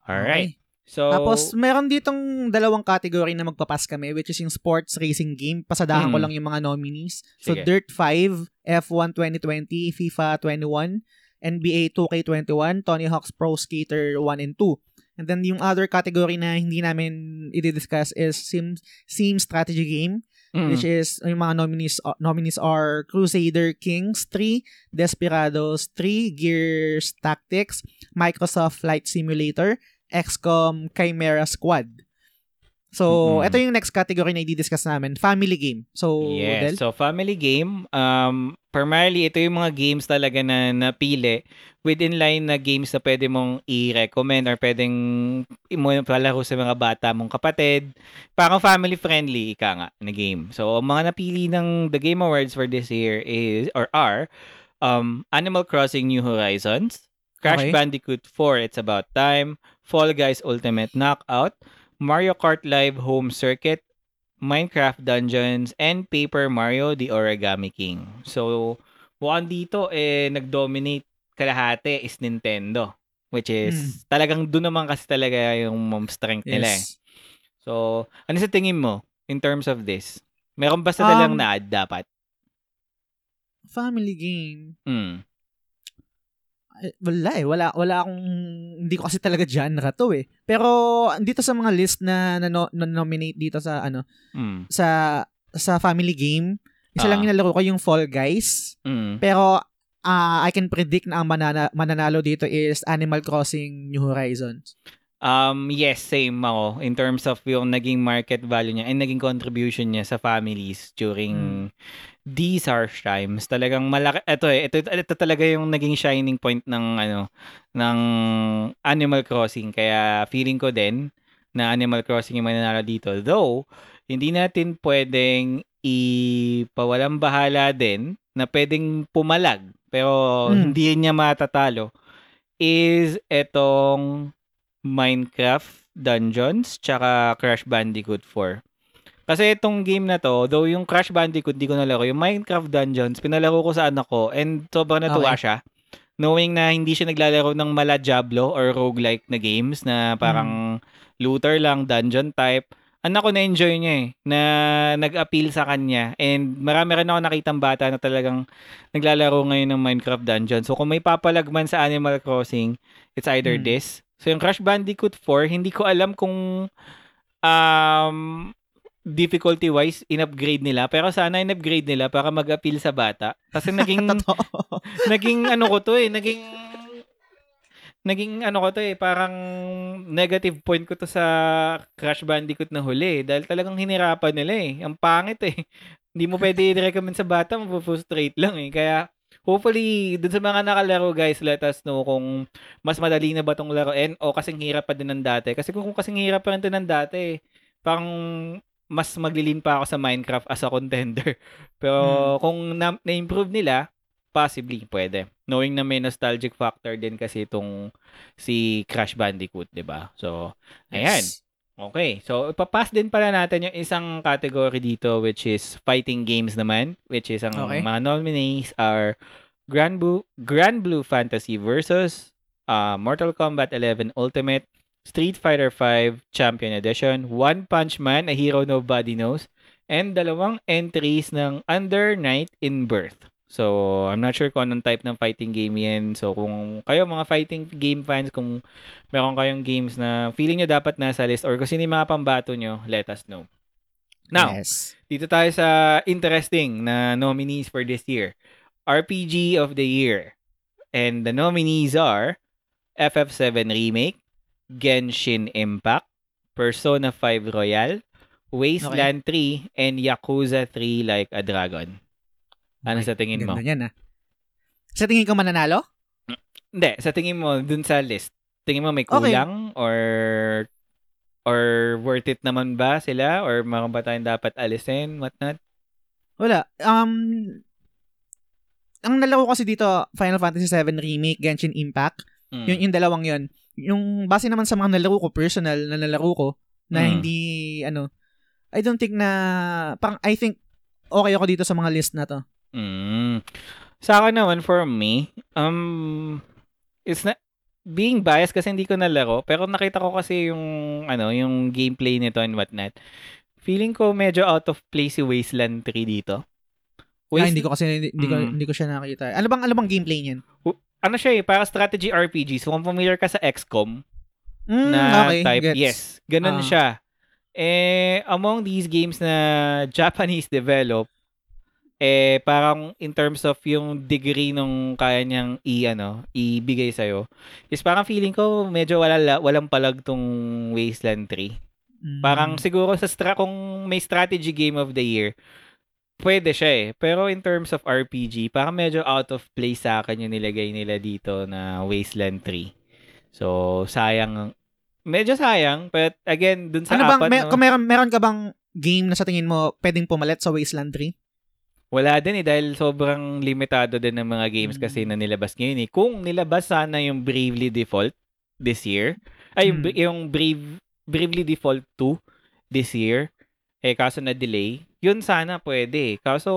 Alright. Okay. So, Tapos, meron ditong dalawang category na magpapas kami, which is yung sports racing game. Pasadahan ko Mm. lang yung mga nominees. So, Sige. Dirt 5, F1 2020, FIFA 21, NBA 2K21, Tony Hawk's Pro Skater 1 and 2. And then yung other category na hindi namin i-discuss is Sim, Sim Strategy Game, mm, which is yung mga nominees uh, nominees are Crusader Kings 3, Desperados 3, Gears Tactics, Microsoft Flight Simulator, XCOM Chimera Squad. So, Mm-mm. ito yung next category na i-discuss namin, family game. So, Yes. Del? So, family game, um, primarily, ito yung mga games talaga na napili within line na games na pwede mong i-recommend or pwedeng mo palaro sa mga bata mong kapatid. Parang family-friendly, ika nga, na game. So, ang mga napili ng The Game Awards for this year is, or are, um, Animal Crossing New Horizons, Crash Okay. Bandicoot 4, It's About Time, Fall Guys Ultimate Knockout, Mario Kart Live Home Circuit, Minecraft Dungeons, and Paper Mario The Origami King. So, mukhang dito, eh, nag-dominate kalahati is Nintendo. Which is, talagang doon naman kasi talaga yung mom strength nila eh. Yes. So, ano sa tingin mo in terms of this? Meron ba sa talang Um, na-add dapat? Family game. Hmm. Eh, Wala eh. Wala, wala akong, hindi ko kasi talaga genre to eh. Pero, dito sa mga list na, na, na nominate dito sa, ano, Hmm. sa, sa family game, isa Ah. lang nilalaro ko yung Fall Guys. Hmm. Pero, ah, I can predict na ang manana, mananalo dito is Animal Crossing New Horizons. Um, yes, same ako. In terms of yung naging market value niya and naging contribution niya sa families during these harsh times. Talagang malaki, ito eh, ito, ito talaga yung naging shining point ng, ano, ng Animal Crossing. Kaya feeling ko din na Animal Crossing yung mananalo dito. Though, hindi natin pwedeng ipawalang bahala din na pwedeng pumalag pero Mm. hindi niya matatalo is etong Minecraft Dungeons tsaka Crash Bandicoot 4. Kasi itong game na to, though yung Crash Bandicoot di ko nalaro, yung Minecraft Dungeons, pinalaro ko sa anak ko and sobrang natuwa Okay. siya. Knowing na hindi siya naglalaro ng mala Diablo or roguelike na games na parang looter lang, dungeon type. Anak ko na-enjoy niya eh, na nag-appeal sa kanya. And marami rin ako nakitang bata na talagang naglalaro ngayon ng Minecraft Dungeon. So kung may papalagman sa Animal Crossing, it's either Hmm. this. So yung Crash Bandicoot 4, hindi ko alam kung um, difficulty-wise in-upgrade nila. Pero sana in-upgrade nila para mag-appeal sa bata. Kasi naging, naging ano ko to eh, naging naging ano ko to eh, parang negative point ko to sa Crash Bandicoot na huli eh, dahil talagang hinirapan nila eh. Ang pangit eh. Hindi mo pwede i-recommend sa bata, mapupustrate lang eh. Kaya hopefully, dun sa mga nakalaro guys, let us know kung mas madali na ba tong laruin o kasing hirap pa din ng dati. Kasi kung, kung kasing hirap pa rin ito ng dati, parang mas maglilin pa ako sa Minecraft as a contender. Pero kung na- na-improve nila, possibly pwede. Knowing na may nostalgic factor din kasi itong si Crash Bandicoot, 'di ba? So, ayan. Yes. Okay. So, ipapass din pala natin yung isang category dito which is fighting games naman, which is ang Okay. mga nominees are Grand Blue, Grand Blue Fantasy versus uh, Mortal Kombat 11 Ultimate, Street Fighter 5 Champion Edition, One Punch Man, A Hero Nobody Knows, and dalawang entries ng Under Night in Birth. So, I'm not sure kung anong type ng fighting game yan. So, kung kayo mga fighting game fans, kung meron kayong games na feeling nyo dapat nasa list or kung sino yung mga pambato nyo, let us know. Now, yes. dito tayo sa interesting na nominees for this year. RPG of the Year. And the nominees are FF7 Remake, Genshin Impact, Persona 5 Royal, Wasteland 3, and Yakuza 3 Like a Dragon. Ano sa tingin mo? Ganda yan, ah. Sa tingin ko mananalo? Hindi, sa tingin mo dun sa list, tingin mo may Okay. kulang or or worth it naman ba sila or mga ba tayong dapat alisin, whatnot? Wala. Um, ang nalaro ko kasi dito, Final Fantasy VII Remake, Genshin Impact, Mm. yung, yung dalawang yon Yung base naman sa mga nalaro ko, personal na nalaro ko, na Mm. hindi, ano, I don't think na, parang, I think, okay ako dito sa mga list na to. Mm. Sa akin naman, for me, um, it's not, being biased kasi hindi ko nalaro, pero nakita ko kasi yung, ano, yung gameplay nito and whatnot. Feeling ko medyo out of place si Wasteland 3 dito. Ah, hindi ko kasi, hindi, hindi ko, Mm. hindi ko siya nakita. Ano bang, ano bang gameplay niyan? Ano siya eh, para strategy RPG. So, kung familiar ka sa XCOM, Mm, na okay, type. gets. Yes, ganun Ah. siya. Eh, among these games na Japanese develop, eh, parang in terms of yung degree nung kaya niyang i, ano, ibigay sa'yo, is parang feeling ko medyo wala, walang palag tong Wasteland 3. Mm. Parang siguro sa stra- kung may strategy game of the year, pwede siya eh. Pero in terms of RPG, parang medyo out of place sa akin yung nilagay nila dito na Wasteland 3. So, sayang. Medyo sayang, but again, dun sa ano bang, apat, may, no, kung meron, meron ka bang game na sa tingin mo pwedeng pumalit sa Wasteland 3? wala din eh dahil sobrang limitado din ng mga games kasi na nilabas ngayon eh. Kung nilabas sana yung Bravely Default this year, ay yung, Hmm. yung Brave, Bravely Default 2 this year, eh kaso na delay, yun sana pwede eh. Kaso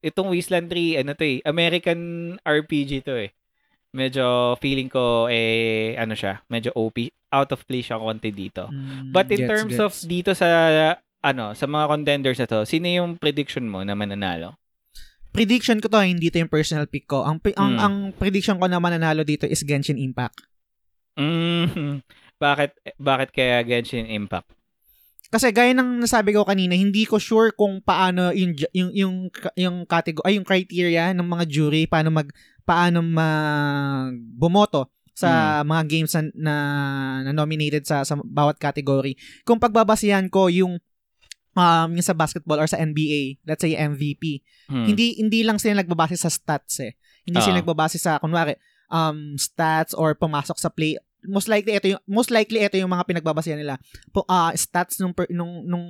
itong Wasteland 3, ano to eh, American RPG to eh. Medyo feeling ko eh ano siya, medyo OP, out of place siya konti dito. Mm, But in gets, terms of gets. dito sa ano, sa mga contenders na to, sino yung prediction mo na mananalo? prediction ko to, hindi to yung personal pick ko. Ang, ang, Mm. ang prediction ko na mananalo dito is Genshin Impact. Mm, bakit bakit kaya Genshin Impact? Kasi gaya ng nasabi ko kanina, hindi ko sure kung paano yung yung yung yung category ay yung criteria ng mga jury paano mag paano mag bumoto sa mga games na, na, na nominated sa sa bawat category. Kung pagbabasihan ko yung um yung sa basketball or sa NBA, let's say MVP, Hmm. hindi hindi lang sila nagbabase sa stats eh. Hindi sila Ah. nagbabase sa kunwari um stats or pumasok sa play most likely ito yung most likely ito yung mga pinagbabasehan nila. Po, ah, stats nung per- nung nung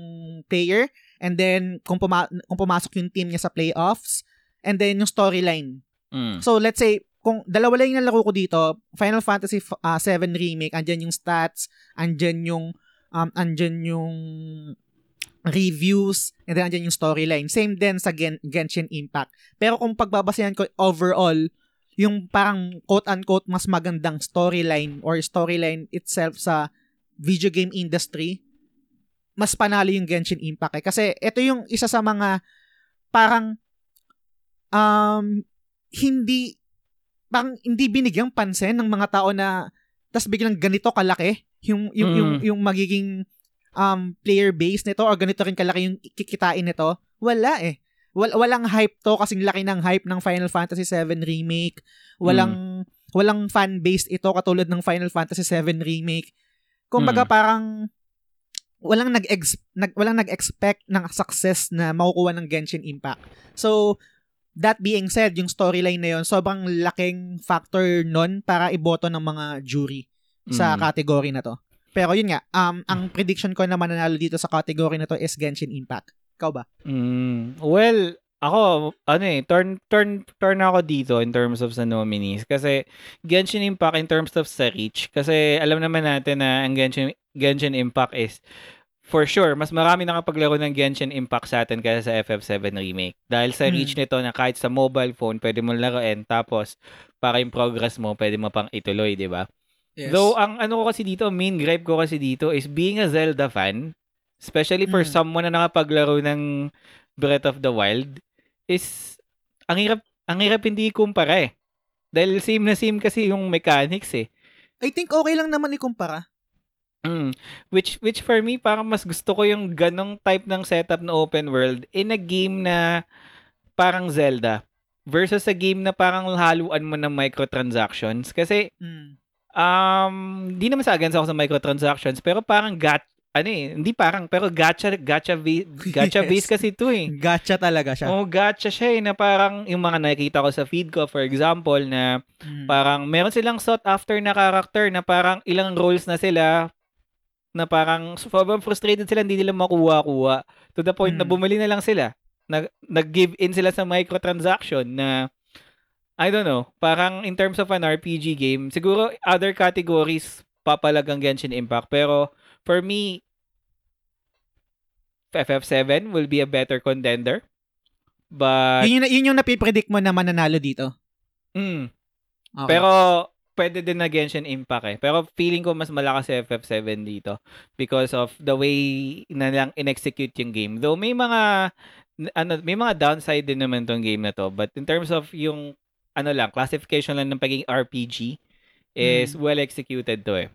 player and then kung puma- kung pumasok yung team niya sa playoffs and then yung storyline. Mm. So let's say kung dalawa lang yung nalaro ko dito, Final Fantasy f- ah, 7 remake, andyan yung stats, andyan yung um andyan yung reviews, and then andyan yung storyline. Same din sa Gen- Genshin Impact. Pero kung pagbabasehan ko overall, yung parang quote-unquote mas magandang storyline or storyline itself sa video game industry, mas panalo yung Genshin Impact eh. Kasi ito yung isa sa mga parang um hindi parang hindi binigyang pansin ng mga tao na tas biglang ganito kalaki yung yung yung, Mm. yung magiging um player base nito or ganito rin kalaki yung kikitain nito. Wala eh. Wal, walang hype to kasing laki ng hype ng Final Fantasy 7 remake. Walang walang fan base ito katulad ng Final Fantasy 7 remake. Kumbaga Mm. parang walang nag, nag walang nag-expect ng success na makukuha ng Genshin Impact. So that being said, yung storyline na yun, sobrang laking factor nun para iboto ng mga jury sa Mm. category na to. Pero yun nga, um, ang prediction ko na mananalo dito sa category na to is Genshin Impact. Ikaw ba? Mm, well, ako, ano eh, turn, turn, turn ako dito in terms of sa nominees. Kasi Genshin Impact in terms of sa reach. Kasi alam naman natin na ang Genshin, Genshin Impact is for sure, mas marami nakapaglaro ng Genshin Impact sa atin kaysa sa FF7 Remake. Dahil sa Hmm. reach nito na kahit sa mobile phone, pwede mo laruin. Tapos, para yung progress mo, pwede mo pang ituloy, di ba? Though, ang ano ko kasi dito, main gripe ko kasi dito is being a Zelda fan, especially for Mm. someone na nakapaglaro ng Breath of the Wild, is, ang hirap, ang hirap hindi kumpara eh. Dahil same na same kasi yung mechanics eh. I think okay lang naman ikumpara. Mm. Which, which for me, parang mas gusto ko yung ganong type ng setup na open world in a game na parang Zelda versus a game na parang haluan mo ng microtransactions. Kasi Mm. Um, di naman sa against ako sa microtransactions, pero parang gat ano eh, hindi parang pero gacha gacha ba- gacha Yes. base kasi ito eh. Gacha talaga siya. Oh, gacha siya eh, na parang yung mga nakikita ko sa feed ko, for example, na Mm. parang meron silang sought after na character na parang ilang roles na sila na parang sobrang frustrated sila, hindi nila makuha-kuha. To the point na Mm. bumili na lang sila. Nag, nag-give in sila sa microtransaction na I don't know, parang in terms of an RPG game, siguro other categories papalagang Genshin Impact. Pero for me, FF7 will be a better contender. But, yun, yung, yun yung napipredict mo na mananalo dito. mm, Okay. Pero pwede din na Genshin Impact eh. Pero feeling ko mas malakas si FF7 dito because of the way na lang in-execute yung game. Though may mga ano, may mga downside din naman tong game na to. But in terms of yung ano lang, classification lang ng pagiging RPG is well executed to eh.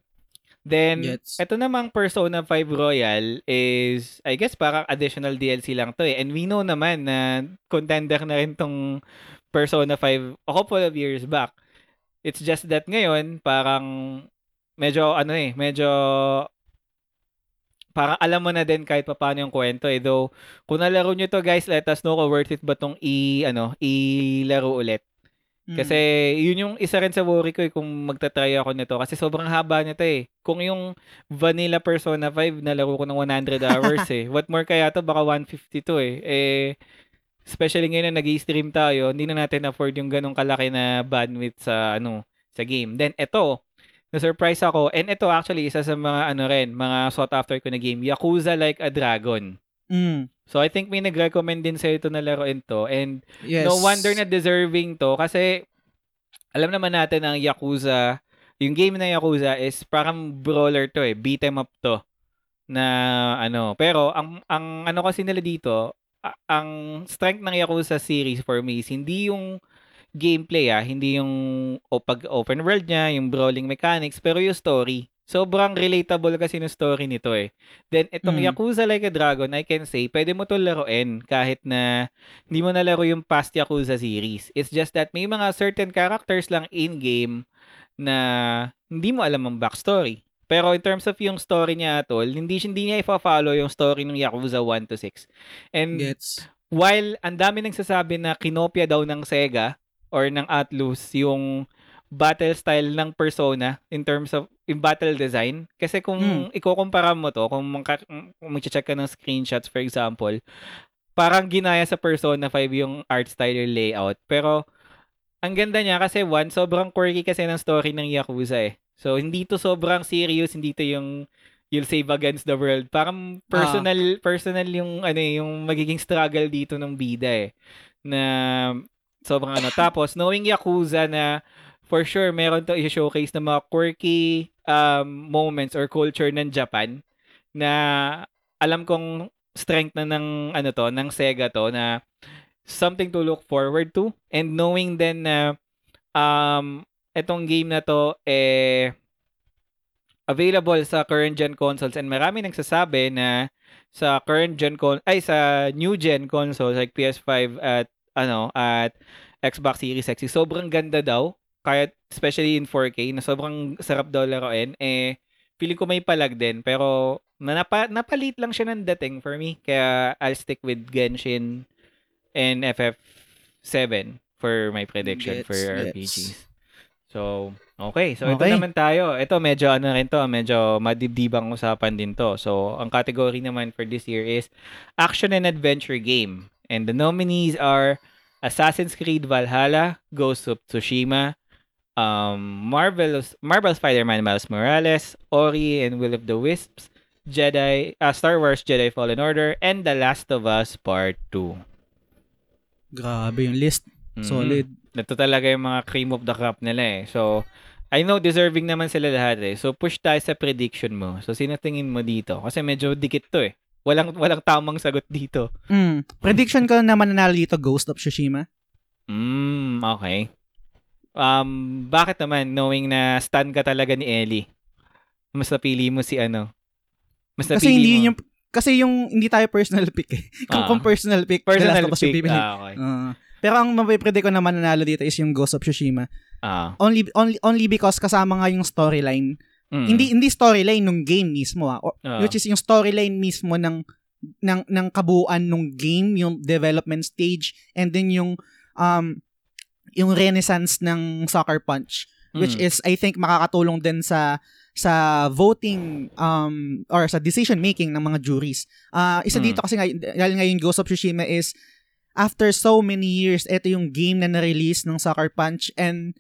Then, Gets. ito namang Persona 5 Royal is, I guess, parang additional DLC lang to eh. And we know naman na contender na rin tong Persona 5 a couple of years back. It's just that ngayon, parang medyo ano eh, medyo parang alam mo na din kahit paano yung kwento eh. Though, kung nalaro nyo to guys, let us know kung worth it ba tong i, ano, ilaro ulit. Mm. Kasi yun yung isa rin sa worry ko eh, kung magta-try ako nito. Kasi sobrang haba nito eh. Kung yung vanilla Persona 5, nalaro ko ng 100 hours eh. What more kaya to? Baka 150 to eh. Eh, especially ngayon na nag-stream tayo, hindi na natin afford yung ganong kalaki na bandwidth sa ano sa game. Then ito, na-surprise ako. And ito actually isa sa mga ano rin, mga sought after ko na game, Yakuza Like a Dragon. Mm. So I think may nag-recommend din sa ito na laruin to and Yes. no wonder na deserving to kasi alam naman natin ang Yakuza, yung game na Yakuza is parang brawler to eh, beat 'em up to na ano. Pero ang ang ano kasi nila dito, ang strength ng Yakuza series for me is hindi yung gameplay ah, hindi yung o pag open world niya, yung brawling mechanics, pero yung story. Sobrang relatable kasi ng story nito eh. Then itong Mm. Yakuza Like a Dragon, I can say, pwede mo to laruin kahit na hindi mo nalaro yung past Yakuza series. It's just that may mga certain characters lang in-game na hindi mo alam ang backstory. Pero in terms of yung story niya, tol, hindi, hindi niya ifa-follow yung story ng Yakuza 1 to 6. And Gets. while ang dami nagsasabi na kinopya daw ng Sega or ng Atlus yung battle style ng Persona in terms of in battle design? Kasi kung Hmm. ikukumpara mo to kung mangka- kung mag-check ka ng screenshots for example parang ginaya sa Persona 5 yung art style yung layout. Pero ang ganda niya kasi one sobrang quirky kasi ng story ng Yakuza eh. So hindi to sobrang serious hindi to yung you'll save against the world. Parang personal personal yung ano eh, yung magiging struggle dito ng bida eh na sobrang ano. Tapos knowing Yakuza na for sure meron to i-showcase na mga quirky um, moments or culture ng Japan na alam kong strength na ng ano to ng Sega to na something to look forward to. And knowing then na um etong game na to eh available sa current gen consoles. And marami nagsasabi na sa current gen con ay sa new gen consoles like PS5 at ano at Xbox Series X. Sobrang ganda daw kahit especially in 4K na sobrang sarap daw laruin eh feeling ko may palag din pero na napa, napalit lang siya ng dating for me kaya I'll stick with Genshin and 7 for my prediction Gets, for gets. RPGs. So, okay. So, ito Okay. naman tayo. Ito, medyo ano rin to, medyo madibdibang usapan din to. So, ang category naman for this year is Action and Adventure Game. And the nominees are Assassin's Creed Valhalla, Ghost of Tsushima, um, Marvel's, Marvel Spider-Man Miles Morales, Ori and Will of the Wisps, Jedi, uh, Star Wars Jedi Fallen Order, and The Last of Us Part 2. Grabe yung list. Mhm. Solid. Ito talaga yung mga cream of the crop nila eh. So, I know deserving naman sila lahat eh. So, push tayo sa prediction mo. So, sino tingin mo dito? Kasi medyo dikit to eh. Walang walang tamang sagot dito. Mm. Prediction ko na mananalo dito Ghost of Tsushima. Mm, okay. Um, bakit naman knowing na stan ka talaga ni Ellie? Mas napili mo si ano? Mas napili Kasi hindi mo. yun yung kasi yung hindi tayo personal pick eh. Kung, Ah. kung personal pick, personal Last yung pick. pipili. Ah, okay. Ah. pero ang mapipredict ko na mananalo dito is yung Ghost of Tsushima. Ah. Only only only because kasama nga yung storyline. Mm. Hindi hindi storyline nung game mismo ah. Or- Ah. which is yung storyline mismo ng ng ng kabuuan nung game, yung development stage and then yung um yung renaissance ng Soccer Punch which Mm. is I think makakatulong din sa sa voting um or sa decision making ng mga juries. Ah isa Mm. dito kasi nga dahil ngayon Ghost of Tsushima is after so many years ito yung game na na-release ng Soccer Punch and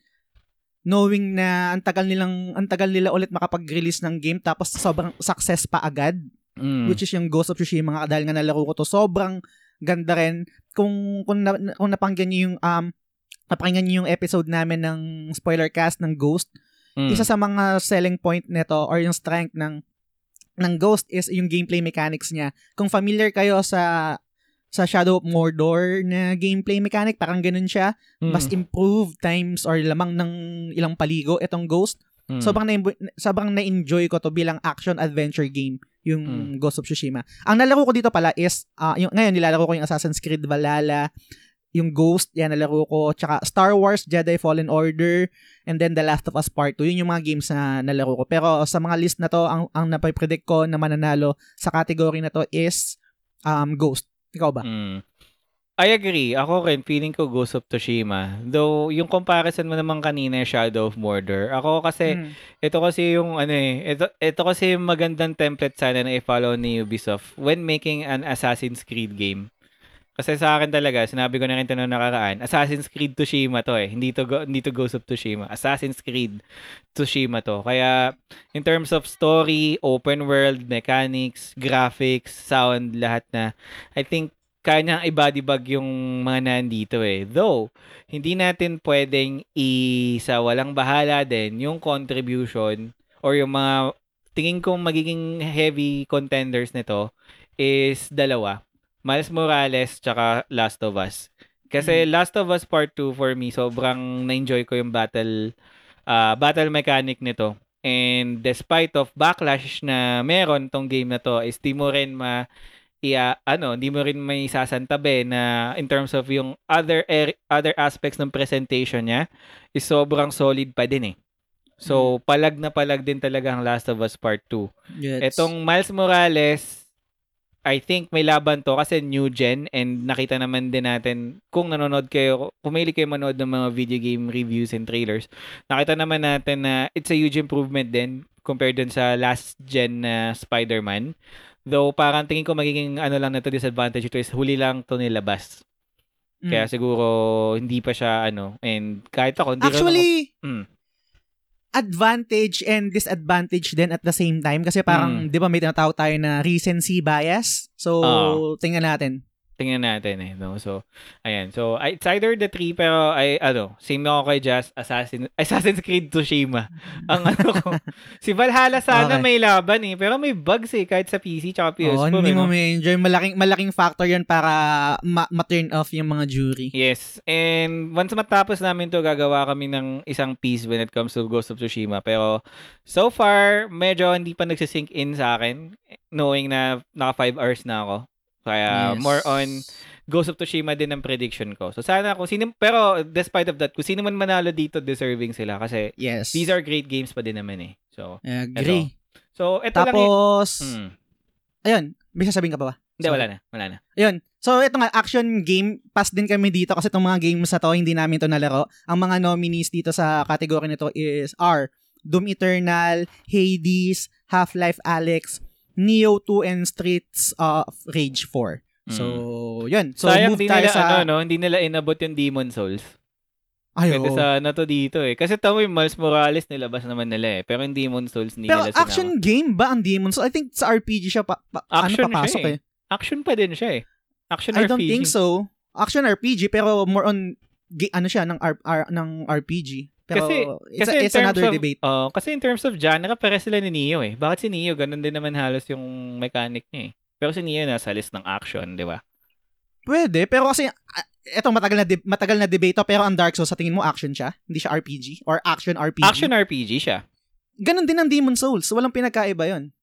knowing na ang tagal nilang ang tagal nila ulit makapag-release ng game tapos sobrang success pa agad Mm. which is yung Ghost of Tsushima dahil nga nalaro ko to sobrang ganda rin kung kung, na, kung napakinggan niyo yung um napakinggan niyo yung episode namin ng spoiler cast ng Ghost Mm. isa sa mga selling point nito or yung strength ng ng Ghost is yung gameplay mechanics niya. Kung familiar kayo sa sa Shadow of Mordor na gameplay mechanic, parang ganun siya. Mm. Mas improved times or lamang ng ilang paligo itong Ghost. Mm. Sobrang na sobrang na-enjoy ko to bilang action adventure game yung Mm. Ghost of Tsushima. Ang nalaro ko dito pala is ah, yung ngayon nilalaro ko yung Assassin's Creed Valhalla, yung Ghost, yan nalaro ko, tsaka Star Wars Jedi Fallen Order, and then The Last of Us Part 2. Yun yung mga games na nalaro ko. Pero sa mga list na to, ang ang napipredict ko na mananalo sa category na to is um Ghost. Ikaw ba? Mm. I agree. Ako rin, feeling ko Ghost of Tsushima. Though, yung comparison mo naman kanina, Shadow of Mordor. Ako kasi, Mm. ito kasi yung, ano eh, ito, ito kasi yung magandang template sana na i-follow ni Ubisoft when making an Assassin's Creed game. Kasi sa akin talaga, sinabi ko na rin ito noong nakaraan, Assassin's Creed Tsushima to eh. Hindi to, go, hindi to Ghost of Tsushima. Assassin's Creed Tsushima to. Kaya, in terms of story, open world, mechanics, graphics, sound, lahat na, I think, kaya niyang i-bodybag yung mga nandito eh. Though, hindi natin pwedeng isa walang bahala din yung contribution or yung mga tingin kong magiging heavy contenders nito is dalawa. Miles Morales tsaka Last of Us. Kasi Last of Us Part 2 for me, sobrang na-enjoy ko yung battle ah, battle mechanic nito. And despite of backlash na meron tong game na to, is di mo rin ma iya ano, hindi mo rin may sasantabi na in terms of yung other er- other aspects ng presentation niya is sobrang solid pa din eh. So, palag na palag din talaga ang Last of Us Part 2. Gets. Etong Miles Morales, I think may laban to kasi new gen and nakita naman din natin kung nanonood kayo, pumili kayo manood ng mga video game reviews and trailers, nakita naman natin na it's a huge improvement din compared dun sa last gen na Spider-Man. Though parang tingin ko magiging ano lang na to disadvantage ito is huli lang to nilabas. Mm. Kaya siguro hindi pa siya ano and kahit ako hindi Actually, ako, Mm. Advantage and disadvantage din at the same time kasi parang 'di ba may tinatawag tayo na recency bias. So Oo. tingnan natin. Tingnan natin eh, no? So, ayan. So, I- it's either the three, pero ay, ano, same ako kay Just Assassin, Assassin's Creed Tsushima. Ang ano ko. si Valhalla sana Okay. may laban eh, pero may bugs eh, kahit sa PC tsaka PS4. Oh, hindi eh, mo no? may enjoy malaking malaking factor 'yan para ma- ma-turn off yung mga jury. Yes. And once matapos namin to, gagawa kami ng isang piece when it comes to Ghost of Tsushima. Pero so far, medyo hindi pa nagsisink in sa akin, knowing na naka 5 hours na ako. Kaya Yes. more on Ghost of Tsushima din ang prediction ko. So sana kung sino, pero despite of that, kung sino man manalo dito, deserving sila. Kasi Yes. these are great games pa din naman eh. So, I agree. so ito lang yung... Tapos Hmm. ayun, may sasabihin ka pa ba? Hindi, Sorry. wala na. Wala na. Ayun. So, ito nga, action game, pass din kami dito kasi itong mga games na to, hindi namin to nalaro. Ang mga nominees dito sa category nito is are Doom Eternal, Hades, Half-Life Alex, Neo 2, and Streets of Rage 4. So, yun. So, Hmm. Sayang move tayo nila, sa... ano, no, hindi nila inabot yung Demon Souls. Ay, Pwede sa na to dito eh. Kasi tamo yung Miles Morales nilabas naman nila eh. Pero yung Demon Souls hindi Pero nila sinama. action game ba ang Demon Souls? I think sa RPG siya pa, pa Action ano papasok siya eh. Action pa din siya eh. Action I RPG. don't think so. Action RPG pero more on ano siya ng R, R- ng RPG. Pero Kasi- it's, kasi a- in it's terms another of, debate. Oh, kasi in terms of genre, pare sila ni Neo eh. Bakit si Neo? Ganun din naman halos yung mechanic niya eh. Pero si Neo nasa list ng action, di ba? Pwede, pero kasi ah, eto matagal na de- matagal na debate to, pero ang Dark Souls sa tingin mo action siya? Hindi siya RPG or action RPG? Action RPG siya. Ganon din ang Demon Souls. Walang pinagkaiba 'yon.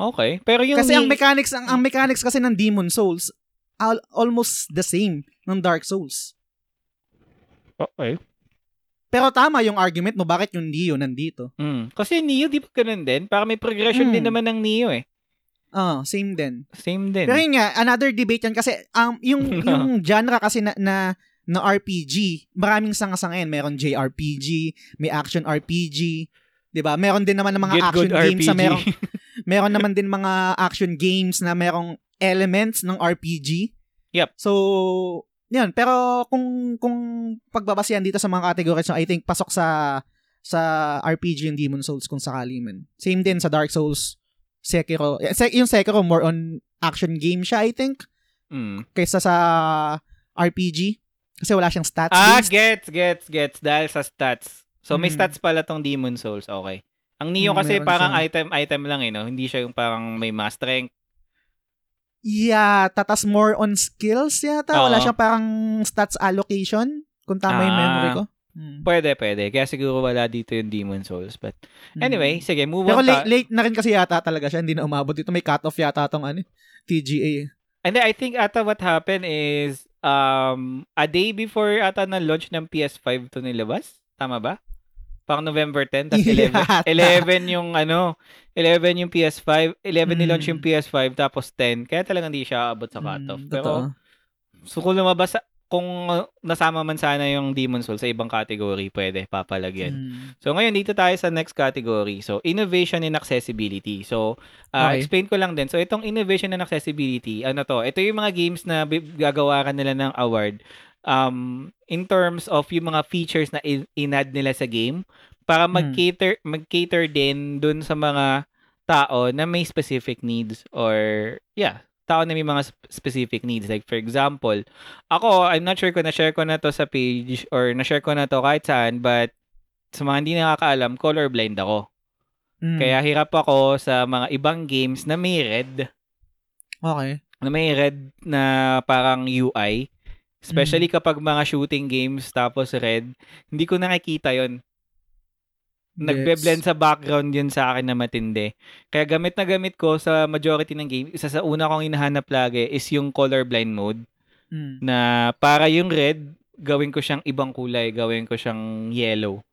Okay. Pero yung Kasi ang ni- mechanics ang, ang mechanics kasi ng Demon Souls al- almost the same ng Dark Souls. Okay. Pero tama yung argument mo bakit yung Neo nandito. Mm. Kasi Neo, di ba ganun din? Para may progression Mm. din naman ng Neo eh. Ah, same din. Same din. Pero yun nga, another debate yan kasi um, yung, yung genre kasi na, na, na RPG, maraming sanga-sangayan. Meron JRPG, may action RPG, 'di ba? Meron din naman ng mga Get action games na RPG. merong meron naman din mga action games na merong elements ng RPG. Yep. So, yun. Pero kung kung pagbabasihan dito sa mga categories, no, I think pasok sa sa RPG yung Demon Souls kung sakali man. Same din sa Dark Souls, Sekiro. Eh, Yung Sekiro more on action game siya, I think, Mm. kaysa sa RPG. Kasi wala siyang stats Ah, based. gets, gets, gets. Dahil sa stats. So, may Mm. stats pala tong Demon Souls. Okay. Ang Neo Mm, kasi parang siya. item, item lang eh, no? Hindi siya yung parang may mass strength. Yeah, tatas more on skills yata. Wala Oo. siyang parang stats allocation. Kung tama yung Ah. memory ko. Hmm. Pwede, pwede. Kaya siguro wala dito yung Demon Souls. But Hmm. anyway, sige, move Pero on. late, ta- late na rin kasi yata talaga siya. Hindi na umabot dito. May cut-off yata tong ano, TGA. And then I think ata what happened is um a day before ata na launch ng PS5 to nilabas. Tama ba? Pang November 10 tapos 11. Yata. 11 yung ano, 11 yung PS5, 11 nilaunch Mm. yung PS5 tapos 10. Kaya talagang hindi siya abot sa cutoff. Hmm, Pero so kung lumabas kung nasama man sana yung Demon Souls sa ibang category, pwede papalagyan. Hmm. So ngayon dito tayo sa next category. So innovation and accessibility. So uh, Okay. explain ko lang din. So itong innovation and accessibility, ano to? Ito yung mga games na gagawaran nila ng award um in terms of yung mga features na in- inad nila sa game para Hmm. mag-cater mag-cater din dun sa mga tao na may specific needs or yeah, tao na may mga sp- specific needs. Like for example, ako, I'm not sure kung na-share ko na to sa page or na-share ko na to kahit saan, but sa mga hindi nakakaalam, colorblind ako. Hmm. Kaya hirap ako sa mga ibang games na may red, Okay. na may red na parang UI. Especially kapag mga shooting games tapos red, hindi ko nakikita yon Nagbe-blend sa background yun sa akin na matindi. Kaya gamit na gamit ko sa majority ng game, isa sa una kong hinahanap lagi is yung colorblind mode Hmm. na para yung red, gawin ko siyang ibang kulay, gawin ko siyang yellow.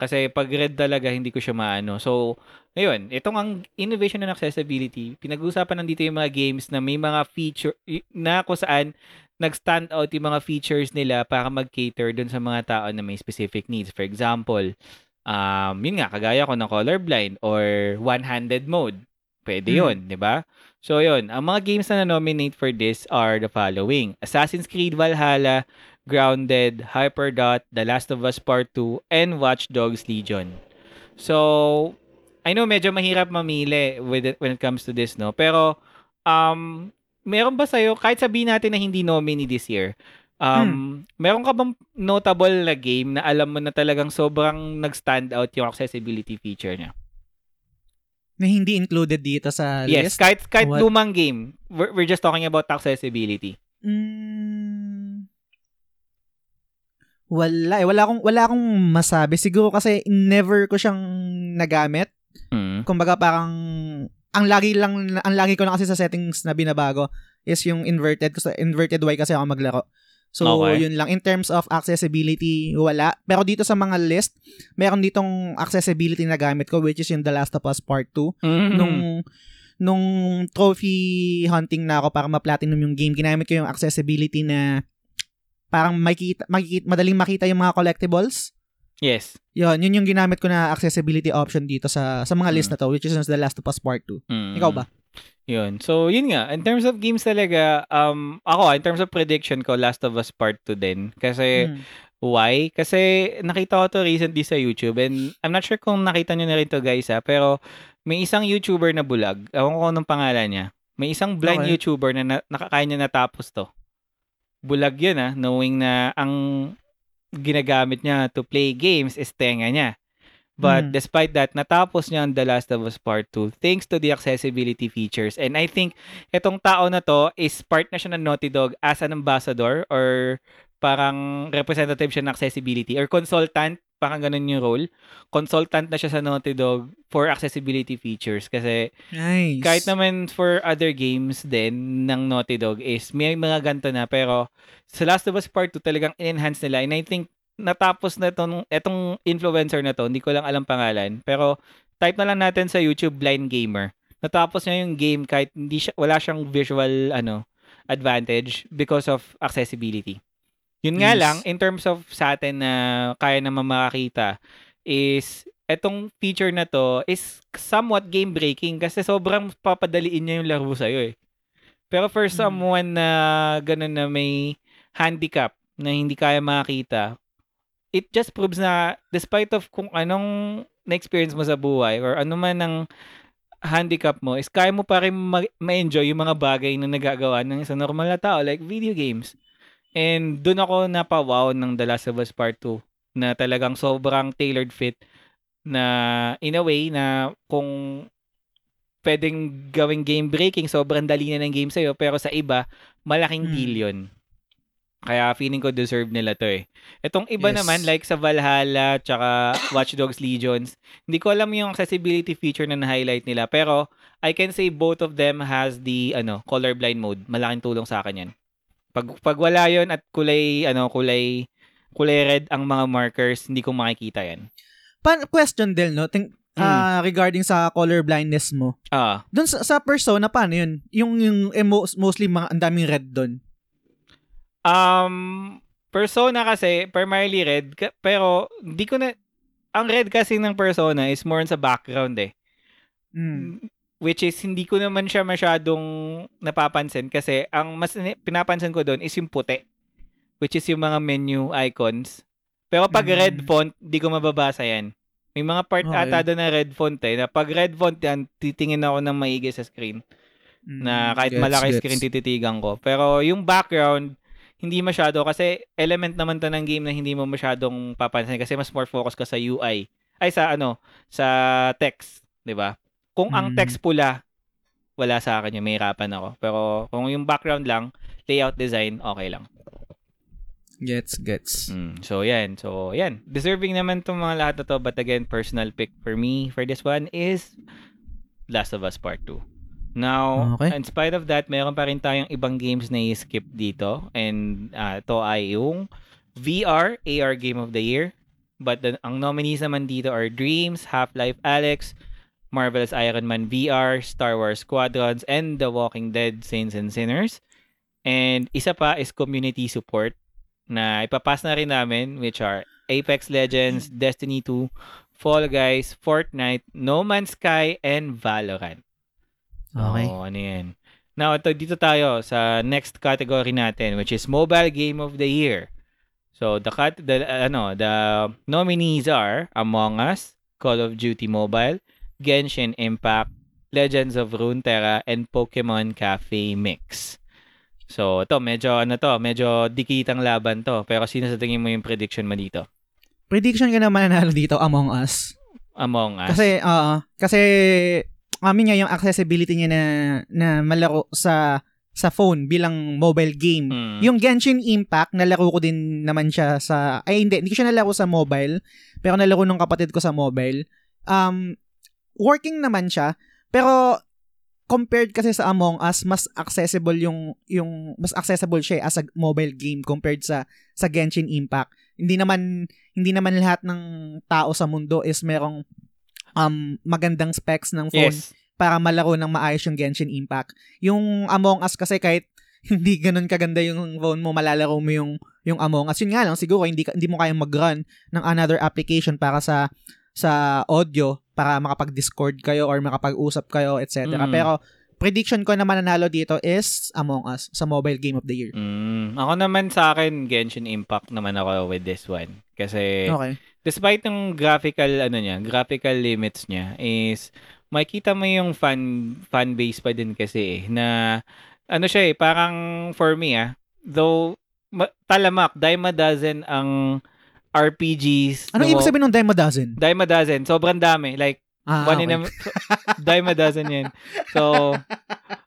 Kasi pag red talaga, hindi ko siya maano. So, ngayon, itong ang innovation and accessibility, pinag-uusapan nandito yung mga games na may mga feature, na kung saan nag-stand out yung mga features nila para mag-cater dun sa mga tao na may specific needs. For example, um, yun nga, kagaya ko ng colorblind or one-handed mode. Pwede Hmm. yun, di ba? So, yun. Ang mga games na na-nominate for this are the following. Assassin's Creed Valhalla, Grounded, Hyperdot, The Last of Us Part 2, and Watch Dogs Legion. So, I know medyo mahirap mamili with it, when it comes to this, no? Pero, um, meron ba sa'yo, kahit sabihin natin na hindi nominee this year, um, meron ka bang notable na game na alam mo na talagang sobrang nag-stand out yung accessibility feature niya? Na hindi included dito sa Yes, list. kahit, kahit What? lumang game, we're, we're just talking about accessibility. Mm, wala eh. Wala akong, wala akong masabi. Siguro kasi never ko siyang nagamit. Mm. Kumbaga parang ang lagi lang ang lagi ko lang kasi sa settings na binabago is yung inverted kasi inverted Y kasi ako maglaro. So Okay. yun lang in terms of accessibility wala. Pero dito sa mga list, meron ditong accessibility na gamit ko which is yung The Last of Us Part 2 Mm. nung nung trophy hunting na ako para ma-platinum yung game, ginamit ko yung accessibility na parang makikita, makikita, madaling makita yung mga collectibles. Yes. Yun, yun yung ginamit ko na accessibility option dito sa sa mga list Mm. na to, which is The Last of Us Part 2. Mm. Ikaw ba? Yun. So, yun nga. In terms of games talaga, um, ako, in terms of prediction ko, Last of Us Part 2 din. Kasi, Mm. why? Kasi, nakita ko to recently sa YouTube and I'm not sure kung nakita nyo na rin to guys ha, pero may isang YouTuber na bulag. Ewan ko anong pangalan niya. May isang blind Okay. YouTuber na, na nakakaya niya natapos to. Bulag yun ha, knowing na ang ginagamit niya to play games is tenga niya. But Mm. despite that, natapos niya ang The Last of Us Part 2 thanks to the accessibility features. And I think itong tao na to is part na siya ng Naughty Dog as an ambassador or parang representative siya ng accessibility or consultant, parang ganun yung role. Consultant na siya sa Naughty Dog for accessibility features kasi Nice. kahit naman for other games din ng Naughty Dog is may mga ganito na pero sa Last of Us Part 2 talagang enhance nila and I think natapos na itong, etong influencer na to, hindi ko lang alam pangalan, pero type na lang natin sa YouTube Blind Gamer. Natapos niya yung game kahit hindi siya, wala siyang visual ano advantage because of accessibility. Yun nga Yes. lang, in terms of sa atin na kaya naman makakita, is etong feature na to is somewhat game breaking kasi sobrang papadaliin niya yung laro sa'yo eh. Pero for Mm. someone na ganun na may handicap na hindi kaya makita, it just proves na despite of kung anong na-experience mo sa buhay or ano man ang handicap mo, is kaya mo pa rin ma- ma-enjoy yung mga bagay na nagagawa ng isang normal na tao like video games. And doon ako napawaw ng The Last of Us Part 2 na talagang sobrang tailored fit na in a way na kung pwedeng gawing game breaking, sobrang dali na ng game sa'yo, pero sa iba, malaking Hmm. deal yun. Kaya feeling ko deserve nila to eh. Itong iba Yes. naman, like sa Valhalla, tsaka Watch Dogs Legions, hindi ko alam yung accessibility feature na na-highlight nila, pero I can say both of them has the ano colorblind mode. Malaking tulong sa akin yan. Pag, pag wala yon at kulay, ano, kulay, kulay red ang mga markers, hindi ko makikita yan. Pan- question Del, no? Ting- Mm. ah, regarding sa color blindness mo. Ah, Doon sa, sa persona, paano yun? Yung, yung eh, mo- mostly mga, ang daming red doon. Um, persona kasi, primarily red, pero hindi ko na, ang red kasi ng persona is more on sa background eh. Mm. Which is, hindi ko naman siya masyadong napapansin kasi ang mas pinapansin ko doon is yung puti. Which is yung mga menu icons. Pero pag Mm. red font, di ko mababasa yan. May mga part Okay. ata doon na red font eh. Na pag red font yan, titingin ako ng maigi sa screen. na Mm, kahit gets, malaki gets. screen tititigan ko. Pero yung background, hindi masyado kasi element naman to ng game na hindi mo masyadong papansin kasi mas more focus ka sa UI. Ay sa ano, sa text, 'di ba? Kung ang Mm. text pula, wala sa akin yung may hirapan ako. Pero kung yung background lang, layout design, okay lang. Gets, gets. Mm, so yan, so yan. Deserving naman tong mga lahat na to but again, personal pick for me for this one is Last of Us Part 2. Now, Okay. in spite of that, meron pa rin tayong ibang games na i-skip dito. And uh, ito ay yung VR, AR Game of the Year. But the, ang nominees naman dito are Dreams, Half-Life Alex, Marvelous Iron Man VR, Star Wars Squadrons, and The Walking Dead Saints and Sinners. And isa pa is community support na ipapas na rin namin which are Apex Legends, Destiny 2, Fall Guys, Fortnite, No Man's Sky, and Valorant. Okay. Oo, ano yan. Now, ito, dito tayo sa next category natin, which is Mobile Game of the Year. So, the, cat, the, ano, the nominees are Among Us, Call of Duty Mobile, Genshin Impact, Legends of Runeterra, and Pokemon Cafe Mix. So, ito, medyo, ano to, medyo dikitang laban to. Pero sino sa tingin mo yung prediction mo dito? Prediction ka naman nanalo dito Among Us. Among Us. Kasi, ah kasi, amin nga yung accessibility niya na, na malaro sa sa phone bilang mobile game. Mm. Yung Genshin Impact, nalaro ko din naman siya sa, ay hindi, hindi ko siya nalaro sa mobile, pero nalaro nung kapatid ko sa mobile. Um, working naman siya, pero compared kasi sa Among Us, mas accessible yung, yung, mas accessible siya eh, as a mobile game compared sa, sa Genshin Impact. Hindi naman, hindi naman lahat ng tao sa mundo is merong um, magandang specs ng phone yes. para malaro ng maayos yung Genshin Impact. Yung Among Us kasi kahit hindi ganun kaganda yung phone mo, malalaro mo yung yung Among Us. Yun nga lang, siguro hindi, hindi mo kayang mag-run ng another application para sa sa audio para makapag-discord kayo or makapag-usap kayo, etc. Mm. Pero prediction ko na mananalo dito is Among Us sa mobile game of the year. Mm, ako naman sa akin, Genshin Impact naman ako with this one. Kasi, Okay. despite ng graphical, ano niya, graphical limits niya, is, makikita mo yung fan, fan base pa din kasi eh, na, ano siya eh, parang for me ah, though, ma- talamak, dime a dozen ang RPGs. Na ibig sabihin ng Dime a Dozen? Dime a dozen, sobrang dami. Like, Ah, One okay. in a, dime a dozen yan. So,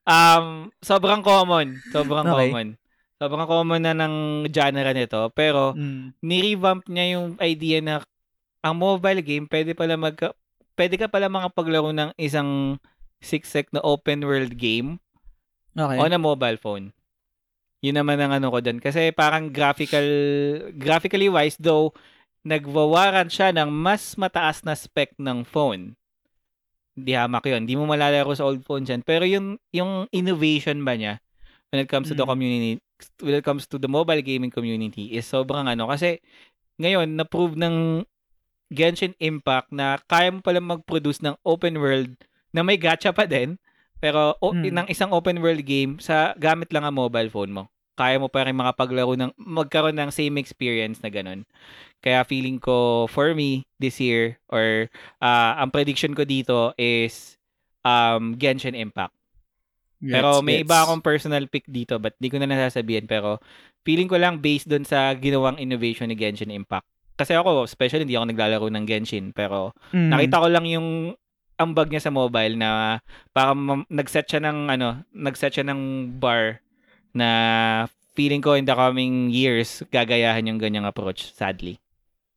um, sobrang common. Sobrang Okay. common. Sobrang common na ng genre nito. Pero, Mm. ni-revamp niya yung idea na ang mobile game, pwede pala mag pwede ka pala makapaglaro ng isang six-sec na open world game Okay. on a mobile phone. Yun naman ang ano ko dun. Kasi parang graphical, graphically wise, though, nagwawaran siya ng mas mataas na spec ng phone. Hindi hamak yun. Hindi mo malalaro sa old phone dyan. Pero yung, yung innovation ba niya when it comes to the Mm. community, when it comes to the mobile gaming community is sobrang ano. Kasi ngayon, na-prove ng Genshin Impact na kaya mo pala mag-produce ng open world na may gacha pa din. Pero o, Mm. ng isang open world game sa gamit lang ang mobile phone mo. Kaya mo pa rin makapaglaro ng magkaroon ng same experience na ganun. Kaya feeling ko for me this year or ah, ang prediction ko dito is um Genshin Impact. Pero may iba akong personal pick dito but di ko na nasasabihin pero feeling ko lang based doon sa ginawang innovation ni Genshin Impact. Kasi ako, especially hindi ako naglalaro ng Genshin pero Mm. nakita ko lang yung ambag niya sa mobile na para ma- nag-set siya ng ano, nag-set siya ng bar na feeling ko in the coming years gagayahan yung ganyang approach sadly.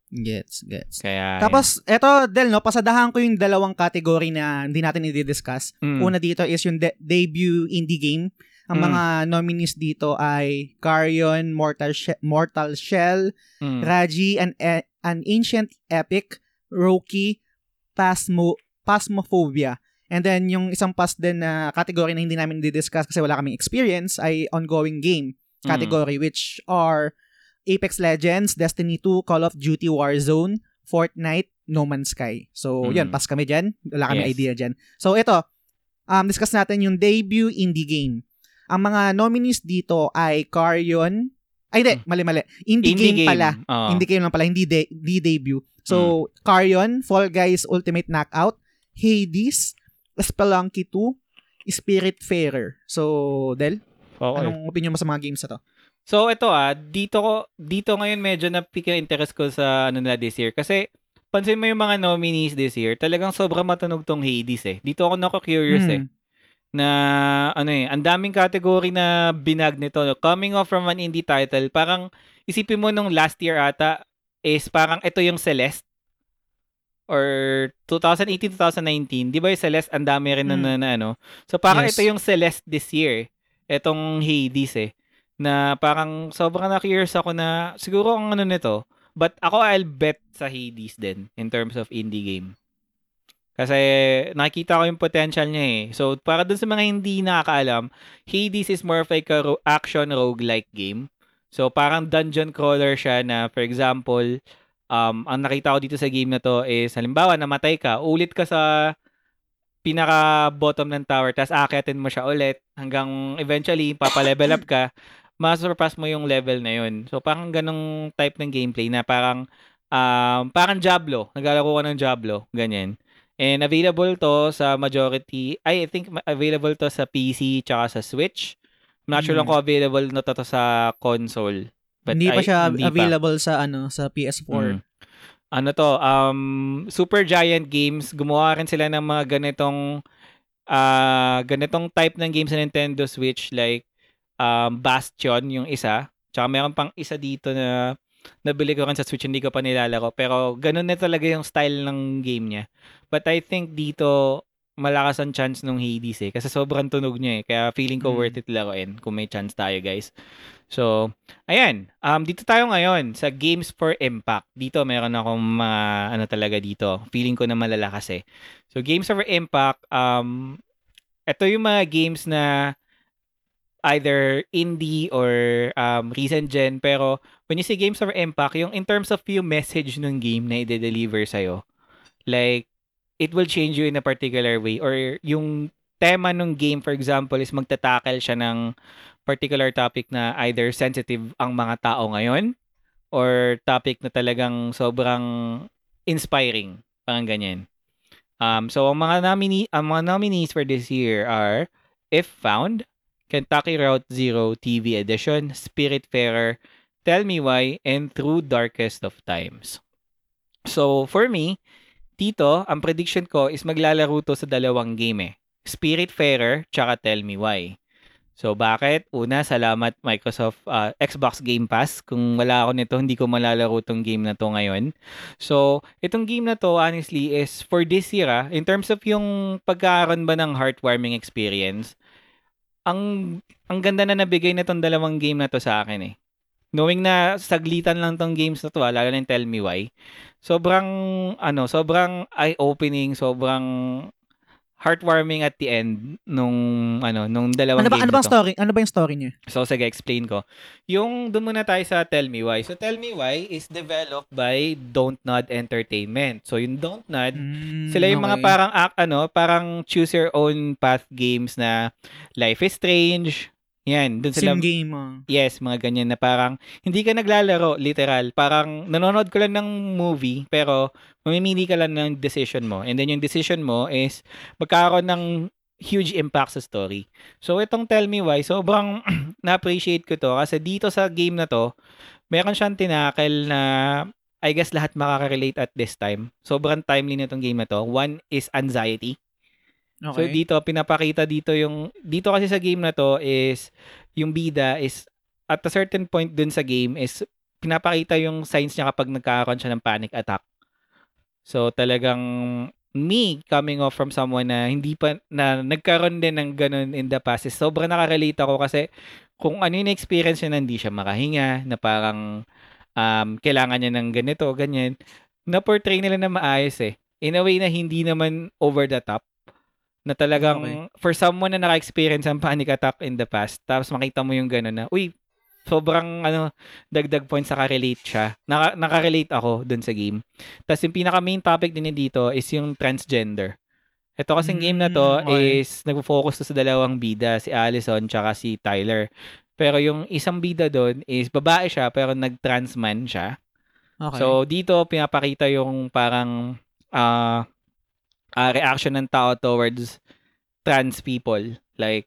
Gets, gets. Kaya Tapos, eto, Del, no, pasadahan ko yung dalawang category na hindi natin i-discuss. Mm. Una dito is yung de- debut indie game. Ang Mm. mga nominees dito ay Carrion, Mortal, She- Mortal Shell, Mm. Raji, an, e- an Ancient Epic, Roki, Phasmo, Phasmophobia. And then, yung isang pass din na category na hindi namin di-discuss kasi wala kaming experience ay ongoing game Mm. category which are Apex Legends, Destiny 2, Call of Duty Warzone, Fortnite, No Man's Sky. So, Mm. yun, pass kami dyan. Wala kami Yes. idea dyan. So, ito, um, discuss natin yung debut indie game. Ang mga nominees dito ay Carrion, ay hindi, mali-mali. Indie, game, pala. Oo. Indie game lang pala, hindi, de- hindi debut. So, Carrion, Fall Guys Ultimate Knockout, Hades, Spelunky 2, Spiritfarer. So, Del, Okay. anong opinion mo sa mga games na to? So ito ah, dito ko dito ngayon medyo na-pick yung interest ko sa ano na this year kasi pansin mo yung mga nominees this year, talagang sobrang matunog tong Hades eh. Dito ako nako-curious eh Hmm. na ano eh, ang daming category na binag nito. Coming off from an indie title, parang isipin mo nung last year ata is parang ito yung Celeste or 2018-2019, di ba yung Celeste ang dami rin na, Mm. na, na ano. So parang Yes. ito yung Celeste this year. Etong Hades eh na parang sobrang na-curious ako na siguro ang ano nito. But ako I'll bet sa Hades din in terms of indie game. Kasi nakikita ko yung potential niya eh. So para dun sa mga hindi nakakaalam, Hades is more of like a ro- action roguelike game. So parang dungeon crawler siya na for example, um, ang nakita ko dito sa game na to is halimbawa namatay ka, ulit ka sa pinaka bottom ng tower tapos aakyatin mo siya ulit hanggang eventually papalevel up ka masurpass mo yung level na yun. So parang ganong type ng gameplay na parang um, parang Diablo. Naglalaro ka ng Diablo. Ganyan. And available to sa majority, I think available to sa PC tsaka sa Switch. I'm not sure lang Mm. kung available na to, to sa console. But hindi pa I- siya hindi pa. available sa ano sa PS4. Mm. Ano to, um, Super Giant Games, gumawa rin sila ng mga ganitong ah ganitong type ng games sa Nintendo Switch like um, Bastion yung isa. Tsaka meron pang isa dito na nabili ko rin sa Switch, hindi ko pa nilalaro. Pero ganun na talaga yung style ng game niya. But I think dito, malakas ang chance nung Hades eh. Kasi sobrang tunog niya eh. Kaya feeling ko Mm. worth it laruin kung may chance tayo guys. So, ayan. Um, dito tayo ngayon sa Games for Impact. Dito meron akong mga ano talaga dito. Feeling ko na malalakas eh. So, Games for Impact, um, ito yung mga games na either indie or um, recent gen pero when you say games of impact yung in terms of yung message ng game na i-deliver sa'yo like it will change you in a particular way or yung tema ng game for example is magtatackle siya ng particular topic na either sensitive ang mga tao ngayon or topic na talagang sobrang inspiring parang ganyan um so ang mga nominee ang mga nominees for this year are If Found Kentucky Route Zero TV Edition, Spiritfarer, Tell Me Why, and Through Darkest of Times. So, for me, dito, ang prediction ko is maglalaro to sa dalawang game eh. Spiritfarer, tsaka Tell Me Why. So, bakit? Una, salamat Microsoft uh, Xbox Game Pass. Kung wala ako nito, hindi ko malalaro tong game na to ngayon. So, itong game na to, honestly, is for this year, ah, in terms of yung pagkakaroon ba ng heartwarming experience, ang ang ganda na nabigay na tong dalawang game na to sa akin eh. Knowing na saglitan lang tong games na to, ah, lalo na yung Tell Me Why. Sobrang ano, sobrang eye-opening, sobrang heartwarming at the end nung ano, nung dalawang Ano ba game ano bang to. story? Ano ba yung story niya? So, sige, explain ko. Yung, doon muna tayo sa Tell Me Why. So, Tell Me Why is developed by Don't Nod Entertainment. So, yung Don't Nod, Mm, sila yung mga okay. parang, act, ano, parang choose your own path games na Life is Strange. Yan, doon sila. sim game. ah. Yes, mga ganyan na parang hindi ka naglalaro, literal. Parang nanonood ka lang ng movie, pero mamimili ka lang ng decision mo. And then yung decision mo is magkakaroon ng huge impact sa story. So itong Tell Me Why, sobrang na-appreciate ko to kasi dito sa game na to, meron siyang tinakel na I guess lahat makaka-relate at this time. Sobrang timely na tong game na to. One is anxiety. So Okay. dito pinapakita dito yung dito kasi sa game na to is yung bida is at a certain point dun sa game is pinapakita yung signs niya kapag nagkakaroon siya ng panic attack. So talagang me coming off from someone na hindi pa na nagkaroon din ng ganun in the past is sobrang nakarelate ako kasi kung ano yung experience niya na hindi siya makahinga na parang um, kailangan niya ng ganito, ganyan na portray nila na maayos eh. In a way na hindi naman over the top na talagang Okay. for someone na naka-experience ng panic attack in the past tapos makita mo yung gano'n na uy sobrang ano dagdag points naka-relate siya Naka, naka-relate ako dun sa game tapos yung pinaka main topic din dito is yung transgender ito kasing game na to Mm, okay. is nagfo-focus to sa dalawang bida si Allison tsaka si Tyler pero yung isang bida doon is babae siya pero nag-trans man siya okay. So dito pinapakita yung parang ah ah, reaction ng tao towards trans people. Like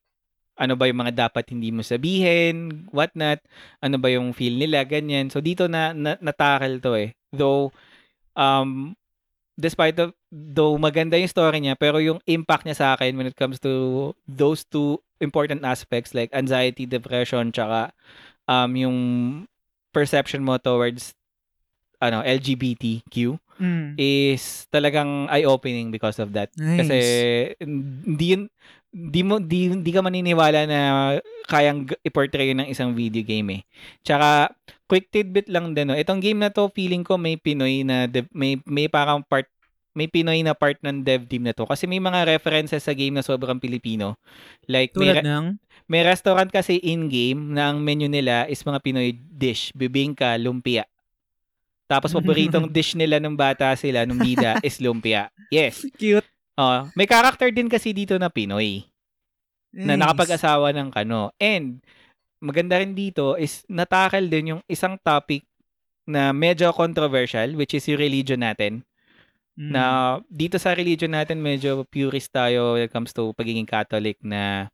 ano ba yung mga dapat hindi mo sabihin, what not, ano ba yung feel nila, ganyan. So dito na, na natakal to eh. Though um despite of though maganda yung story niya, pero yung impact niya sa akin when it comes to those two important aspects like anxiety, depression, tsaka um yung perception mo towards ano LGBTQ Mm. is talagang eye-opening because of that. Nice. Kasi hindi di mo di, di ka maniniwala na kayang i-portray ng isang video game eh. Tsaka quick tidbit lang din no. Itong game na to feeling ko may Pinoy na dev- may may parang part may Pinoy na part ng dev team na to kasi may mga references sa game na sobrang Pilipino. Like may, Tulad re- ng may restaurant kasi in-game na ang menu nila is mga Pinoy dish, bibingka, lumpia. Tapos paboritong dish nila nung bata sila, nung bida, is lumpia. Yes. cute. Oh, may character din kasi dito na Pinoy na Nice. nakapag-asawa ng kano. And maganda rin dito is natakal din yung isang topic na medyo controversial which is yung religion natin. Mm. Na dito sa religion natin medyo purist tayo when it comes to pagiging Catholic na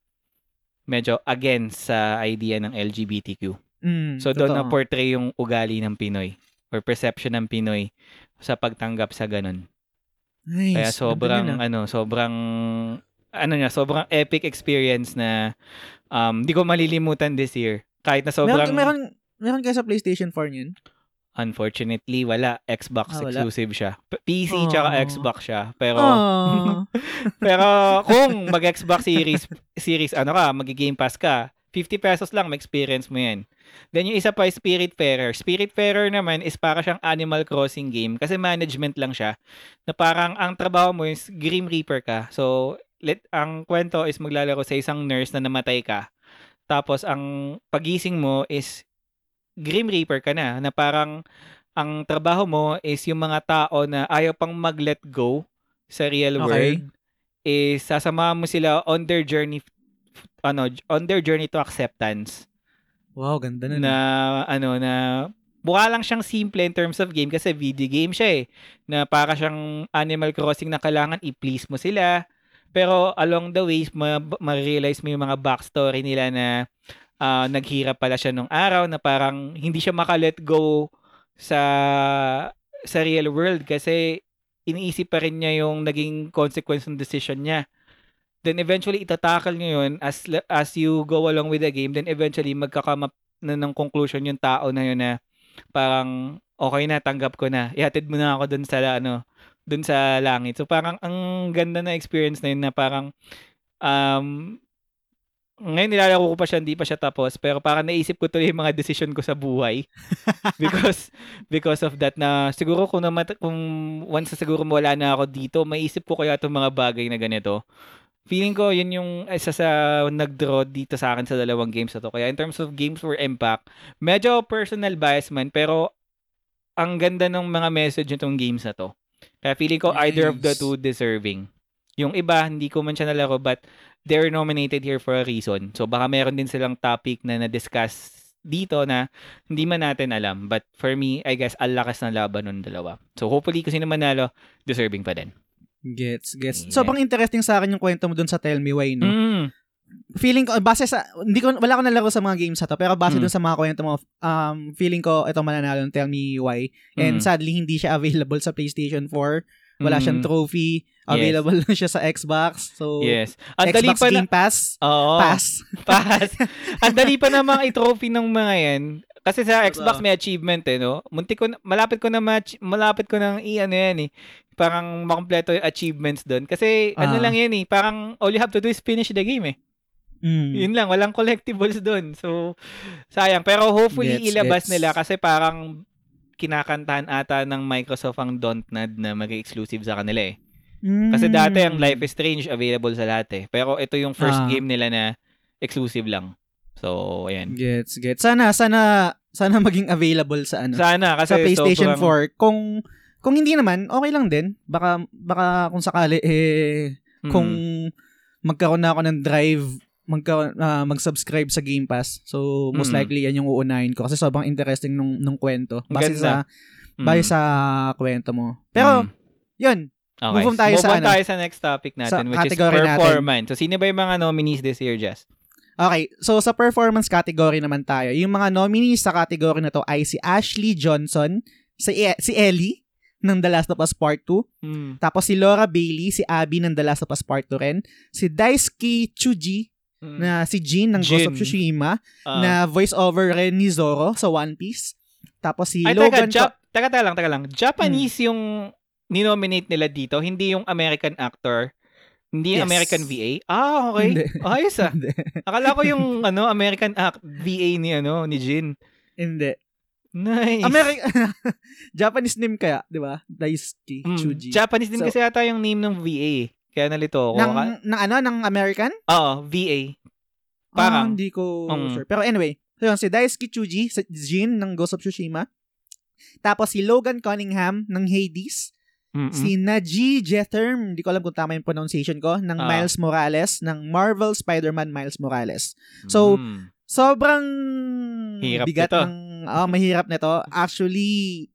medyo against sa idea ng LGBTQ. Mm, So doon na portray yung ugali ng Pinoy or perception ng Pinoy sa pagtanggap sa ganun. Nice. Kaya sobrang ah. ano, sobrang ano niya, sobrang epic experience na um di ko malilimutan this year. Kahit na sobrang Meron, meron, meron kayo sa PlayStation 4 yun? unfortunately wala Xbox Ah, wala. exclusive siya. PC tsaka Aw. Xbox siya. Pero Oh. pero kung mag-Xbox series series ano ka, mag-Game Pass ka, 50 pesos lang ma-experience mo 'yan. Then yung isa pa is Spiritfarer. Spiritfarer naman is para siyang Animal Crossing game kasi management lang siya. Na parang ang trabaho mo is Grim Reaper ka. So let, ang kwento is maglalaro sa isang nurse na namatay ka. Tapos ang pagising mo is Grim Reaper ka na, na parang ang trabaho mo is yung mga tao na ayaw pang mag-let go sa real Okay. world is sasamahan mo sila on their journey ano on their journey to acceptance Wow, ganda nun. na ano na mukha lang siyang simple in terms of game kasi video game siya eh na para siyang Animal Crossing na kailangan i-please mo sila pero along the ways ma- ma-realize mo yung mga backstory nila na ah, naghirap pala siya nung araw na parang hindi siya maka-let go sa sa real world kasi iniisip pa rin niya yung naging consequence ng decision niya. Then eventually itatakal niya yun as as you go along with the game then eventually magkakama na ng conclusion yung tao na yun na parang okay na tanggap ko na. Ihatid mo na ako dun sa ano dun sa langit. So parang ang ganda na experience na yun na parang um ngayon nilalaro ko pa siya, hindi pa siya tapos, pero parang naisip ko tuloy yung mga decision ko sa buhay. because because of that na siguro kung namat kung once na siguro wala na ako dito, maisip ko kaya itong mga bagay na ganito. Feeling ko yun yung isa sa nag-draw dito sa akin sa dalawang games na to. Kaya in terms of games for impact, medyo personal bias man, pero ang ganda ng mga message nitong games na to. Kaya feeling ko either of the Nice. two deserving. Yung iba, hindi ko man siya nalaro, but they're nominated here for a reason. So baka meron din silang topic na na-discuss dito na hindi man natin alam. But for me, I guess, ang lakas ng laban ng dalawa. So hopefully, kung sino manalo, deserving pa din. Gets, gets. Yeah. Sobrang interesting sa akin yung kwento mo dun sa Tell Me Why, no? Mm. Feeling ko, base sa, hindi ko, wala ko nalaro sa mga games na to, pero base Mm. dun sa mga kwento mo, um, feeling ko, ito mananalo ng Tell Me Why. And Mm. sadly, hindi siya available sa PlayStation 4. Wala Mm. siyang trophy. Available lang siya sa Xbox. So, Yes. Ang dali Xbox pa na... Game Pass, Oo. pass. Pass. Ang dali pa namang i-trophy ng mga yan. Kasi sa Xbox Totoo. may achievement eh, no? Muntik ko, na- malapit ko na match, malapit ko nang i-ano yan eh. Parang makompleto yung achievements doon. Kasi ano Ah. lang yan eh, parang all you have to do is finish the game eh. Mm. Yun lang, walang collectibles doon. So, sayang. Pero hopefully Gets, ilabas gets. nila kasi parang kinakantahan ata ng Microsoft ang Dontnod na mag-exclusive sa kanila eh. Kasi Mm. dati ang Life is Strange available sa lahat eh. Pero ito yung first Ah. game nila na exclusive lang. So, ayan. Gets, gets. Sana, sana, sana maging available sa ano. Sana kasi sa PlayStation sobrang, 4. Kung, kung hindi naman, okay lang din. Baka, baka kung sakali, eh, Mm. kung magkaroon na ako ng drive, magka, ah, mag-subscribe sa Game Pass. So, most Mm. likely, yan yung uunahin ko. Kasi sobrang interesting nung, nung kwento. Base Ganda. sa, Mm. base sa kwento mo. Pero, Mm. yun. okay. move on tayo move sa on ano? tayo sa next topic natin Sa which is category natin. performance. So, sino ba yung mga nominees this year, Jess? Okay, so sa performance category naman tayo. Yung mga nominees sa category na to ay si Ashley Johnson, si, E- si Ellie ng The Last of Us Part 2, Mm. tapos si Laura Bailey, si Abby ng The Last of Us Part 2 rin, si Daisuke Chuji Mm. na si Jin ng Ghost of Jin. Tsushima, Ah. na voice-over rin ni Zoro sa One Piece. Tapos si Ay, teka, Logan... Jap- teka, teka lang, teka lang. Japanese Hmm. yung ninominate nila dito, hindi yung American actor. Hindi Yes. American VA. Ah, okay. Hindi. Ayos ah. Hindi. Akala ko yung ano American act VA ni ano ni Jin. Hindi. Nice. American... Japanese name kaya, di ba? Daisuke Mm, Chuji. Japanese din So- kasi yata yung name ng VA. Kaya nalito ako. ng, ng ano? Ng American? Oo, VA. Ah, Parang. hindi ko Mm. sure. Pero anyway, so yun, si Daisuke Chuji, si Jin ng Ghost of Tsushima. Tapos si Logan Cunningham ng Hades. Mm-mm. Si Najee Jetherm, hindi ko alam kung tama yung pronunciation ko, ng Ah. Miles Morales, ng Marvel Spider-Man Miles Morales. So, Mm. Sobrang Hirap bigat nito. ng, oh, mahirap nito. Actually,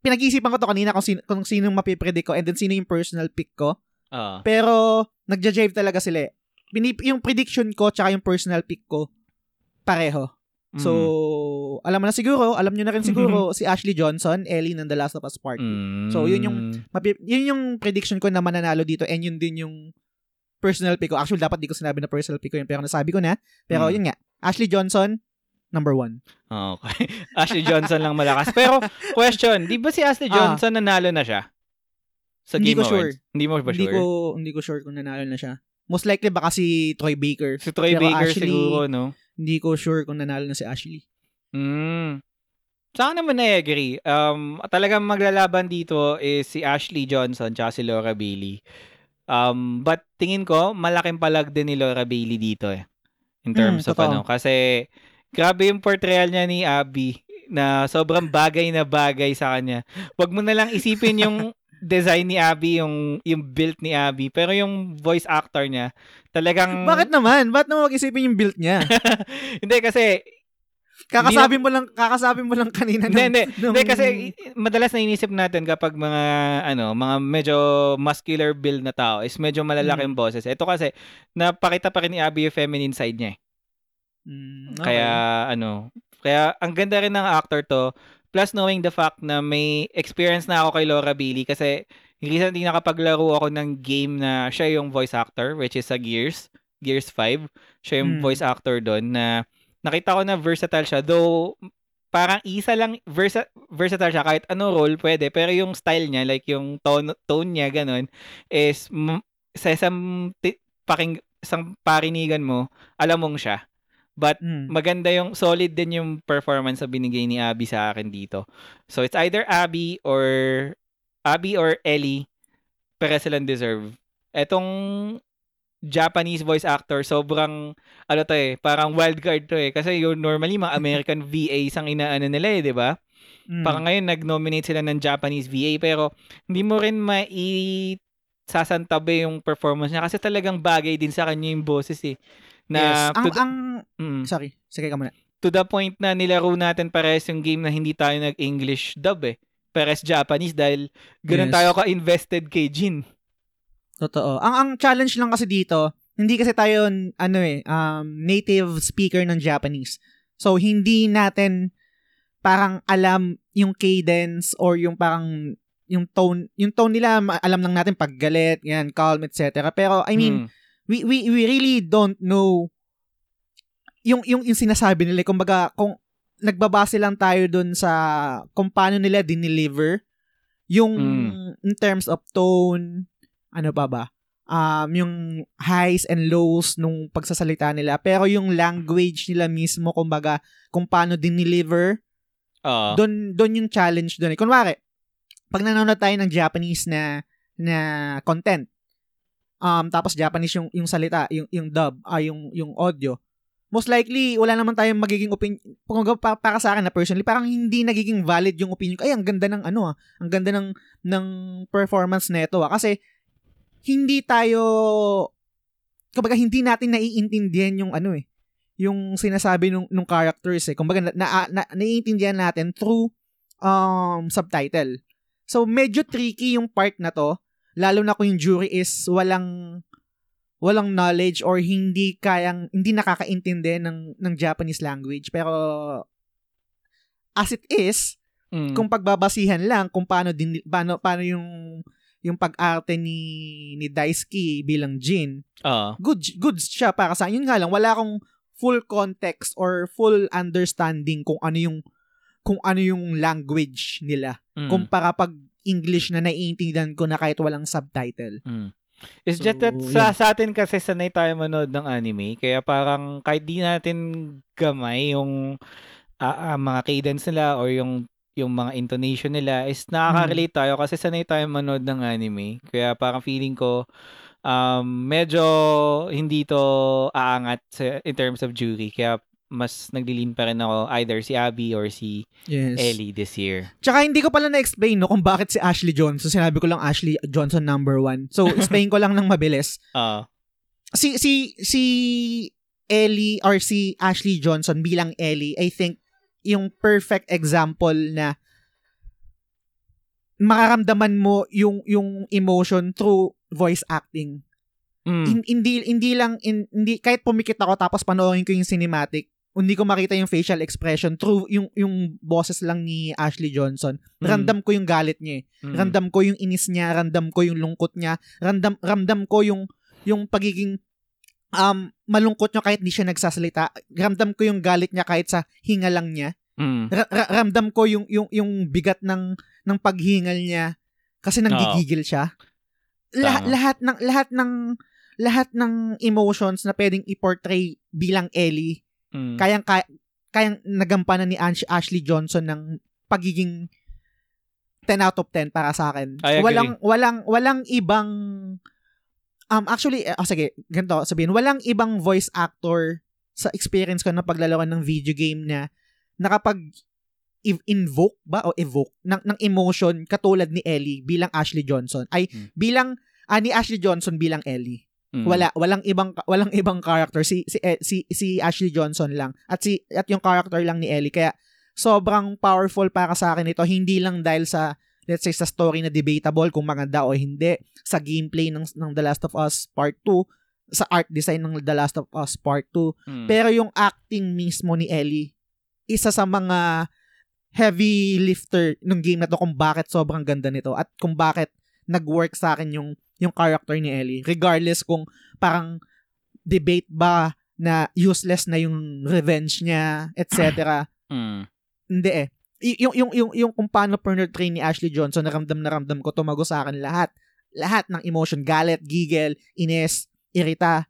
pinag-iisipan ko to kanina kung sino, kung sino mapipredict ko and then sino yung personal pick ko. Oo. Pero, nagja-jive talaga sila eh. Pinip- yung prediction ko tsaka yung personal pick ko, pareho. So, Mm. alam mo na siguro, alam nyo na rin siguro si Ashley Johnson, Ellie ng The Last of Us Part. Mm. So, yun yung- Mapi- yun yung prediction ko na mananalo dito and yun din yung personal pick ko. Actually, dapat di ko sinabi na personal pick ko yun, pero nasabi ko na. Pero Mm. yun nga, Ashley Johnson, number one. Okay. Ashley Johnson lang malakas. Pero, question, di ba si Ashley Ah. Johnson nanalo na siya? Sa Hindi Game ko Awards? Hindi mo ba hindi sure? ko hindi ko sure kung nanalo na siya. Most likely baka si Troy Baker. Si Troy Pero Baker Ashley- siguro, no? Hindi ko sure kung nanalo na si Ashley. Mm. Sa akin naman na-agree. Um, talagang maglalaban dito is si Ashley Johnson tsaka si Laura Bailey. Um, but tingin ko, malaking palag din ni Laura Bailey dito eh. In terms Mm, of totoo. ano. Kasi, grabe yung portrayal niya ni Abby na sobrang bagay na bagay sa kanya. Wag mo na lang isipin yung design ni Abby, yung, yung build ni Abby. Pero yung voice actor niya, talagang... Bakit naman? Bakit naman mag-isipin yung build niya? Hindi, kasi Kakasabi mo lang, kakasabi mo lang kanina nung- hindi. nung- Hindi, kasi madalas na inisip natin kapag mga, ano, mga medyo muscular build na tao is medyo malalaki yung boses. Ito kasi, napakita pa rin ni Abby yung feminine side niya. eh. Mm, okay. Kaya, ano, kaya ang ganda rin ng actor to. Plus knowing the fact na may experience na ako kay Laura Bailey kasi recently nakapaglaro ako ng game na siya yung voice actor which is sa Gears, Gears 5. Siya yung Mm. voice actor doon na nakita ko na versatile siya. Though parang isa lang versa, versatile siya kahit ano role pwede pero yung style niya like yung tone tone niya ganun is m- sa isang ti- paking isang parinigan mo alam mong siya. But Mm. maganda yung solid din yung performance na binigay ni Abby sa akin dito. So it's either Abby or Abby or Ellie pero silang deserve. Etong Japanese voice actor sobrang ano to eh, parang wild card to eh kasi yung normally mga American VA ang inaano nila eh, 'di ba? Mm. Parang ngayon nag-nominate sila ng Japanese VA pero hindi mo rin mai sasantabi yung performance niya kasi talagang bagay din sa kanya yung boses eh. Na yes. Ang, to, the, ang, Mm. sorry, sige ka muna. to the point na nilaro natin pares yung game na hindi tayo nag-English dub eh. Pares Japanese dahil ganun Yes. tayo ka-invested kay Jin. Totoo. Ang ang challenge lang kasi dito, hindi kasi tayo ano eh, um, native speaker ng Japanese. So hindi natin parang alam yung cadence or yung parang yung tone, yung tone nila alam lang natin pag galit, yan, calm, etc. Pero I mean, Mm. We we we really don't know yung yung yung sinasabi nila kumbaga kung nagbabase lang tayo dun sa kung paano nila dineliver yung Mm. in terms of tone ano pa ba um yung highs and lows nung pagsasalita nila pero yung language nila mismo kumbaga kung paano dineliver Oo. doon doon yung challenge doon eh. Kunwari, pag nanonood tayo ng Japanese na na content, um tapos Japanese yung yung salita, yung yung dub, ah yung yung audio. Most likely wala naman tayong magiging opinion para, para sa akin na personally, parang hindi nagiging valid yung opinion ko. Ay, ang ganda ng ano ah, ang ganda ng ng performance nito ah kasi hindi tayo kumbaga hindi natin naiintindihan yung ano eh yung sinasabi nung nung characters eh. Kumbaga na, na, na naiintindihan natin through um subtitle. So medyo tricky yung part na to, lalo na kung yung jury is walang walang knowledge or hindi kayang hindi nakakaintindi ng ng Japanese language. Pero as it is, Mm. kung pagbabasihan lang kung paano din paano paano yung yung pag-arte ni ni Daisuke bilang Jin, Oo. good good siya para sa yun nga lang wala akong full context or full understanding kung ano yung kung ano yung language nila Mm. kumpara pag English na naiintindihan ko na kahit walang subtitle. Mm. It's So, just that sa, sa atin kasi sanay tayo manood ng anime kaya parang kahit di natin gamay yung ah, ah, mga cadence nila or yung yung mga intonation nila is nakaka-relate tayo kasi sanay tayo manood ng anime. Kaya parang feeling ko um, medyo hindi to aangat sa, in terms of jury. Kaya mas naglilin pa rin ako either si Abby or si Yes. Ellie this year. Tsaka hindi ko pala na-explain no kung bakit si Ashley Johnson. Sinabi ko lang Ashley Johnson number one. So explain ko lang ng mabilis. Ah, si si si Ellie or si Ashley Johnson bilang Ellie, I think yung perfect example na makaramdaman mo yung yung emotion through voice acting. mm, Hin- hindi hindi lang in- hindi kahit pumikit ako tapos panoorin ko yung cinematic, hindi ko makita yung facial expression through yung yung boses lang ni Ashley Johnson. Mm. Ramdam ko yung galit niya. eh. mm, Ramdam ko yung inis niya, ramdam ko yung lungkot niya, ramdam ramdam ko yung yung pagiging um malungkot niya kahit hindi siya nagsasalita. Ramdam ko yung galit niya kahit sa hinga lang niya. mm, Ra- ra- ramdam ko yung yung yung bigat ng ng paghingal niya kasi nanggigigil siya. Tama. lahat ng lahat ng lahat ng emotions na pwedeng i-portray bilang Ellie, mm. kayang kaya, kayang nagampanan ni Ash- Ashley Johnson ng pagiging 10 out of 10 para sa akin. I agree. Walang walang walang ibang Um, actually, eh, oh, sige, ganito, sabihin, walang ibang voice actor sa experience ko na paglalaro ng video game na nakapag invoke ba o evoke ng, ng emotion katulad ni Ellie bilang Ashley Johnson ay Hmm. bilang ah, ni Ashley Johnson bilang Ellie Mm. wala walang ibang walang ibang character. Si si eh, si si Ashley Johnson lang. At si at yung character lang ni Ellie. Kaya sobrang powerful para sa akin ito. Hindi lang dahil sa let's say sa story na debatable kung maganda o hindi. Sa gameplay ng ng The Last of Us Part 2 sa art design ng The Last of Us Part 2 Mm. pero yung acting mismo ni Ellie isa sa mga heavy lifter ng game na to kung bakit sobrang ganda nito at kung bakit nag-work sa akin yung yung character ni Ellie regardless kung parang debate ba na useless na yung revenge niya etc Mm. hindi eh Y- yung yung yung yung kung paano portray ni Ashley Johnson naramdam na ramdam ko tumago sa akin lahat lahat ng emotion galit giggle ines irita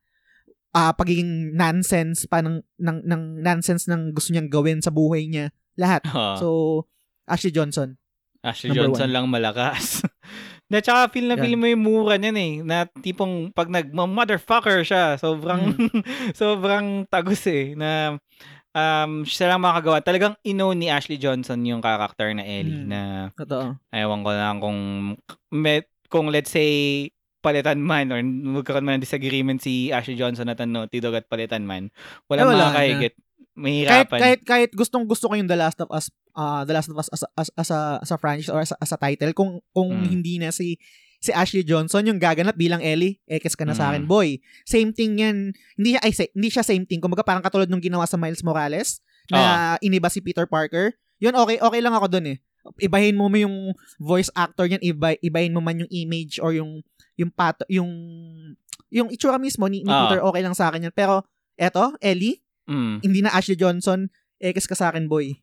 ah pagiging nonsense pa ng, ng ng nonsense ng gusto niyang gawin sa buhay niya lahat Ah. so Ashley Johnson Ashley Johnson one. lang malakas. Na tsaka feel na feel mo yung mura niyan eh. Na tipong pag nag-motherfucker siya, sobrang Mm. sobrang tagus eh. Na um, siya lang makagawa. Talagang ino ni Ashley Johnson yung character na Ellie Mm. na totoo ewan ko lang kung met, kung let's say palitan man or magkaroon man ng disagreement si Ashley Johnson at ano, Tidog at palitan man. Walang Eh, wala makakahigit. kahit Mahirapan. kahit kahit gustong gusto ko yung The Last of Us uh, The Last of Us as, as, as, a, as a franchise or as, a- as a title kung kung Mm. hindi na si si Ashley Johnson yung gaganap bilang Ellie ekes ka na sa akin Mm. boy same thing yan hindi siya ay sa- hindi siya same thing kumbaga parang katulad nung ginawa sa Miles Morales na iniba si Peter Parker yun okay okay lang ako dun eh ibahin mo mo yung voice actor niyan iba, ibahin mo man yung image or yung yung pato yung yung itsura mismo ni, ni Ah. Peter okay lang sa akin yan pero eto Ellie Mm, hindi na Ashley Johnson, ekes ka sa akin, boy.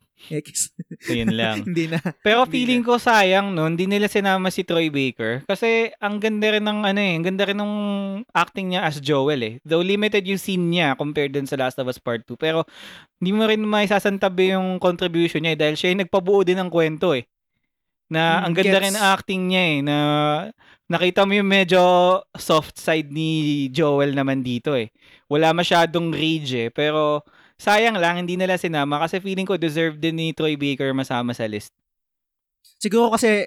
So yun lang. hindi na. Pero Hindi feeling ko sayang no, hindi nila sinama si Troy Baker kasi ang ganda rin ng ano eh, ang ganda rin ng acting niya as Joel eh. Though limited yung scene niya compared dun sa Last of Us Part 2, pero hindi mo rin maisasantabi yung contribution niya eh, dahil siya yung nagpabuo din ng kwento eh. Na Mm, ang ganda gets. rin ng acting niya eh, na nakita mo yung medyo soft side ni Joel naman dito eh. Wala masyadong rage eh, pero sayang lang hindi nila sinama kasi feeling ko deserve din ni Troy Baker masama sa list. Siguro kasi,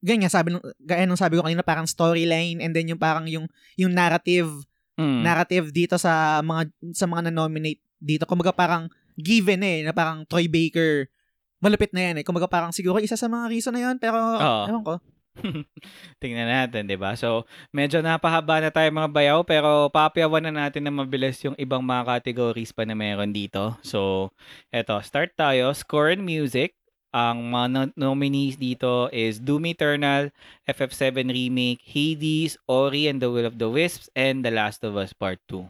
ganyan, sabi nung, gaya nung sabi ko kanina, parang storyline and then yung parang yung, yung narrative, Mm. narrative dito sa mga, sa mga na-nominate dito. Kumbaga parang given eh, na parang Troy Baker, malupit na yan eh. Kumbaga parang siguro isa sa mga reason na yun, pero, Oo. ewan ko. Tingnan natin, 'di ba? So, medyo napahaba na tayo mga bayaw pero papayawan na natin na mabilis yung ibang mga categories pa na meron dito. So, eto, start tayo. Score and music. Ang mga no- nominees dito is Doom Eternal, FF7 Remake, Hades, Ori and the Will of the Wisps, and The Last of Us Part 2.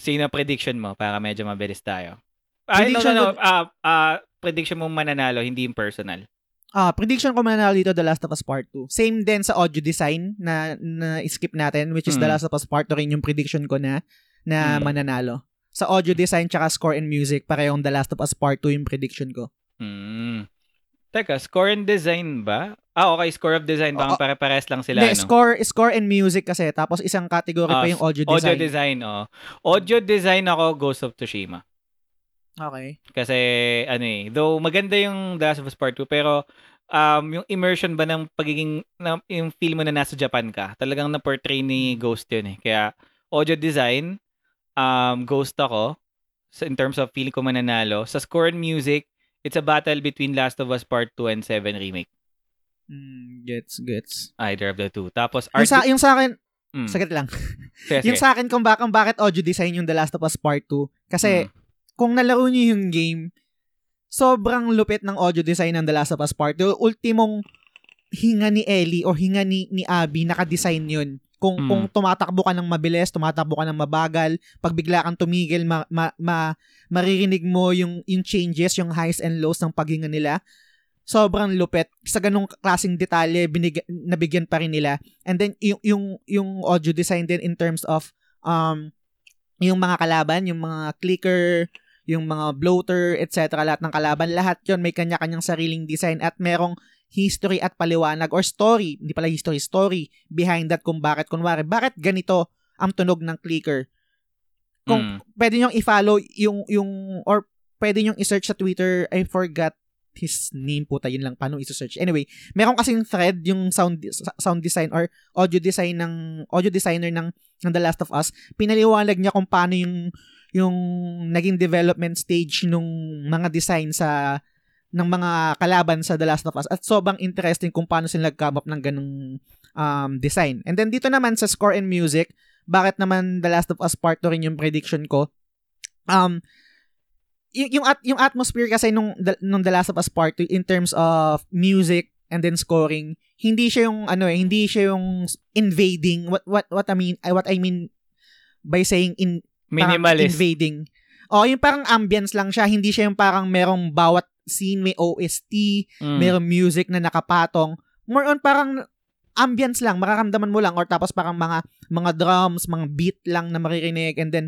Sino prediction mo para medyo mabilis tayo? Ah, no, Prediction no, no. Ah, ah, prediction mo mananalo, hindi yung personal. Ah, prediction ko mananalo dito The Last of Us Part 2. Same din sa audio design na, na skip natin, which is The Mm. Last of Us Part 2 rin yung prediction ko na na Mm. mananalo. Sa audio design tsaka score and music, parehong The Last of Us Part 2 yung prediction ko. Hmm. Teka, score and design ba? Ah, okay, score of design. Baka Oo. pare-pares lang sila, Hindi, no? score, score and music kasi. Tapos isang category Ah, pa yung audio design. Audio design, oh. Audio design ako, Ghost of Tsushima. Okay. Kasi, ano eh, though maganda yung The Last of Us Part 2, pero um, yung immersion ba ng pagiging, na, yung feel mo na nasa Japan ka, talagang na-portray ni Ghost yun eh. Kaya, audio design, um, Ghost ako, so in terms of feeling ko mananalo. Sa score and music, it's a battle between Last of Us Part 2 and 7 Remake. Mm, gets, gets. Either of the two. Tapos, Yung art... sa, yung sa akin, Mm. saglit lang. Sige, yung sa akin kung bakit, bakit audio design yung The Last of Us Part 2. Kasi, Mm. Kung nalaro niyo yung game, sobrang lupit ng audio design ng The Last of Us Part 2. Ultimong hinga ni Ellie o hinga ni, ni Abby, naka-design yun. Kung, Mm. kung tumatakbo ka ng mabilis, tumatakbo ka ng mabagal, pag bigla kang tumigil, ma, ma, ma- maririnig mo yung, yung changes, yung highs and lows ng paghinga nila. Sobrang lupit. Sa ganong klaseng detalye, binig, nabigyan pa rin nila. And then, yung, yung, yung audio design din in terms of um, yung mga kalaban, yung mga clicker, yung mga bloater, etc. Lahat ng kalaban, lahat yon may kanya-kanyang sariling design at merong history at paliwanag or story, hindi pala history, story behind that kung bakit, kunwari, bakit ganito ang tunog ng clicker. Kung Mm. pwede nyo i-follow yung, yung, or pwede nyo i-search sa Twitter, I forgot his name puta, yun lang, paano i-search. Anyway, meron kasing thread yung sound sound design or audio design ng audio designer ng ng The Last of Us. Pinaliwanag niya kung paano yung yung naging development stage nung mga design sa ng mga kalaban sa The Last of Us at sobrang interesting kung paano sila nag-come up ng ganung um, design. And then dito naman sa score and music, bakit naman The Last of Us Part 2 rin yung prediction ko? Um, y- yung at yung atmosphere kasi nung nung The Last of Us Part 2 in terms of music and then scoring, hindi siya yung ano eh, hindi siya yung invading what what what I mean what I mean by saying in Minimalist. invading. Oh, yung parang ambience lang siya, hindi siya yung parang merong bawat scene may OST, Mm. merong music na nakapatong. More on parang ambience lang, makaramdaman mo lang or tapos parang mga mga drums, mga beat lang na maririnig and then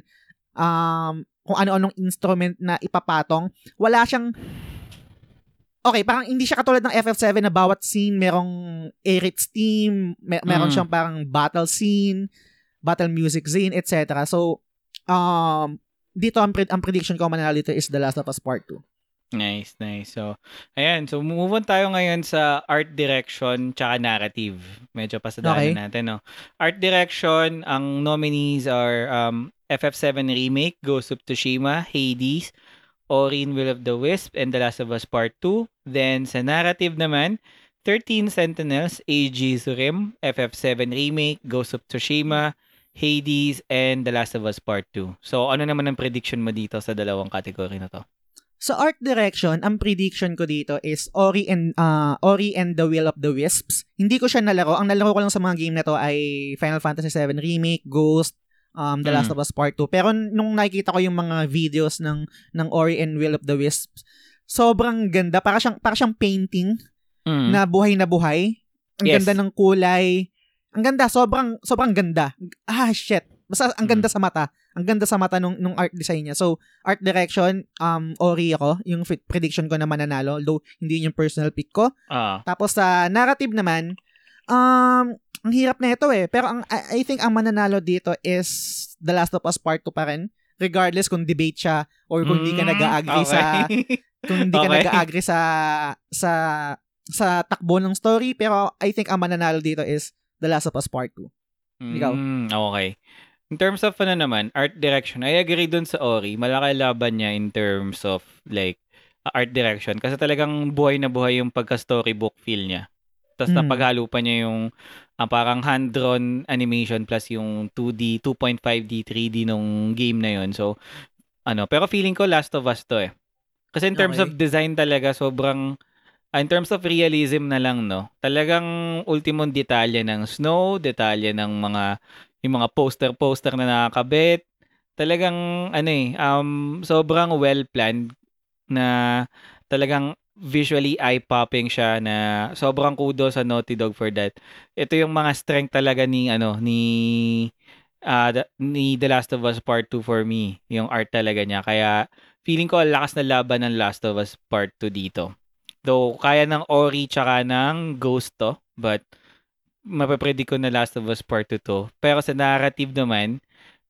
um kung ano-anong instrument na ipapatong. Wala siyang Okay, parang hindi siya katulad ng FF7 na bawat scene merong Eritz theme, mer- meron Mm. siyang parang battle scene, battle music scene, etc. So, um, dito ang, pred- ang prediction ko mananalo dito is The Last of Us Part 2. Nice, nice. So, ayan. So, move on tayo ngayon sa art direction tsaka narrative. Medyo pasadaanan Okay. natin, no? Art direction, ang nominees are um, FF7 Remake, Ghost of Tsushima, Hades, Ori and Will of the Wisp, and The Last of Us Part 2. Then, sa narrative naman, 13 Sentinels, AG Surim, FF7 Remake, Ghost of Tsushima, Hades, and The Last of Us Part 2. So, ano naman ang prediction mo dito sa dalawang category na to? Sa art direction, ang prediction ko dito is Ori and uh, Ori and the Will of the Wisps. Hindi ko siya nalaro. Ang nalaro ko lang sa mga game na to ay Final Fantasy VII Remake, Ghost, um, The Last Mm. of Us Part 2. Pero nung nakikita ko yung mga videos ng ng Ori and Will of the Wisps, sobrang ganda. Para siyang para siyang painting Mm. na buhay na buhay. Ang Yes. ganda ng kulay. Ang ganda, sobrang sobrang ganda. Ah, shit. Basta ang ganda sa mata. Ang ganda sa mata nung, nung art design niya. So, art direction, um, Ori ako. Yung fit- prediction ko na mananalo. Although, hindi yun yung personal pick ko. Ah. Tapos, sa narrative naman, um, ang hirap na ito eh. Pero ang, I, I think ang mananalo dito is The Last of Us Part 2 pa rin. Regardless kung debate siya or kung hindi ka Mm, nag-agree sa okay. kung hindi ka Okay. nag-agree sa sa sa takbo ng story pero I think ang mananalo dito is The Last of Us Part 2. Ikaw? Mm, okay. In terms of ano naman, art direction, I agree dun sa Ori. Malaki laban niya in terms of like uh, art direction kasi talagang buhay na buhay yung pagka-storybook feel niya. Tapos Mm. napaghalo pa niya yung ah, parang hand-drawn animation plus yung 2D, 2.5D, 3D nung game na yun. So, ano, pero feeling ko Last of Us to eh. Kasi in terms Okay. of design talaga, sobrang in terms of realism na lang, no? Talagang ultimong detalye ng snow, detalye ng mga yung mga poster-poster na nakakabit. Talagang ano eh, um, sobrang well-planned na talagang visually eye-popping siya na sobrang kudos sa Naughty Dog for that. Ito yung mga strength talaga ni ano ni ah, the- ni The Last of Us Part 2 for me, yung art talaga niya. Kaya feeling ko ang lakas na laban ng Last of Us Part 2 dito. Though kaya ng Ori tsaka ng Ghost to, but mapapredict ko na Last of Us Part 2 to. Pero sa narrative naman,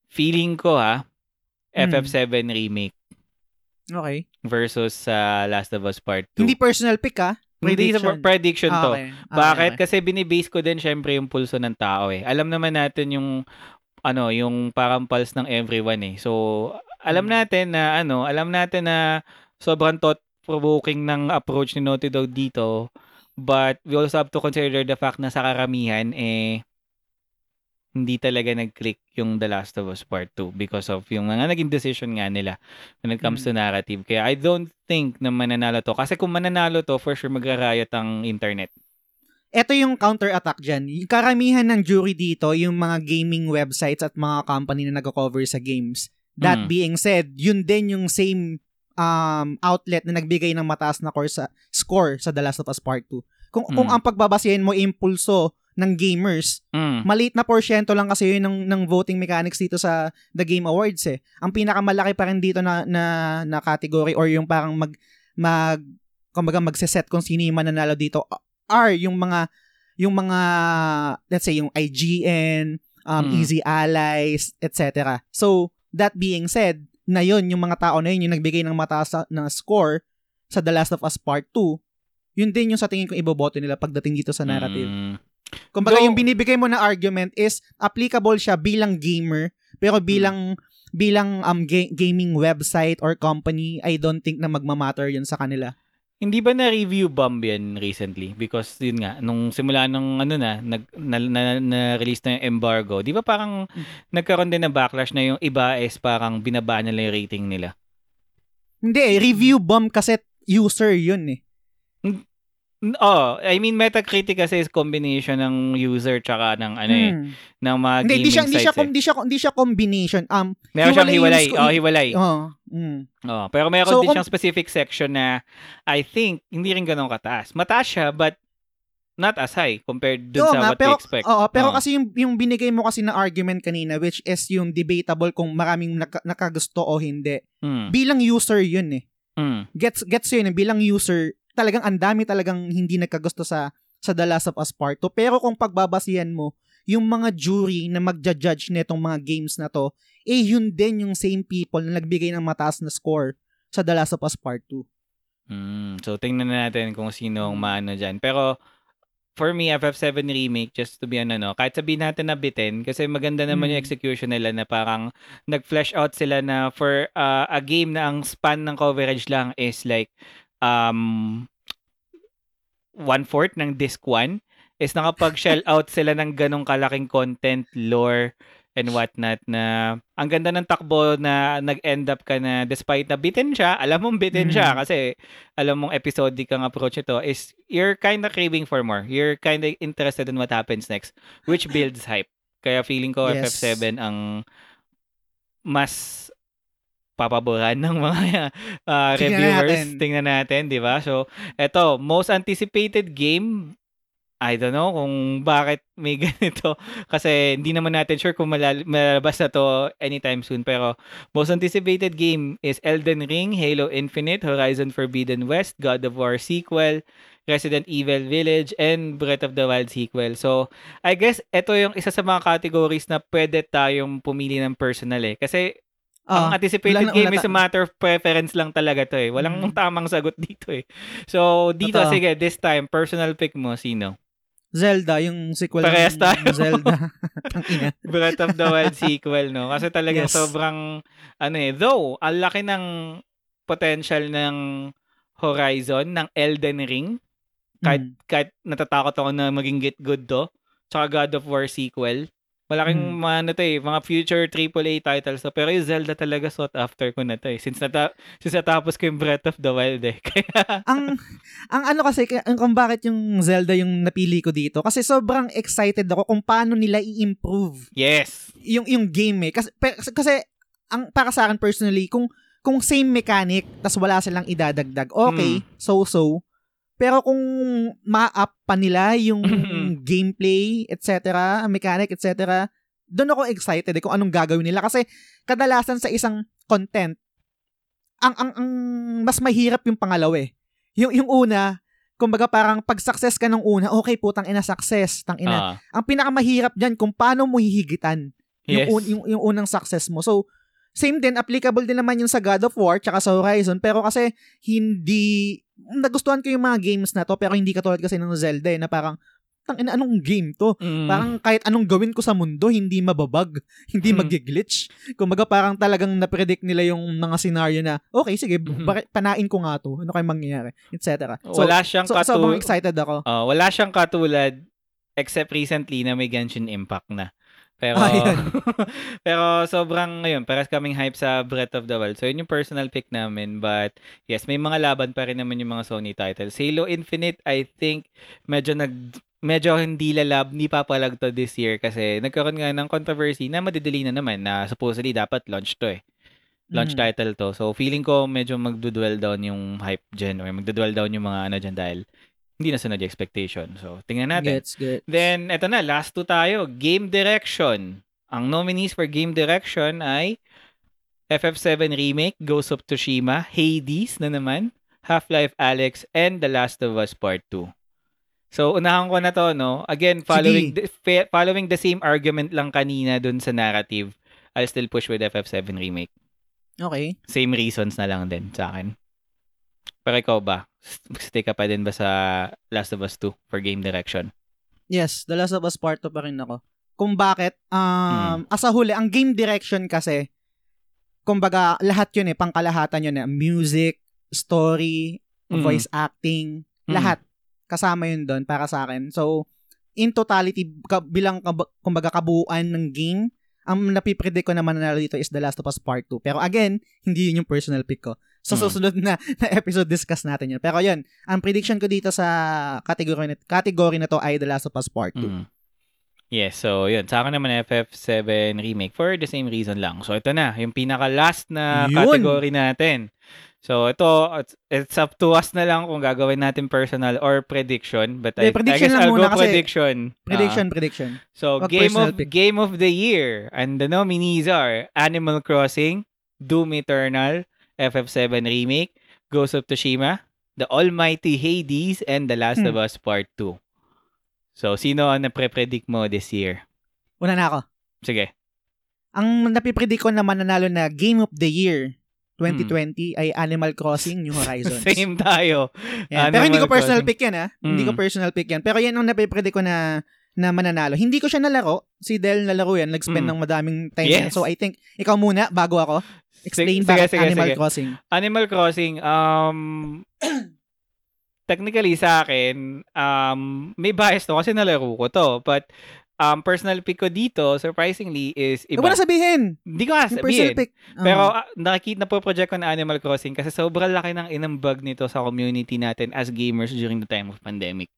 feeling ko ha, Hmm. FF7 remake Okay. versus sa Last of Us Part 2. Hindi personal pick ah. Hindi sa Prediction. prediction to. Ah, okay. Ah, Bakit? okay. Kasi binibase ko din syempre yung pulso ng tao eh. Alam naman natin yung ano, yung parang pulse ng everyone eh. So, alam Mm. natin na ano, alam natin na sobrang thought provoking ng approach ni Naughty Dog dito. But we also have to consider the fact na sa karamihan eh hindi talaga nag-click yung The Last of Us Part 2 because of yung mga naging decision nga nila when it comes to narrative. Kaya I don't think na mananalo to. Kasi kung mananalo to, for sure magra-riot ang internet. Ito yung counter-attack dyan. Yung karamihan ng jury dito, yung mga gaming websites at mga company na nag-cover sa games. That Mm. being said, yun din yung same um, outlet na nagbigay ng mataas na core sa, score sa The Last of Us Part 2. Kung, kung Mm. ang pagbabasehin mo impulso ng gamers, Mm. maliit na porsyento lang kasi yun ng, ng voting mechanics dito sa The Game Awards eh. Ang pinakamalaki pa rin dito na, na, na category or yung parang mag, mag, kumbaga magseset kung sino yung mananalo dito are yung mga yung mga let's say yung IGN, um, Mm. Easy Allies, etc. So, that being said, na yun, yung mga tao na yun, yung nagbigay ng mataas na- score sa The Last of Us Part 2, yun din yung sa tingin ko iboboto nila pagdating dito sa narrative. Mm. Kumbaga, Though- yung binibigay mo na argument is applicable siya bilang gamer, pero bilang bilang um ga- gaming website or company, I don't think na magmamatter yun sa kanila. Hindi ba na-review bomb yan recently? Because yun nga, nung simula nung ano na, nag, na, na, na-release na yung embargo, di ba parang nagkaroon din ng backlash na yung iba is parang binaba nila yung rating nila? Hindi eh, review bomb kasi user yun eh. Oh, I mean Metacritic kasi is combination ng user tsaka ng ano eh, Hmm. ng mga Hindi, gaming hindi siya, hindi siya, eh. hindi siya, hindi siya combination. Um, Meron siyang hiwalay sco- Oh, hiwalay. oh, mm. Oh, pero meron So, din siyang specific section na I think hindi rin ganun kataas. Mataas siya but not as high compared dun sa nga, what pero, we expect. Oo, pero Oo. kasi yung, yung binigay mo kasi na argument kanina, which is yung debatable kung maraming naka- nakagusto o hindi. Mm. Bilang user yun eh. Mm. gets gets yun eh, bilang user talagang ang dami talagang hindi nagkagusto sa sa The Last of Us Part 2 pero kung pagbabasihan mo yung mga jury na magja-judge nitong mga games na to eh yun din yung same people na nagbigay ng mataas na score sa The Last of Us Part 2 Mm. So tingnan na natin kung sino ang maano diyan. Pero for me FF7 remake just to be ano no, kahit sabihin natin na bitin kasi maganda naman yung Mm. execution nila na parang nag-flesh out sila na for uh, a game na ang span ng coverage lang is like um one-fourth ng disc 1 is nakapag-shell out sila ng ganong kalaking content, lore, and whatnot na ang ganda ng takbo na nag-end up ka na despite na bitin siya, alam mong bitin siya Mm. kasi alam mong episodic ang approach ito is you're kind of craving for more. You're kind of interested in what happens next which builds hype. Kaya feeling ko Yes. FF7 ang mas papaboran ng mga uh, Tingnan reviewers. natin. Tingnan natin, di ba? So, eto, most anticipated game, I don't know kung bakit may ganito. Kasi hindi naman natin sure kung malal- malalabas na to anytime soon. Pero most anticipated game is Elden Ring, Halo Infinite, Horizon Forbidden West, God of War sequel, Resident Evil Village, and Breath of the Wild sequel. So, I guess ito yung isa sa mga categories na pwede tayong pumili ng personal eh. Kasi ang Ah, anticipated game wala is a matter of preference lang talaga to eh. Walang Mm. tamang sagot dito eh. So, dito, Totoo. sige, this time, personal pick mo, sino? Zelda yung sequel Parehas ng tayo. Zelda ang Breath of the Wild sequel, no? Kasi talagang Yes. sobrang, ano eh, though, ang laki ng potential ng Horizon, ng Elden Ring, kahit, Mm. kahit natatakot ako na maging get good to, tsaka God of War sequel, malaking Mm. mga, ano to eh, mga future AAA titles to. Pero yung Zelda talaga sought after ko na to eh. Since, nata- since natapos ko yung Breath of the Wild eh. Kaya, ang ang ano kasi ang kung bakit yung Zelda yung napili ko dito kasi sobrang excited ako kung paano nila i-improve yes! yung yung game eh kasi pe- kasi ang para sa akin personally kung kung same mechanic tas wala silang idadagdag okay so so pero kung ma-up pa nila yung gameplay etc mechanic etc doon ako excited eh, kung anong gagawin nila. Kasi kadalasan sa isang content ang ang, ang mas mahirap yung pangalawa eh. Yung yung una kumbaga parang pag success ka nung una okay putang ina success tang ina. Ah, ang pinakamahirap diyan kung paano mo hihigitan yung, yes. un- yung, yung unang success mo. So, same din, applicable din naman yung sa God of War tsaka sa Horizon, pero kasi hindi, nagustuhan ko yung mga games na to, pero hindi katulad kasi ng Zelda eh, na parang, tang ina, anong game to? Mm. Parang kahit anong gawin ko sa mundo, hindi mababag, hindi Hmm. mag-glitch. Kumbaga parang talagang na-predict nila yung mga scenario na, okay, sige, Mhm. bakit panain ko nga to? Ano kayong mangyayari? Etc. So, wala siyang so, katu- sobrang excited ako. Ah, wala siyang katulad except recently na may Genshin Impact na. Pero Ah, pero sobrang ngayon, paras kaming hype sa Breath of the Wild. So yun yung personal pick namin, but yes, may mga laban pa rin naman yung mga Sony titles. Halo Infinite, I think medyo nag medyo hindi lalab, hindi papalag to this year kasi nagkaroon nga ng controversy na madidili na naman na supposedly dapat launch to eh. Launch Mhm. title to. So feeling ko medyo magdudwell down yung hype dyan or magdudwell down yung mga ano dyan dahil hindi na sunod yung expectation. So tingnan natin. Gets, gets. Then, eto na, last two tayo. Game Direction. Ang nominees for Game Direction ay FF7 Remake, Ghost of Tsushima, Hades na naman, Half-Life Alyx, and The Last of Us Part 2. So, unahan ko na to, no? Again, following the, following the same argument lang kanina dun sa narrative, I'll still push with FF7 Remake. Okay. Same reasons na lang din sa akin. Pero ikaw ba? Stay ka pa din ba sa Last of Us 2 for game direction? Yes, The Last of Us Part 2 pa rin ako. Kung bakit, um, as a huli, ang game direction kasi, kumbaga, lahat yun eh, pangkalahatan yun eh. Music, story, Mm. voice acting, Mm. lahat. Kasama yun doon para sa akin. So, in totality, ka, bilang kumbaga kabuuan ng game, ang napipredict ko naman na dito is The Last of Us Part 2. Pero again, hindi yun yung personal pick ko. Sa Mm. susunod na, na episode, discuss natin yun. Pero yun, ang prediction ko dito sa category na, category na to ay The Last of Us Part 2. Mm. Yes, so yun. Sa akin naman FF7 Remake for the same reason lang. So ito na, yung pinaka-last na Yun. category natin. So ito, it's, up to us na lang kung gagawin natin personal or prediction. But I, Eh, prediction I guess lang I'll muna go kasi- prediction. Prediction, prediction. Ah, so Wag game of pick. game of the year. And the nominees are Animal Crossing, Doom Eternal, FF7 Remake, Ghost of Tsushima, The Almighty Hades, and The Last Hmm. of Us Part 2. So, sino ang napre-predict mo this year? Una na ako. Sige. Ang napipredict ko naman nanalo na Game of the Year 2020 ay Animal Crossing New Horizons. Hmm. Same tayo. Yan. Pero hindi ko personal Crossing. pick yan ha. Hindi ko personal pick yan. Pero yan ang napipredict ko na na mananalo. Hindi ko siya nalaro. Si Del nalaro yan. Nag-spend Mm. ng madaming time Yes. yan. So I think, ikaw muna, bago ako. Explain Sige, bakit sige, Animal sige. Crossing. Animal Crossing, um, technically sa akin, um, may bias to kasi nalaro ko to. But, um, personal pick ko dito, surprisingly, is Iba iba. na sabihin. Hindi ko nga sabihin. pick. Oh. Pero uh, nakikita na po project ko na Animal Crossing kasi sobrang laki ng inambag nito sa community natin as gamers during the time of pandemic.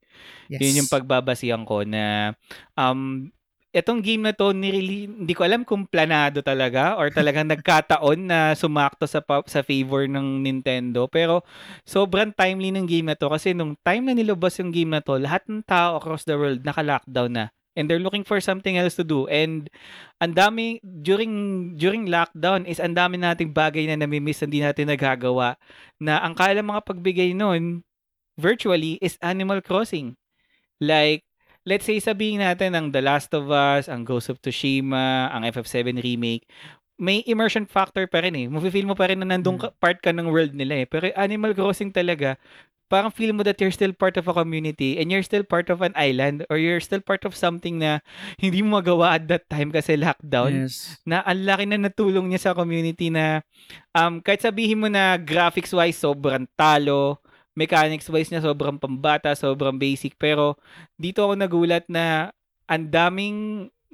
yes. Yun yung pagbabasihan ko na um, etong game na to, nireli- hindi ko alam kung planado talaga or talagang nagkataon na sumakto sa, sa favor ng Nintendo. Pero sobrang timely ng game na to kasi nung time na nilabas yung game na to, lahat ng tao across the world naka-lockdown na. And they're looking for something else to do. And ang dami, during, during lockdown is ang dami nating bagay na namimiss na hindi natin nagagawa na ang kaya mga pagbigay nun virtually is Animal Crossing. Like, let's say sabihin natin ang The Last of Us, ang Ghost of Tsushima, ang FF7 remake, may immersion factor pa rin eh. Mafe-feel mo pa rin na nandun ka, part ka ng world nila eh. Pero Animal Crossing talaga, parang feel mo that you're still part of a community and you're still part of an island or you're still part of something na hindi mo magawa at that time kasi lockdown Yes. na ang laki na natulong niya sa community na um, kahit sabihin mo na graphics-wise sobrang talo, mechanics-wise niya sobrang pambata, sobrang basic, pero dito ako nagulat na ang daming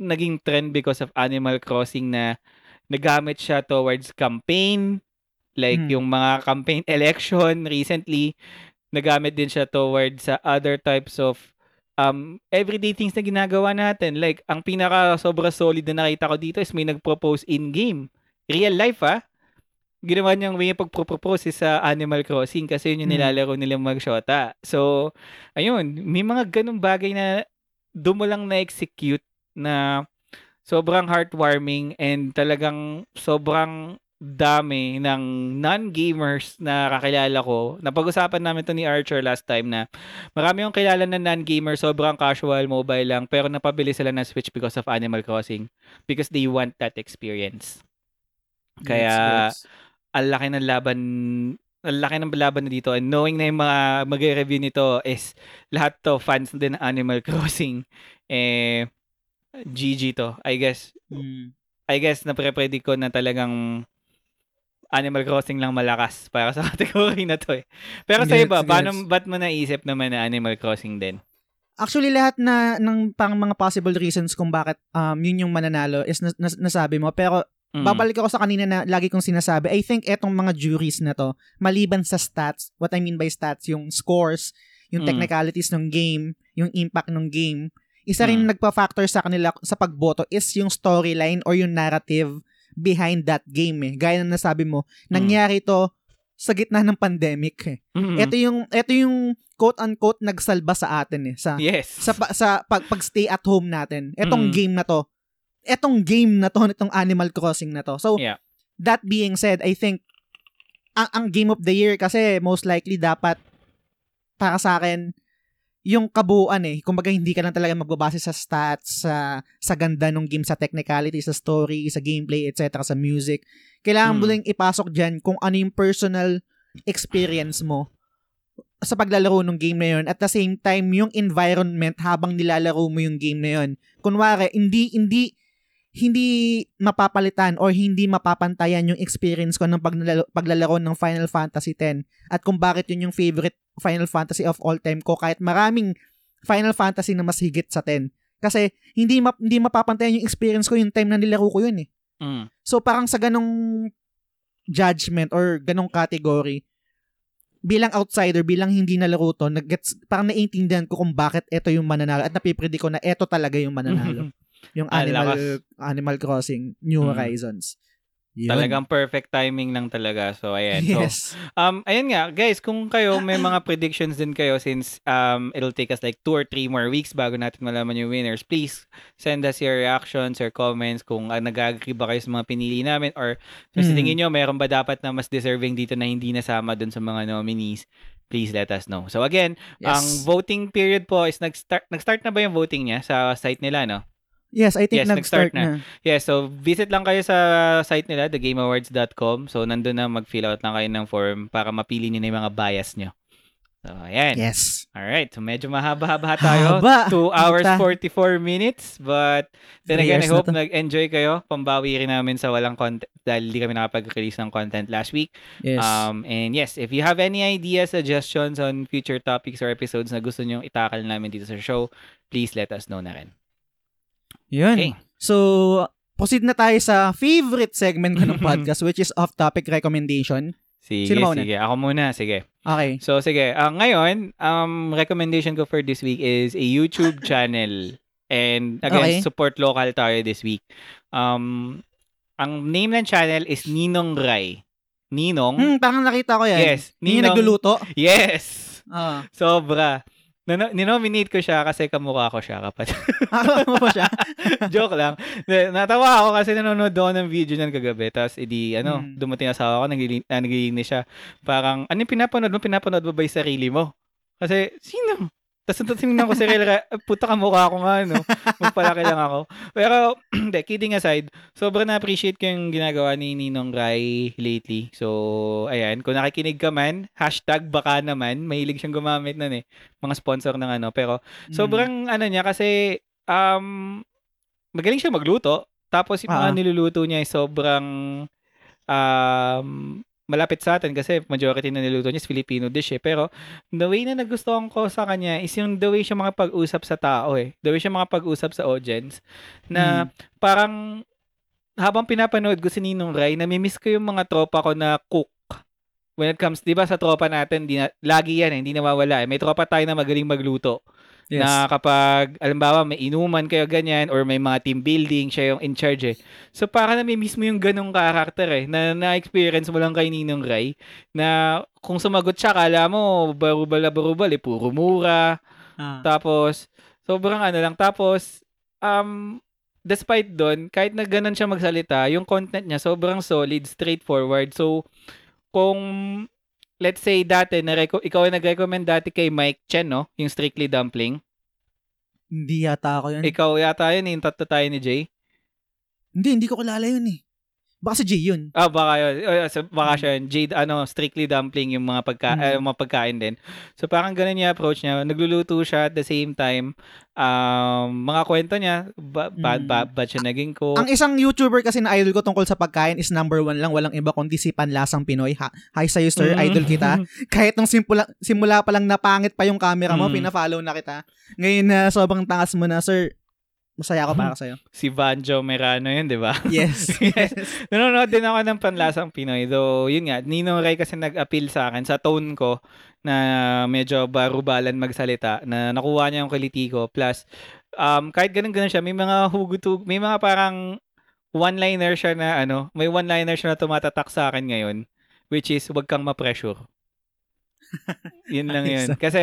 naging trend because of Animal Crossing na nagamit siya towards campaign, like Hmm. yung mga campaign election recently, nagamit din siya towards sa other types of um, everyday things na ginagawa natin. Like, ang pinaka sobra solid na nakita ko dito is may nag-propose in-game. Real life, ah. Ginawa niyang may pag-propose sa Animal Crossing kasi yun yung Hmm. nilalaro nila mag-shota. So, ayun, may mga ganung bagay na doon mo lang na-execute na sobrang heartwarming and talagang sobrang dami ng non-gamers na kakilala ko. Napag-usapan namin to ni Archer last time na marami yung kilala na non-gamer, sobrang casual, mobile lang, pero napabili sila ng Switch because of Animal Crossing because they want that experience. Kaya, Gets, gets. Ang laki ng laban ang laki ng laban na dito and knowing na yung mga mag-review nito is lahat to fans din ng Animal Crossing eh GG to I guess Mm. I guess na predict ko na talagang Animal Crossing lang malakas para sa category na to eh. Pero sa iba, paano, ba't mo naisip naman na Animal Crossing din? Actually, lahat na ng pang mga possible reasons kung bakit um, yun yung mananalo is nas- nas- nasabi mo. Pero Mm. babalik ako sa kanina na lagi kong sinasabi, I think etong mga juries na to, maliban sa stats, what I mean by stats, yung scores, yung Mm. technicalities ng game, yung impact ng game, isa rin Mm. nagpa-factor sa kanila sa pagboto is yung storyline or yung narrative behind that game eh. Gaya na nasabi mo, nangyari to sa gitna ng pandemic eh. Mm. Ito yung ito yung quote unquote nagsalba sa atin eh sa yes. sa sa pag, pag stay at home natin. Etong Mm. game na to. Etong game na to, itong Animal Crossing na to. So Yeah. that being said, I think ang, ang game of the year kasi most likely dapat para sa akin yung kabuuan eh. Kumbaga hindi ka lang talaga magbabase sa stats, sa sa ganda ng game, sa technicality, sa story, sa gameplay, etc., sa music. Kailangan mo Hmm. lang ipasok diyan kung ano yung personal experience mo sa paglalaro ng game na yun. At the same time, yung environment habang nilalaro mo yung game na yun. Kunwari, hindi, hindi, hindi mapapalitan or hindi mapapantayan yung experience ko ng paglalaro, paglalaro ng Final Fantasy X at kung bakit yun yung favorite Final Fantasy of all time ko kahit maraming Final Fantasy na mas higit sa 10. Kasi hindi map, hindi mapapantayan yung experience ko yung time na nilaro ko yun eh. Mm. So parang sa ganong judgment or ganong category, bilang outsider, bilang hindi nalaro to, nag-gets, parang naiintindihan ko kung bakit ito yung mananalo at napipredict ko na ito talaga yung mananalo. Yung Ah, Animal lakas. Animal Crossing New Mm. Horizons. Yun. Talagang perfect timing lang talaga. So, ayan. So, Yes. Um, ayun nga, guys, kung kayo may mga predictions din kayo since um, it'll take us like two or three more weeks bago natin malaman yung winners, please send us your reactions or comments kung uh, nag-agree ba kayo sa mga pinili namin or kung Mm. tingin nyo, meron ba dapat na mas deserving dito na hindi nasama dun sa mga nominees, please let us know. So again, ang Yes. voting period po is nag-start, nag-start na ba yung voting niya sa site nila, no? Yes, I think Yes, nag-start nag-start na. Yeah, so visit lang kayo sa site nila, thegameawards.com. So nandun na mag-fill out lang kayo ng form para mapili niyo na yung mga bias nyo. So, ayan. Yes. Alright, so medyo mahaba-haba tayo. Haba. 2 hours Puta. 44 minutes. But then again, I na hope to. nag-enjoy kayo. Pambawi rin namin sa walang content dahil hindi kami nakapag-release ng content last week. Yes. Um, and yes, if you have any ideas, suggestions on future topics or episodes na gusto nyo itakal namin dito sa show, please let us know na rin. Yun. okay. So, proceed na tayo sa favorite segment ko ng podcast which is off-topic recommendation. Sige, Sino mauna? sige. Ako muna, sige. Okay. So, sige. Ah, ngayon, um, recommendation ko for this week is a YouTube channel. And again, Okay. support local tayo this week. Um, ang name ng channel is Ninong Rai. Ninong? Hmm, parang nakita ko yan. Yes. Yung Ninong. nagluluto. Yes! Ah. Sobra. Nano- ninominate ko siya kasi kamukha ko siya, kapatid. Akala mo ba siya? Joke lang. Na- Natawa ako kasi nanonood ako ng video niyan kagabi. Tapos, edi, ano, Mm. dumating asawa ko, ah, naglilinis siya. Parang, ano yung pinapanood mo? Pinapanood mo ba yung sarili mo? Kasi, sino? Tapos, tingnan ko si Rel, puta ka mukha ako nga, no? Magpalaki lang ako. Pero, hindi, kidding aside, sobrang na-appreciate ko yung ginagawa ni Ninong Rai lately. So, ayan, kung nakikinig ka man, hashtag baka naman, mahilig siyang gumamit nun eh. Mga sponsor ng ano. Pero, Hmm. Sobrang ano niya kasi um magaling siya magluto. Tapos yung mga Ah. niluluto niya ay sobrang um malapit sa atin kasi majority na niluto niya is Filipino dish eh. Pero the way na nagustuhan ko sa kanya is yung the way siya makapag-usap sa tao eh. The way siya makapag-usap sa audience na parang habang pinapanood ko si Ninong Rai, namimiss ko yung mga tropa ko na cook. When it comes, di ba sa tropa natin, di na, lagi yan eh, hindi nawawala eh. May tropa tayo na magaling magluto Yes. na kapag, alimbawa, may inuman kayo ganyan or may mga team building, siya yung in charge eh. So, para namimiss mo yung ganong karakter eh, na na-experience mo lang kay Ninong Rai, na kung sumagot siya, kala mo, barubal na barubal eh, puro mura. Ah. Tapos, sobrang ano lang. Tapos, um, despite doon, kahit na ganun siya magsalita, yung content niya sobrang solid, straightforward. So, kung let's say dati, na ikaw ay nag-recommend dati kay Mike Chen, no? Yung Strictly Dumpling. Hindi yata ako yun. Ikaw yata yun, yung tatlo tayo ni Jay. hindi, hindi ko kilala yun eh. Baka si Jay yun. Ah, baka yun. Oh, so, baka siya yun. Jade, ano, Strictly Dumpling yung mga, pagka, Mm. eh, mga pagkain din. So, parang ganun yung approach niya. Nagluluto siya at the same time. Um, mga kwento niya, ba, ba, Mm. ba, ba siya naging cook? Ang isang YouTuber kasi na idol ko tungkol sa pagkain is number one lang. Walang iba kundi si Panlasang Pinoy. Ha, hi sa'yo sir, Mm. idol kita. Kahit nung simula, simula pa lang napangit pa yung camera mo, Mm. pina-follow na kita. Ngayon na sobrang tangas mo na, sir, masaya ako para sa'yo. si Vanjo Merano yun, di ba? Yes. Yes. Nanonood din ako ng panlasang Pinoy. Though, yun nga, Ninong Ray kasi nag-appeal sa akin sa tone ko na medyo barubalan magsalita na nakuha niya yung kiliti ko. Plus, um, kahit ganun-ganun siya, may mga hugutug, may mga parang one-liner siya na ano, may one-liner siya na tumatatak sa akin ngayon which is wag kang ma-pressure. Yun lang yun. Kasi,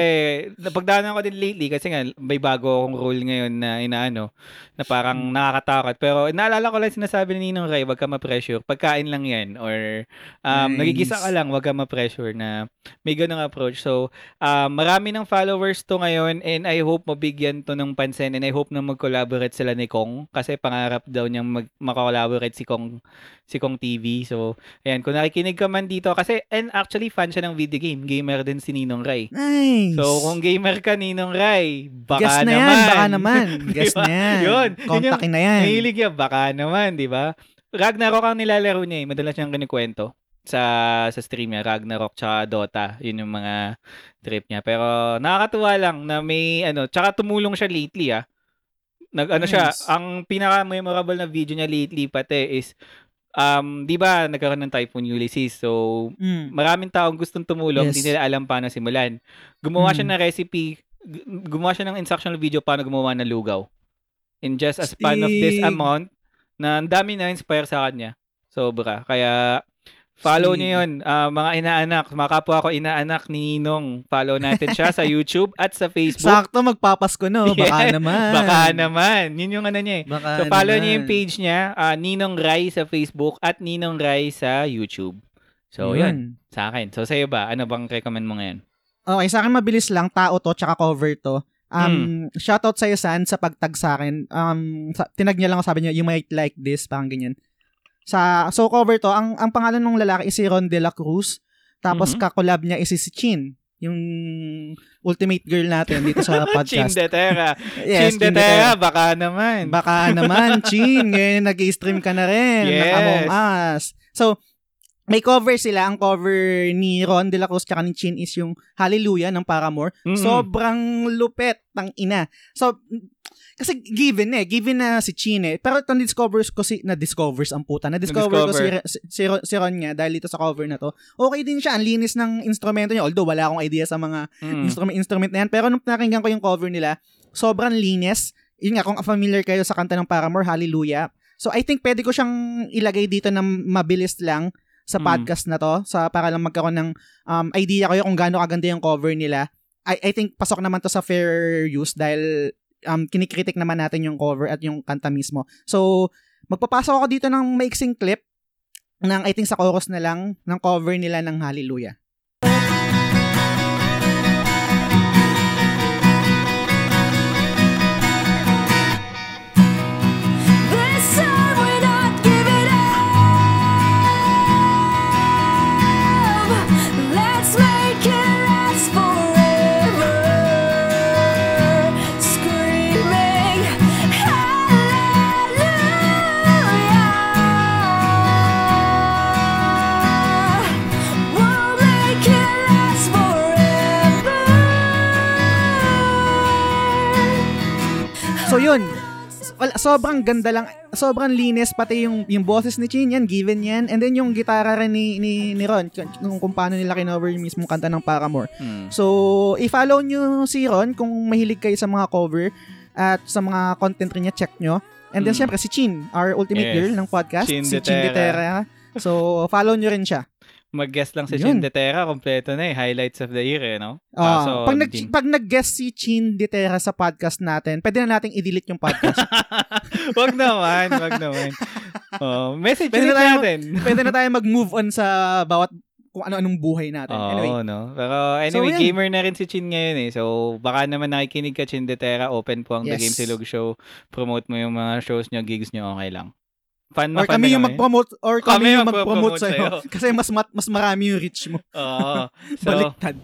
napagdaanan ko din lately, kasi nga, may bago akong rule ngayon na inaano, na parang Hmm. nakakatakot. Pero, naalala ko lang sinasabi ni Ninong Ray, wag ka ma-pressure. Pagkain lang yan. Or, um, Nice. nagigisa ka lang, wag ka ma-pressure na may ganung approach. So, um, marami ng followers to ngayon and I hope mabigyan to ng pansin and I hope na mag-collaborate sila ni Kong kasi pangarap daw niyang mag- mag-collaborate si Kong si Kong TV. So, ayan, kung nakikinig ka man dito kasi and actually fan siya ng video game. Gamer din si Ninong Ray. Nice. So, kung gamer ka, Ninong Ray, baka Guess na naman. yan, baka naman. Guess Diba? na yan. Yun, Kontakin na yan. Mahilig yan, baka naman, di ba? Ragnarok ang nilalaro niya eh. Madalas niyang kinikwento sa sa stream niya, Ragnarok tsaka Dota. Yun yung mga trip niya. Pero nakakatuwa lang na may ano, tsaka tumulong siya lately ah. Nag ano siya, Nice. ang pinaka-memorable na video niya lately pati is um, 'di ba, nagkaroon ng Typhoon Ulysses. So, Mm. maraming taong gustong tumulong, Yes. hindi nila alam paano simulan. Gumawa siya Mm. ng recipe, gu- gumawa siya ng instructional video paano gumawa ng lugaw. In just a span of this amount, na ang dami na inspire sa kanya. Sobra. Kaya, follow niyo yun. Ah, mga inaanak, mga kapwa ko inaanak ni Ninong. Follow natin siya sa YouTube at sa Facebook. Sakto magpapasko no. Baka Yes, naman. Baka naman. Yun yung ano niya eh. Baka So, follow naman. niyo yung page niya, ah, Ninong Rai sa Facebook at Ninong Rai sa YouTube. So, yun. Sa akin. So, sa'yo ba? Ano bang recommend mo ngayon? Okay, sa akin mabilis lang, tao to, tsaka cover to. Um, shoutout sa'yo, San, sa pagtag sa akin. Um, sa, tinag niya lang sabi niya, you might like this, parang ganyan. Sa, so cover to, ang, ang pangalan ng lalaki is si Ron De La Cruz. Tapos Mhm. kakolab niya is si Chin. Yung ultimate girl natin dito sa podcast. Chindetera. yes, Chin Chindetera, baka naman. Baka naman, Chin. Ngayon nag-stream ka na rin. Yes. Ng Among Us. So, may cover sila. Ang cover ni Ron De La Cruz tsaka ni Chin is yung Hallelujah ng Paramore. Mm-mm. Sobrang lupet ng ina. So, kasi given eh. Given na si Chin eh. Pero itong discovers ko si... Na-discovers ang puta. Na-discover ko si, si, si, Ron, nga dahil dito sa cover na to. Okay din siya. Ang linis ng instrumento niya. Although wala akong idea sa mga Mm. instrument, instrument na yan. Pero nung nakinggan ko yung cover nila, sobrang linis. Yun nga, kung familiar kayo sa kanta ng Paramore, Hallelujah. So, I think pwede ko siyang ilagay dito na mabilis lang sa Mm. podcast na to sa para lang magkaroon ng um, idea kayo kung gaano kaganda yung cover nila. I, I think pasok naman to sa fair use dahil um, kinikritik naman natin yung cover at yung kanta mismo. So, magpapasok ako dito ng maiksing clip ng I think sa chorus na lang ng cover nila ng Hallelujah. Yun, sobrang ganda lang, sobrang linis pati yung yung boses ni Chin yan, given yan, and then yung gitara rin ni ni, ni Ron kung, kung, paano nila kinover yung mismong kanta ng Paramore. Mm. So, i-follow nyo si Ron kung mahilig kayo sa mga cover at sa mga content rin niya, check nyo. And then Mm. syempre si Chin, our ultimate Yes. girl ng podcast, Chin si Chin. Detera. So, follow nyo rin siya. Mag-guest lang si Yun. Chindetera, kompleto na eh. Highlights of the year eh, no? Ah, Kaso, pag nag pag nag-guest si Chin Detera sa podcast natin, pwede na nating i-delete yung podcast. wag naman, wag naman. Oh, message Pwede na tayo- natin. pwede na tayo mag-move on sa bawat kung ano-anong buhay natin. Oo, anyway, no? Pero anyway, yan. gamer na rin si Chin ngayon eh. So, baka naman nakikinig ka, Chin Detera. Open po ang The Yes. Game Silog Show. Promote mo yung mga shows nyo, gigs nyo, okay lang. Fan na or fan kami na yung mag-promote or kami, Kami yung magpo-promote mag-promote sa'yo. Kasi mas mat, mas marami yung reach mo. Oo. So, Baliktad.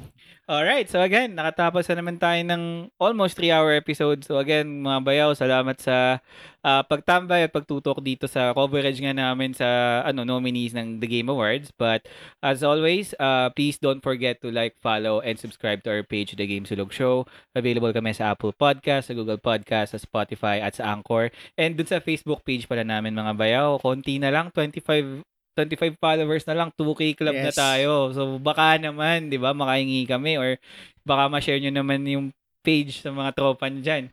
Alright, so again, nakatapos na naman tayo ng almost 3-hour episode. So again, mga bayaw, salamat sa ah, pagtambay at pagtutok dito sa coverage nga namin sa ano nominees ng The Game Awards. But as always, uh, please don't forget to like, follow, and subscribe to our page, The Game Sulog Show. Available kami sa Apple Podcast, sa Google Podcast, sa Spotify, at sa Anchor. And dun sa Facebook page pala namin, mga bayaw, konti na lang, 25 25 followers na lang, 2K club na Yes. tayo. So, baka naman, di ba, makahingi kami or baka ma-share nyo naman yung page sa mga tropa nyo dyan.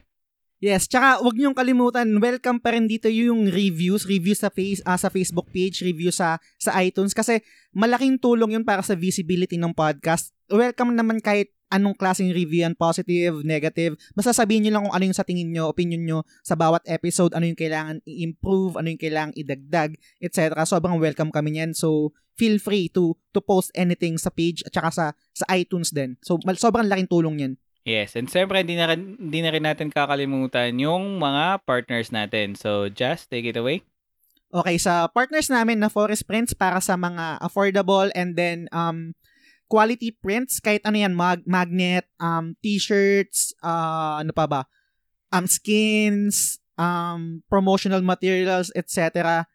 Yes, tsaka wag niyong kalimutan, welcome pa rin dito yung reviews, reviews sa face ah, sa Facebook page, review sa sa iTunes kasi malaking tulong yun para sa visibility ng podcast. Welcome naman kahit anong klaseng review yan, positive, negative. Basta sabihin niyo lang kung ano yung sa tingin niyo, opinion niyo sa bawat episode, ano yung kailangan i-improve, ano yung kailangan idagdag, etc. Sobrang welcome kami niyan. So, feel free to to post anything sa page at saka sa sa iTunes din. So, sobrang laking tulong yan. Yes, and siyempre hindi na, rin- hindi na rin natin kakalimutan yung mga partners natin. So, just take it away. Okay, sa partners namin na Forest Prints para sa mga affordable and then um quality prints kahit ano yan mag magnet, um t-shirts, uh, ano pa ba? Um skins, um promotional materials, etc.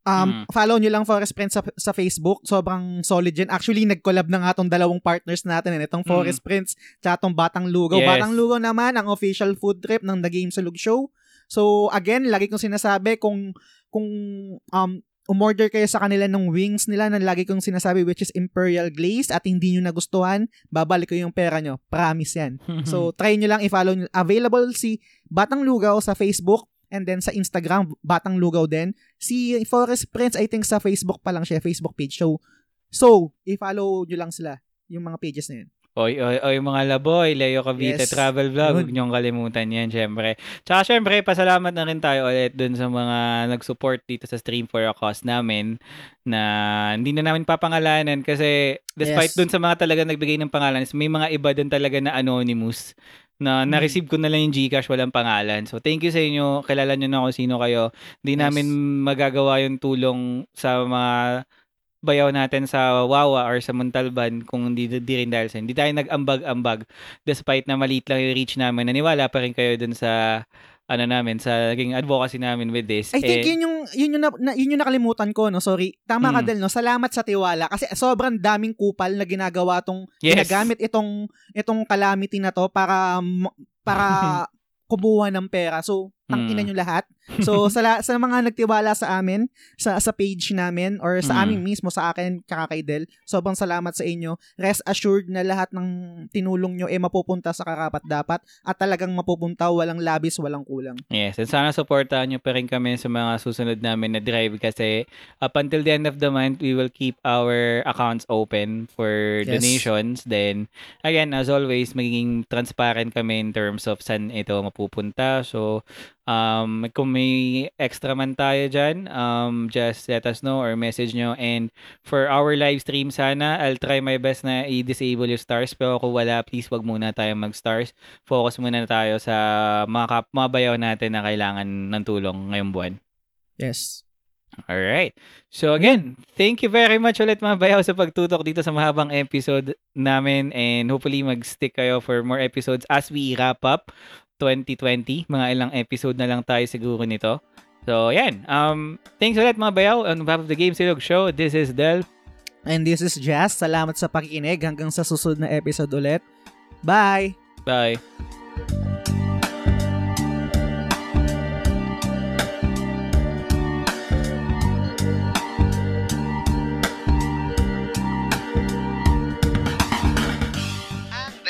Um, follow nyo lang Forest Prints sa, sa Facebook. Sobrang solid yan. Actually, nag-collab na nga tong dalawang partners natin. Eh, itong Forest Prints tsaka tong Batang Lugaw. Yes. Batang Lugaw naman, ang official food trip ng The Game Salug Show. So, again, lagi kong sinasabi kung kung um umorder kayo sa kanila ng wings nila na lagi kong sinasabi which is Imperial Glaze at hindi nyo nagustuhan, babalik ko yung pera nyo. Promise yan. So, try nyo lang i-follow nyo. Available si Batang Lugaw sa Facebook and then sa Instagram, Batang Lugaw din. Si Forest Prince, I think sa Facebook pa lang siya, Facebook page. So, so i-follow nyo lang sila, yung mga pages na yun. Oy, oy, oy, mga laboy, Leo Cavite Yes. Travel Vlog, huwag niyong kalimutan yan, syempre. Tsaka syempre, pasalamat na rin tayo ulit dun sa mga nag-support dito sa Stream for a Cause namin na hindi na namin papangalanan kasi despite Yes. dun sa mga talaga nagbigay ng pangalan, is may mga iba dun talaga na anonymous na Mm. na-receive ko na lang yung Gcash, walang pangalan. So, thank you sa inyo. Kilala nyo na kung sino kayo. Hindi Yes. namin magagawa yung tulong sa mga bayaw natin sa Wawa or sa Montalban kung hindi, di rin dahil sa hindi tayo nag-ambag-ambag despite na maliit lang yung reach namin naniwala pa rin kayo dun sa ano namin sa naging advocacy namin with this I think Eh, yun yung yun yung, na, na- yun yung nakalimutan ko no. Sorry. Tama ka Mm. Del no. Salamat sa tiwala kasi sobrang daming kupal na ginagawa tong Yes. ginagamit itong itong calamity na to para para kumuha ng pera. So, tangina Mm. nyo lahat. So, sa, la- sa mga nagtiwala sa amin, sa sa page namin, or sa Mm. amin mismo, sa akin, kay Del, sobrang salamat sa inyo. Rest assured na lahat ng tinulong nyo eh mapupunta sa karapat dapat at talagang mapupunta walang labis, walang kulang. Yes, and sana supportahan nyo pa rin kami sa mga susunod namin na drive kasi up until the end of the month, we will keep our accounts open for Yes. donations. Then, again, as always, magiging transparent kami in terms of saan ito mapupunta. So, um, kung may extra man tayo dyan, um, just let us know or message nyo. And for our live stream sana, I'll try my best na i-disable yung stars. Pero kung wala, please wag muna tayo mag-stars. Focus muna tayo sa mga, kap- mga bayaw natin na kailangan ng tulong ngayong buwan. Yes. Alright. So again, thank you very much ulit mga bayaw sa pagtutok dito sa mahabang episode namin and hopefully mag-stick kayo for more episodes as we wrap up 2020. Mga ilang episode na lang tayo siguro nito. So, yan. Um, thanks ulit mga bayaw on behalf of the Game Silog Show. This is Del. And this is Jazz. Salamat sa pakikinig. Hanggang sa susunod na episode ulit. Bye! Bye.